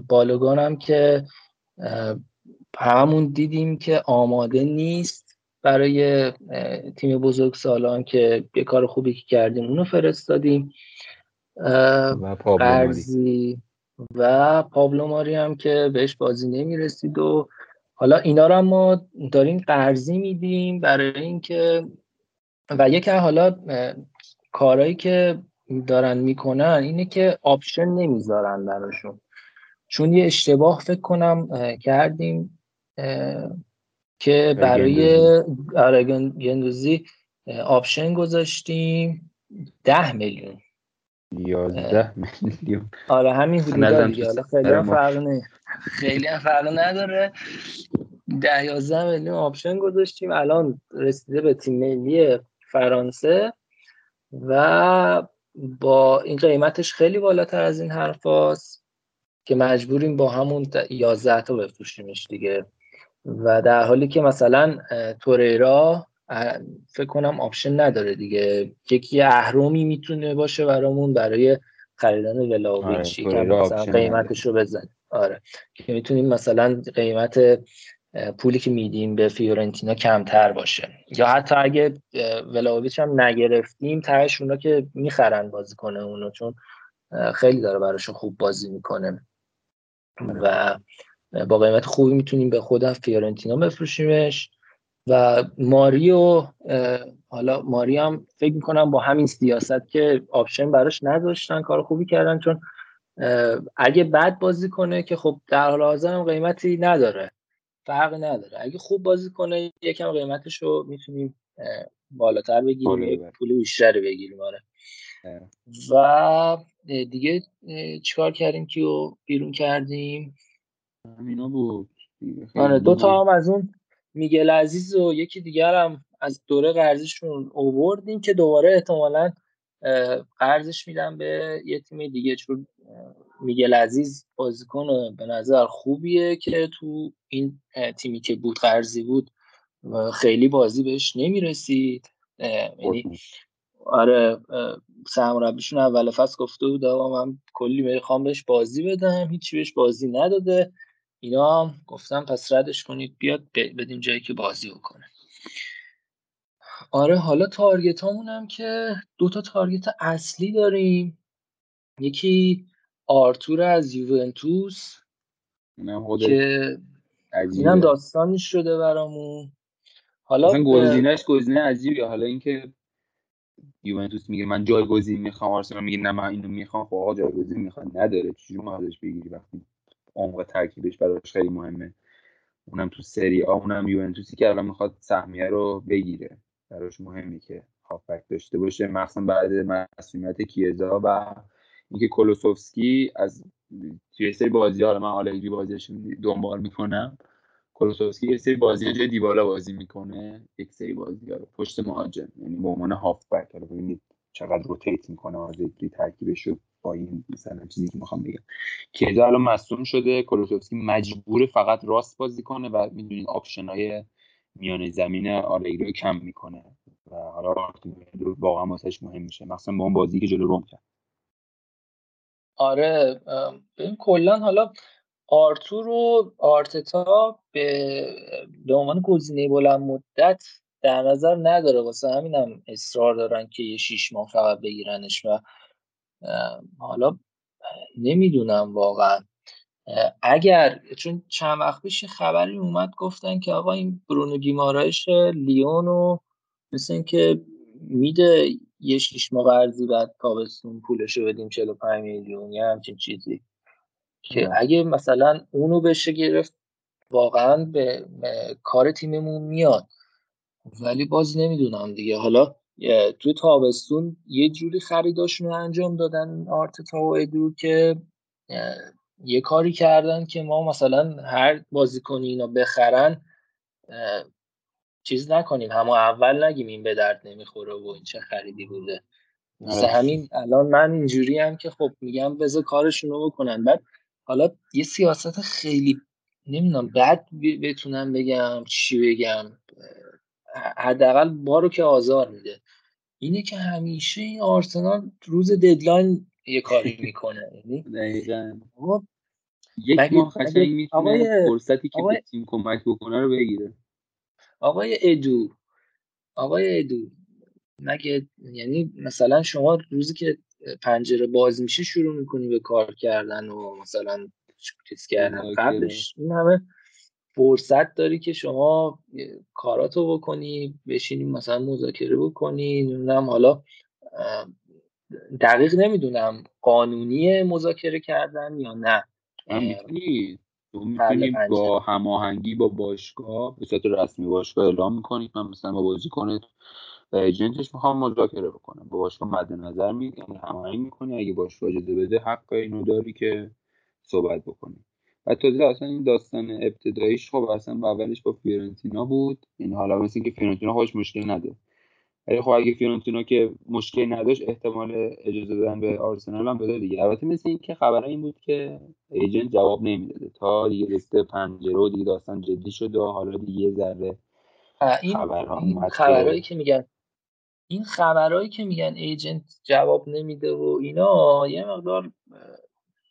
بالگان هم که هممون دیدیم که آماده نیست برای تیم بزرگ سالان که یه کار خوبی که کردیم اونو فرستادیم. و قرضی و پابلو ماری هم که بهش بازی نمی‌رسید و حالا اینا رو ما داریم قرضی میدیم برای اینکه و یکی حالا کارهایی که دارن می‌کنن اینه که option نمی‌ذارن براشون. چون یه اشتباه فکر کنم کردیم که برای آره گندوزی option گذاشتیم ده میلیون. یازده میلیون. آره همین حدودا دیگه. خیلی هم فرق خیلی هم فرق نداره. ده یازده میلیون option گذاشتیم. الان رسیده به تیم ملی فرانسه و با این قیمتش خیلی بالاتر از این حرف که مجبوریم با همون 11 تا بفروشیمش دیگه. و در حالی که مثلا توریرا فکر کنم option نداره دیگه. یکی اهرمی می‌تونه باشه برامون برای خریدن ولاویچ. آره، مثلا قیمتش رو بزن. آره. که می‌تونیم مثلا قیمت پولی که میدیم به فیورنتینا کمتر باشه. یا حتی اگه ولاویچ هم نگرفتیم تهش اونا که می‌خرن بازی کنه اونو چون خیلی داره براشون خوب بازی می‌کنه. و با قیمت خوبی می‌تونیم به خودم فیورنتینا بفروشیمش. و ماریو حالا ماری هم فکر می‌کنم با همین سیاست که option براش نداشتن کار خوبی کردن چون اگه بد بازی کنه که خب در حال حاضر هم قیمتی نداره. فرقی نداره. اگه خوب بازی کنه یکم قیمتش رو می‌تونیم بالاتر بگیریم پول بیشتری بگیریم آره. و دیگه چیکار کردیم؟ که بیرون کردیم؟ همینا بود. آره دو تا هم از اون میگل عزیز و یکی دیگر هم از دوره قرضشون اووردیم که دوباره احتمالا قرضش میدم به یه تیم دیگه چون میگل عزیز بازیکن به نظر خوبیه که تو این تیمی که بود قرضی بود خیلی بازی بهش نمی‌رسید. یعنی آره سرمربیشون اول فصل گفته بود آقا من کلی می‌خوام بهش بازی بدم هیچی بهش بازی نداده. اینا گفتم پس ردش کنید بیاد بدیم جایی که بازی بکنه آره حالا تارگت هم که دو تا تارگت اصلی داریم. یکی آرتور از یوونتوس که اینم داستانی شده برامون. حالا گزینش گزینه عجیبیه. حالا اینکه یوونتوس میگه من جایگزین می‌خوام آرسنال میگه نه من اینو می‌خوام. خب آقا جایگزین می‌خواد نداره. چجوری ما ازش بگیری وقتی عمق ترکیبش براش خیلی مهمه. اونم تو سری آ اونم یوونتوسی که الان می‌خواد سهمیه رو بگیره. براش مهمه که هافبک داشته باشه. مخصوصا بعد مسئولیت کیزا و اینکه کولوسوفسکی از توی سری بازی ها من حالا بازیش دنبال می‌کنم. کولوسوفسکی یه سری بازی جای دیبالا بازی می‌کنه. یک سری بازی ها رو پشت مهاجم. یعنی به عنوان هافبک. رو ببینید چقدر rotate می‌کنه. یک ترکیبش شد با این مثلا چیزی که می‌خوام بگم. کیزا الان مصدوم شده کولوسوفسکی مجبور فقط راست بازی کنه و می‌دونید option های میانه زمین آلگری کم می‌کنه و حالا واقعا واسش مهم میشه. مثلا با اون بازی که جلو رم کرد. آره این کلا حالا آرتور و آرتتا به به عنوان گزینه بلند مدت در نظر نداره واسه همینم اصرار دارن که یه شیش ماه فقط بگیرنش و حالا نمی‌دونم واقعا. اگر چون چند وقت پیش خبری اومد گفتن که آقا این برونو گیمارایش لیون و مثل اینکه میده یه شیش ماه قرضی بعد تابستون پولشو بدیم 45 میلیون یا همچین چیزی. که اگه مثلا اونو بشه گرفت واقعا به, کار تیممون میاد. ولی باز نمی‌دونم دیگه. حالا توی تابستون یه جوری خریداشون رو انجام دادن آرتتا و ادرو که یه کاری کردن که ما مثلا هر بازیکنی اینا بخرن چیز نکنیم. همه اول نگیم این به درد نمی‌خوره و این چه خریدی بوده. مثل آره. همین الان من اینجوری هم که خب میگم بذار کارشون رو بکنن. بعد حالا یه سیاست خیلی نمی‌دونم بعد بتونم بگم چی بگم؟ حداقل بارو که آزار میده. اینه که همیشه این آرسنال روز ددلاین یه کاری می‌کنه. یعنی یک ماه قشنگ می‌تونه فرصتی که به تیم کمک بکنه رو بگیره. آقای ادو آقای ادو مگه یعنی مثلا شما روزی که پنجره باز میشه شروع می‌کنی به کار کردن و مثلا چیز کردن. قبلش این همه فرصت داری که شما کاراتو بکنی بشینی مثلا مذاکره بکنی نمی‌دونم حالا دقیق نمی‌دونم قانونی مذاکره کردن یا نه. می‌تونی می‌تونی با هماهنگی با باشگاه به صورت رسمی باشگاه اعلام می‌کنید من مثلا با کنید و ایجنتش می‌خوام مذاکره بکنم. با باشگاه مد نظر می یعنی هماهنگ می‌کنی اگه باشگاه اجازه بده حق اینو داری که صحبت بکنی. و تازه اصلا این داستان ابتداییش خب اصلا اولش با فیورنتینا بود. این حالا مثل که فیورنتینا خودش مشکل نداره ولی خب اگه فیورنتینا که مشکلی نداشت احتمال اجازه دادن به آرسنال هم بده دیگه. البته مثل اینکه خبر این بود که ایجنت جواب نمی‌داده. تا دیگه رسته پنجره و دیگه داستان جدی شد و حالا دیگه یه ذره این خبرهایی که میگن این خبرهایی که میگن ایجنت جواب نمیده و اینا یه مقدار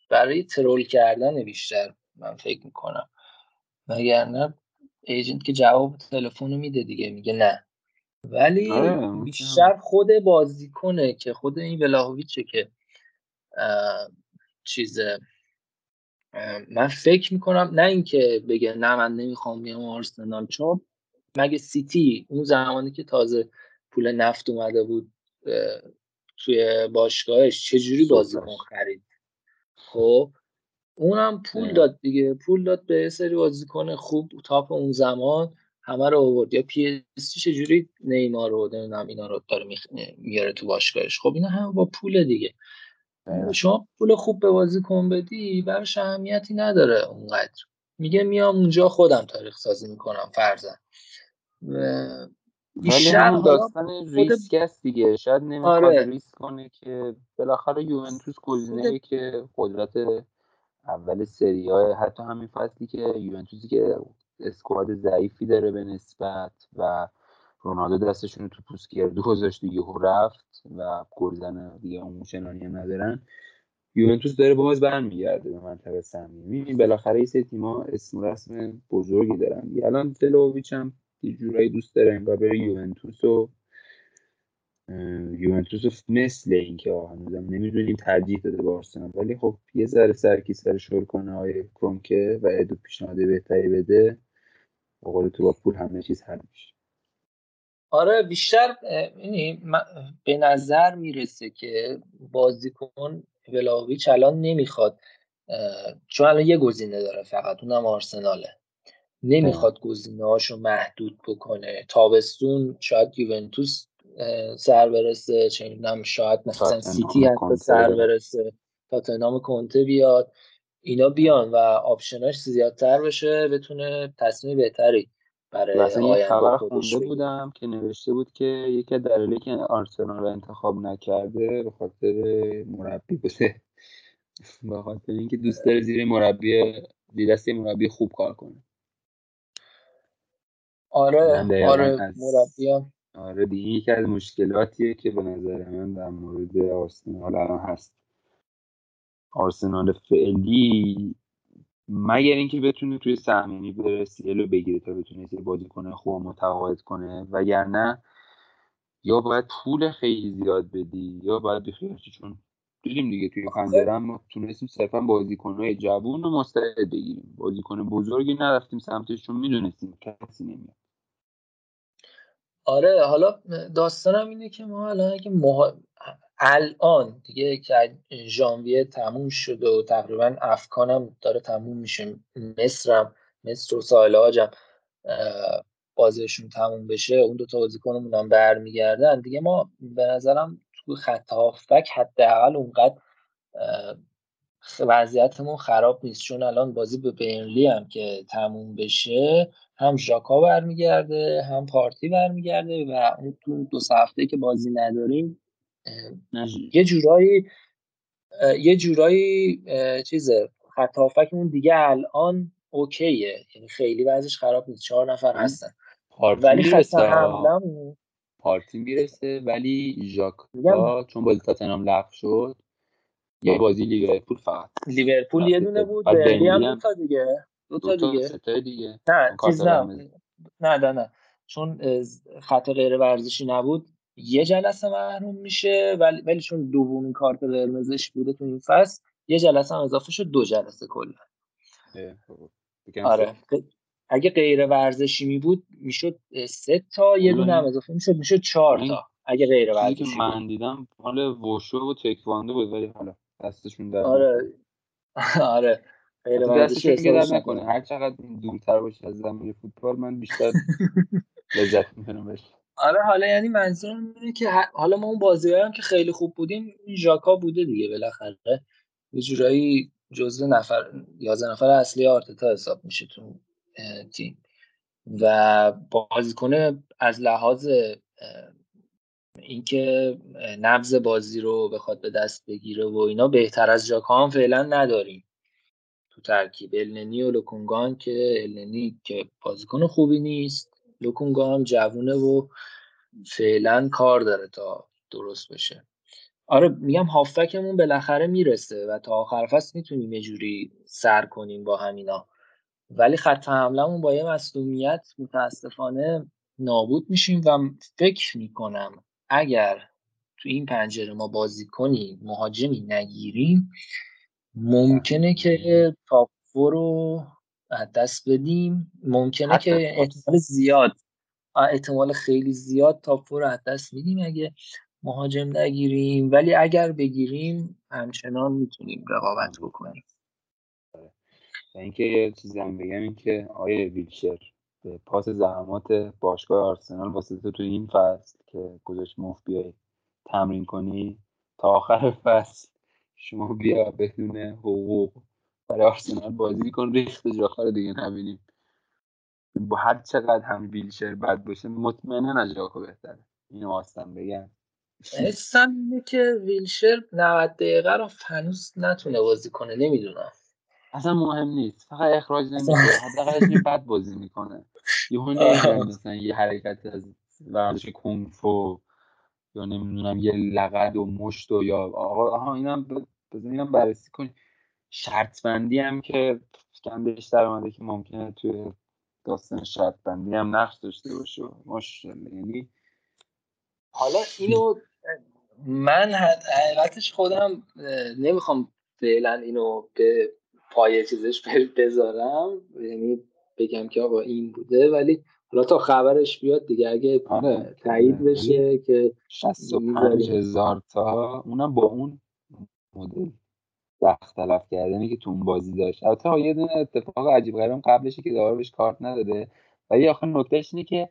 برای ترول کردن بیشتر. من فکر می‌کنم. نه ایجنت که جواب تلفن میده دیگه میگه نه. ولی آره، بیشتر خود بازیکنه که خود این ولاهویچه که چیز من فکر می‌کنم نه اینکه بگه نه من نمی‌خوام بیام آرسنال. چون مگه سیتی اون زمانی که تازه پول نفت اومده بود توی باشگاهش چجوری بازیکن خرید؟ خب اونم پول داد دیگه. پول داد یه سری بازیکن خوب top اون زمان همه رو آورد. یا پی اس جی چجوری نیمار رو نمی‌دونم اینا رو داره میاره تو باشگاهش. خب اینا هم با پول دیگه. شما پول خوب به بازیکن بدی براش اهمیتی نداره اونقدر. میگه میام اونجا خودم تاریخ سازی می‌کنم فرزن ولی همون داستان ریسک است دیگه. شاید نمی‌خواد آره. ریسک کنه که بالاخره یوونتوس گزینه که قدرت اول سری های حتی همین فصلی که یوونتوسی که اسکواد ضعیفی داره به نسبت و رونالدو دستشون تو پوست گردو گذاشت دیگه رفت و گلزن دیگه اون چنانی ندارن. یوونتوس داره باز برمیگرده به منطقه سهمیه. می‌بینی بالاخره این سه تیم‌ها اسم رسم بزرگی دارن. الان ولاویچ هم یه جورایی دوست داره انگار بره یوونتوس و یوونتوس مثل اینکه هنوزم نمی‌دونیم ترجیح داده آرسنال ولی خب یه ذره سر کیسه رو شل کنه آقای کرونکه و ادو پیشنهاد بهتری بده با تو با پول همه چیز حل میشه. آره بیشتر یعنی به نظر می‌رسه که بازیکن ولاویچ الان نمی‌خواد چون الان یه گزینه داره فقط اونم آرسناله. نمی‌خواد گزینه هاشو محدود بکنه. تابستون شاید یوونتوس سر برسه چه شاید مثلا سیتی حتی سر برسه تاتنام کنته بیاد. اینا بیان و آپشناش زیادتر بشه بتونه تصمیم بهتری برای مثلا یه خبر خونده بودم که نوشته بود که یکی دلیلی که آرسنال رو انتخاب نکرده به خاطر مربی بوده. به خاطر اینکه دوست داره زیر مربی دیدستی مربی خوب کار کنه. آره آره مربی آره دیگه یکی از مشکلاتیه که به نظر من در مورد آرسنال الان هست. آرسنال فعلی مگر اینکه بتونه توی سهمینی بره سیل رو بگیره تا بتونه یه بازی کنه خوب متقاعد کنه وگرنه یا باید پول خیلی زیاد بدی یا باید بخیرشی چون دیدیم دیگه توی پنجره ما تونستیم صرفا بازیکنهای جوون رو مستعد بگیریم. بازیکن بزرگی نرفتیم سمتش چون می‌دونستیم کسی نمیاد. آره حالا داستانم اینه که ما الان اگه الان دیگه که ژانویه تموم شده و تقریبا افکانم داره تموم میشه مصرم مصر و ساحل آجم بازیشون تموم بشه اون دو تا بازیکنمون هم برمیگردن دیگه ما به نظرم تو خط هافبک حداقل اونقدر وضعیتمون خراب نیست. چون الان بازی به برنلی هم که تموم بشه هم ژاکا برمیگرده هم پارتی برمیگرده و اون تو دو هفته که بازی نداریم یه جورایی یه جورایی چیزه خط هافکمون دیگه الان اوکیه. یعنی خیلی وضعش خراب نیست. چهار نفر هستن. ولی حملمون پارتی می‌رسه ولی ژاکا چون بازی تاتنهام لغو شد یه بازی لیورپول فقط. لیورپول یه دونه بود برنلی هم دو تا دیگه. دو تا دیگه. دیگه. نه چیز نه. نه نه نه. چون خط غیر ورزشی نبود. یه جلسه محروم میشه ولی ولی چون دومین کارت قرمزش بوده تو این فصل یه جلسه هم اضافه شد دو جلسه کلا. خب. آره. اگه غیر ورزشی می بود می‌شد سه تا یه دونه هم اضافه می‌شد می‌شد چهار تا اگه غیر ورزشی من دیدم مال وشو و تکواندو بود ولی حالا دستشون در آره. آره. غیر ورزشی حسابش نکنه. هر چقدر دورتر باشه از زمین فوتبال من بیشتر لذت می‌کنم بهش. آره حالا یعنی منظورم اینه که حالا ما اون بازی هم که خیلی خوب بودیم این ژاکا بوده دیگه بالاخره. یه جورایی جزء نفر 11 نفر اصلی آرتتا حساب میشه تو تیم. و بازیکن از لحاظ اینکه نبز بازی رو بخواد به دست بگیره و اینا بهتر از ژاکا هم فعلا نداریم. تو ترکیب النی و لوکونگان که النی که بازیکن خوبی نیست لوکونگا هم جوونه و فعلا کار داره تا درست بشه. آره میگم هافکمون بالاخره می‌رسه و تا آخر فصل می‌تونیم یه جوری سر کنیم با همینا. ولی خط حملمون با یه مصدومیت متاسفانه نابود میشیم و فکر می‌کنم اگر تو این پنجره ما بازی کنیم مهاجمی نگیریم ممکنه که تاپو رو دست بدیم. ممکنه که احتمال زیاد. احتمال خیلی زیاد تاپو رو از دست میدیم اگه مهاجم نگیریم. ولی اگر بگیریم همچنان می‌تونیم رقابت بکنیم. و اینکه یه چیزی هم بگم این که آیه ویلشر به پاس زحمات باشگاه آرسنال واسه تو تو این فصل که گذاشت مفت بیای تمرین کنی تا آخر فصل شما بیا بدون حقوق. برای آرسنال بازی کن ریخت جاخر دیگه نبینیم. با هر چقدر هم ویلشر بد باشه مطمئنا از جاکو بهتره. اینو آستم بگم. اینه که ویلشر 90 دقیقه رو هنوز نتونه بازی کنه نمی‌دونم. اصلا مهم نیست. فقط اخراج نمیشه حداقلش یه بد بازی می‌کنه. یهو نمی‌دونم مثلا یه حرکت از ورزش کنفو یا نمی‌دونم یه لغد و مشت و یا آقا آها اینم بزن اینم بررسی کنی شرط بندی هم که کم بیشتر آمده که ممکنه توی داستان شرط بندی هم نقش داشته باشه ماشاءالله. یعنی حالا اینو من حقیقتش خودم نمی‌خوام فعلا اینو به پای چیزش بذارم. یعنی بگم که آقا این بوده. ولی حالا تا خبرش بیاد دیگه اگه آره. تایید آره. بشه که 65 هزار تا. اونم با اون مدل سخت تلف کردنی که تو اون بازی داشت. البته یه دونه اتفاق عجیب غریب قبلشه که داره بهش کارت نداده. ولی آخه نکتهش اینه که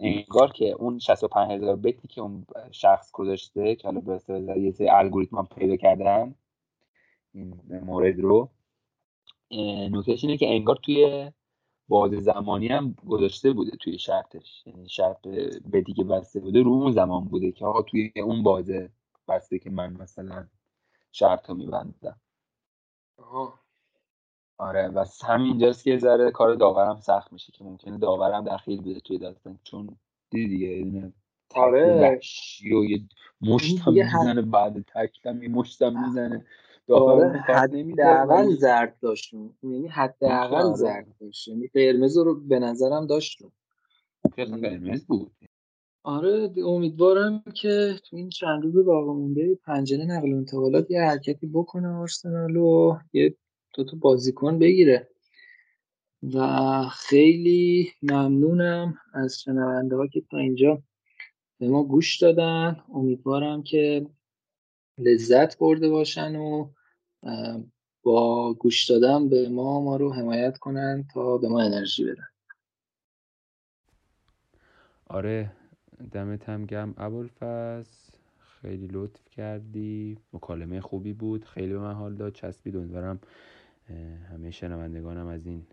انگار که اون 65 هزار بیتی که اون شخص گذاشته که حالا به یه سری الگوریتم پیدا کردن این مورد رو. نکتهش اینه که انگار توی باز زمانی هم گذاشته بوده توی شرطش. یعنی شرط به دیگه بسته بوده رو اون زمان بوده که آقا توی اون بازه بسته که من مثلا شرط رو میبندم آره و همینجاست که ذره کار داورم سخت میشه که ممکنه داورم دخیل بوده توی داستان. چون دیدی دیگه یه آره. و یه مشت هم می‌زنه بعد تکلم یه مشت هم می‌زنه. آره حداقل زرد داشت یعنی حداقل آره. زرد داشت یعنی قرمز رو به نظرم داشت قرمز بود. آره امیدوارم که تو این چند روز باقی مونده پنجره نقل و انتقالات یه حرکتی بکنه آرسنال و یه دو تا بازیکن بگیره. و خیلی ممنونم از شنونده ها که تا اینجا به ما گوش دادن. امیدوارم که لذت برده باشن و با گوش دادن به ما ما رو حمایت کنن تا به ما انرژی بدن. آره دمت هم گم ابوالفضل. خیلی لطف کردی. مکالمه خوبی بود. خیلی به من حال داد. چسبید. امیدوارم همه شنوندگانم از این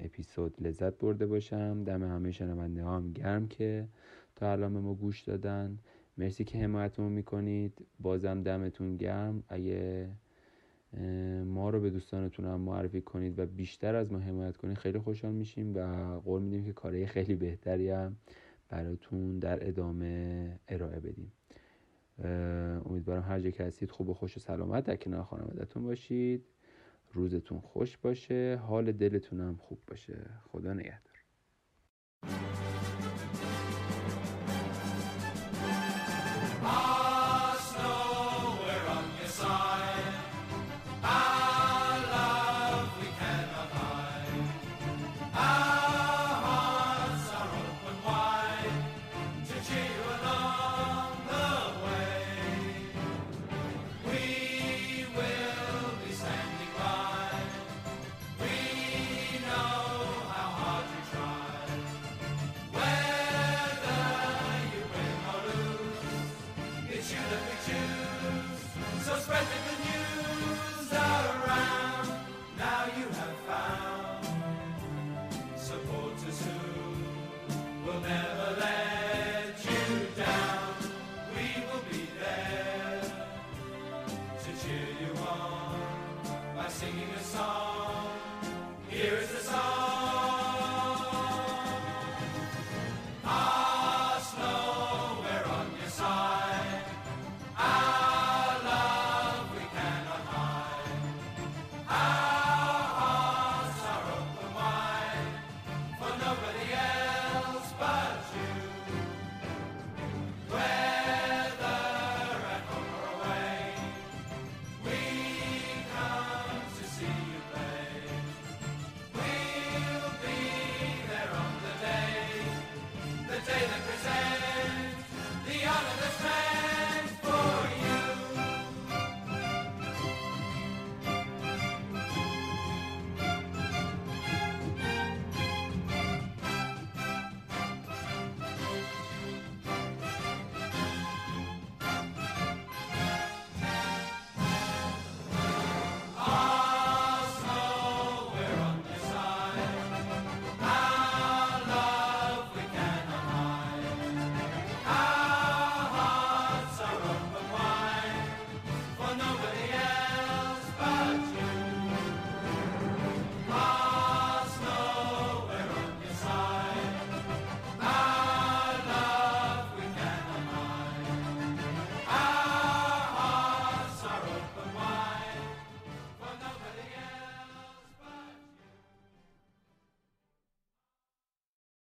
اپیزود لذت برده باشم. دم همه شنونده هم گرم که تا الان به ما گوش دادن. مرسی که حمایتمون می‌کنید. بازم دمتون گرم. اگه ما رو به دوستانتون هم معرفی کنید و بیشتر از ما حمایت کنید خیلی خوشحال میشیم و قول میدیم که کارهای خیلی بهتری هم براتون در ادامه ارائه بدیم. امیدوارم هر جا که هستید خوب و خوش و سلامت در کنار خانوادتون باشید. روزتون خوش باشه حال دلتون هم خوب باشه. خدا نگهدار.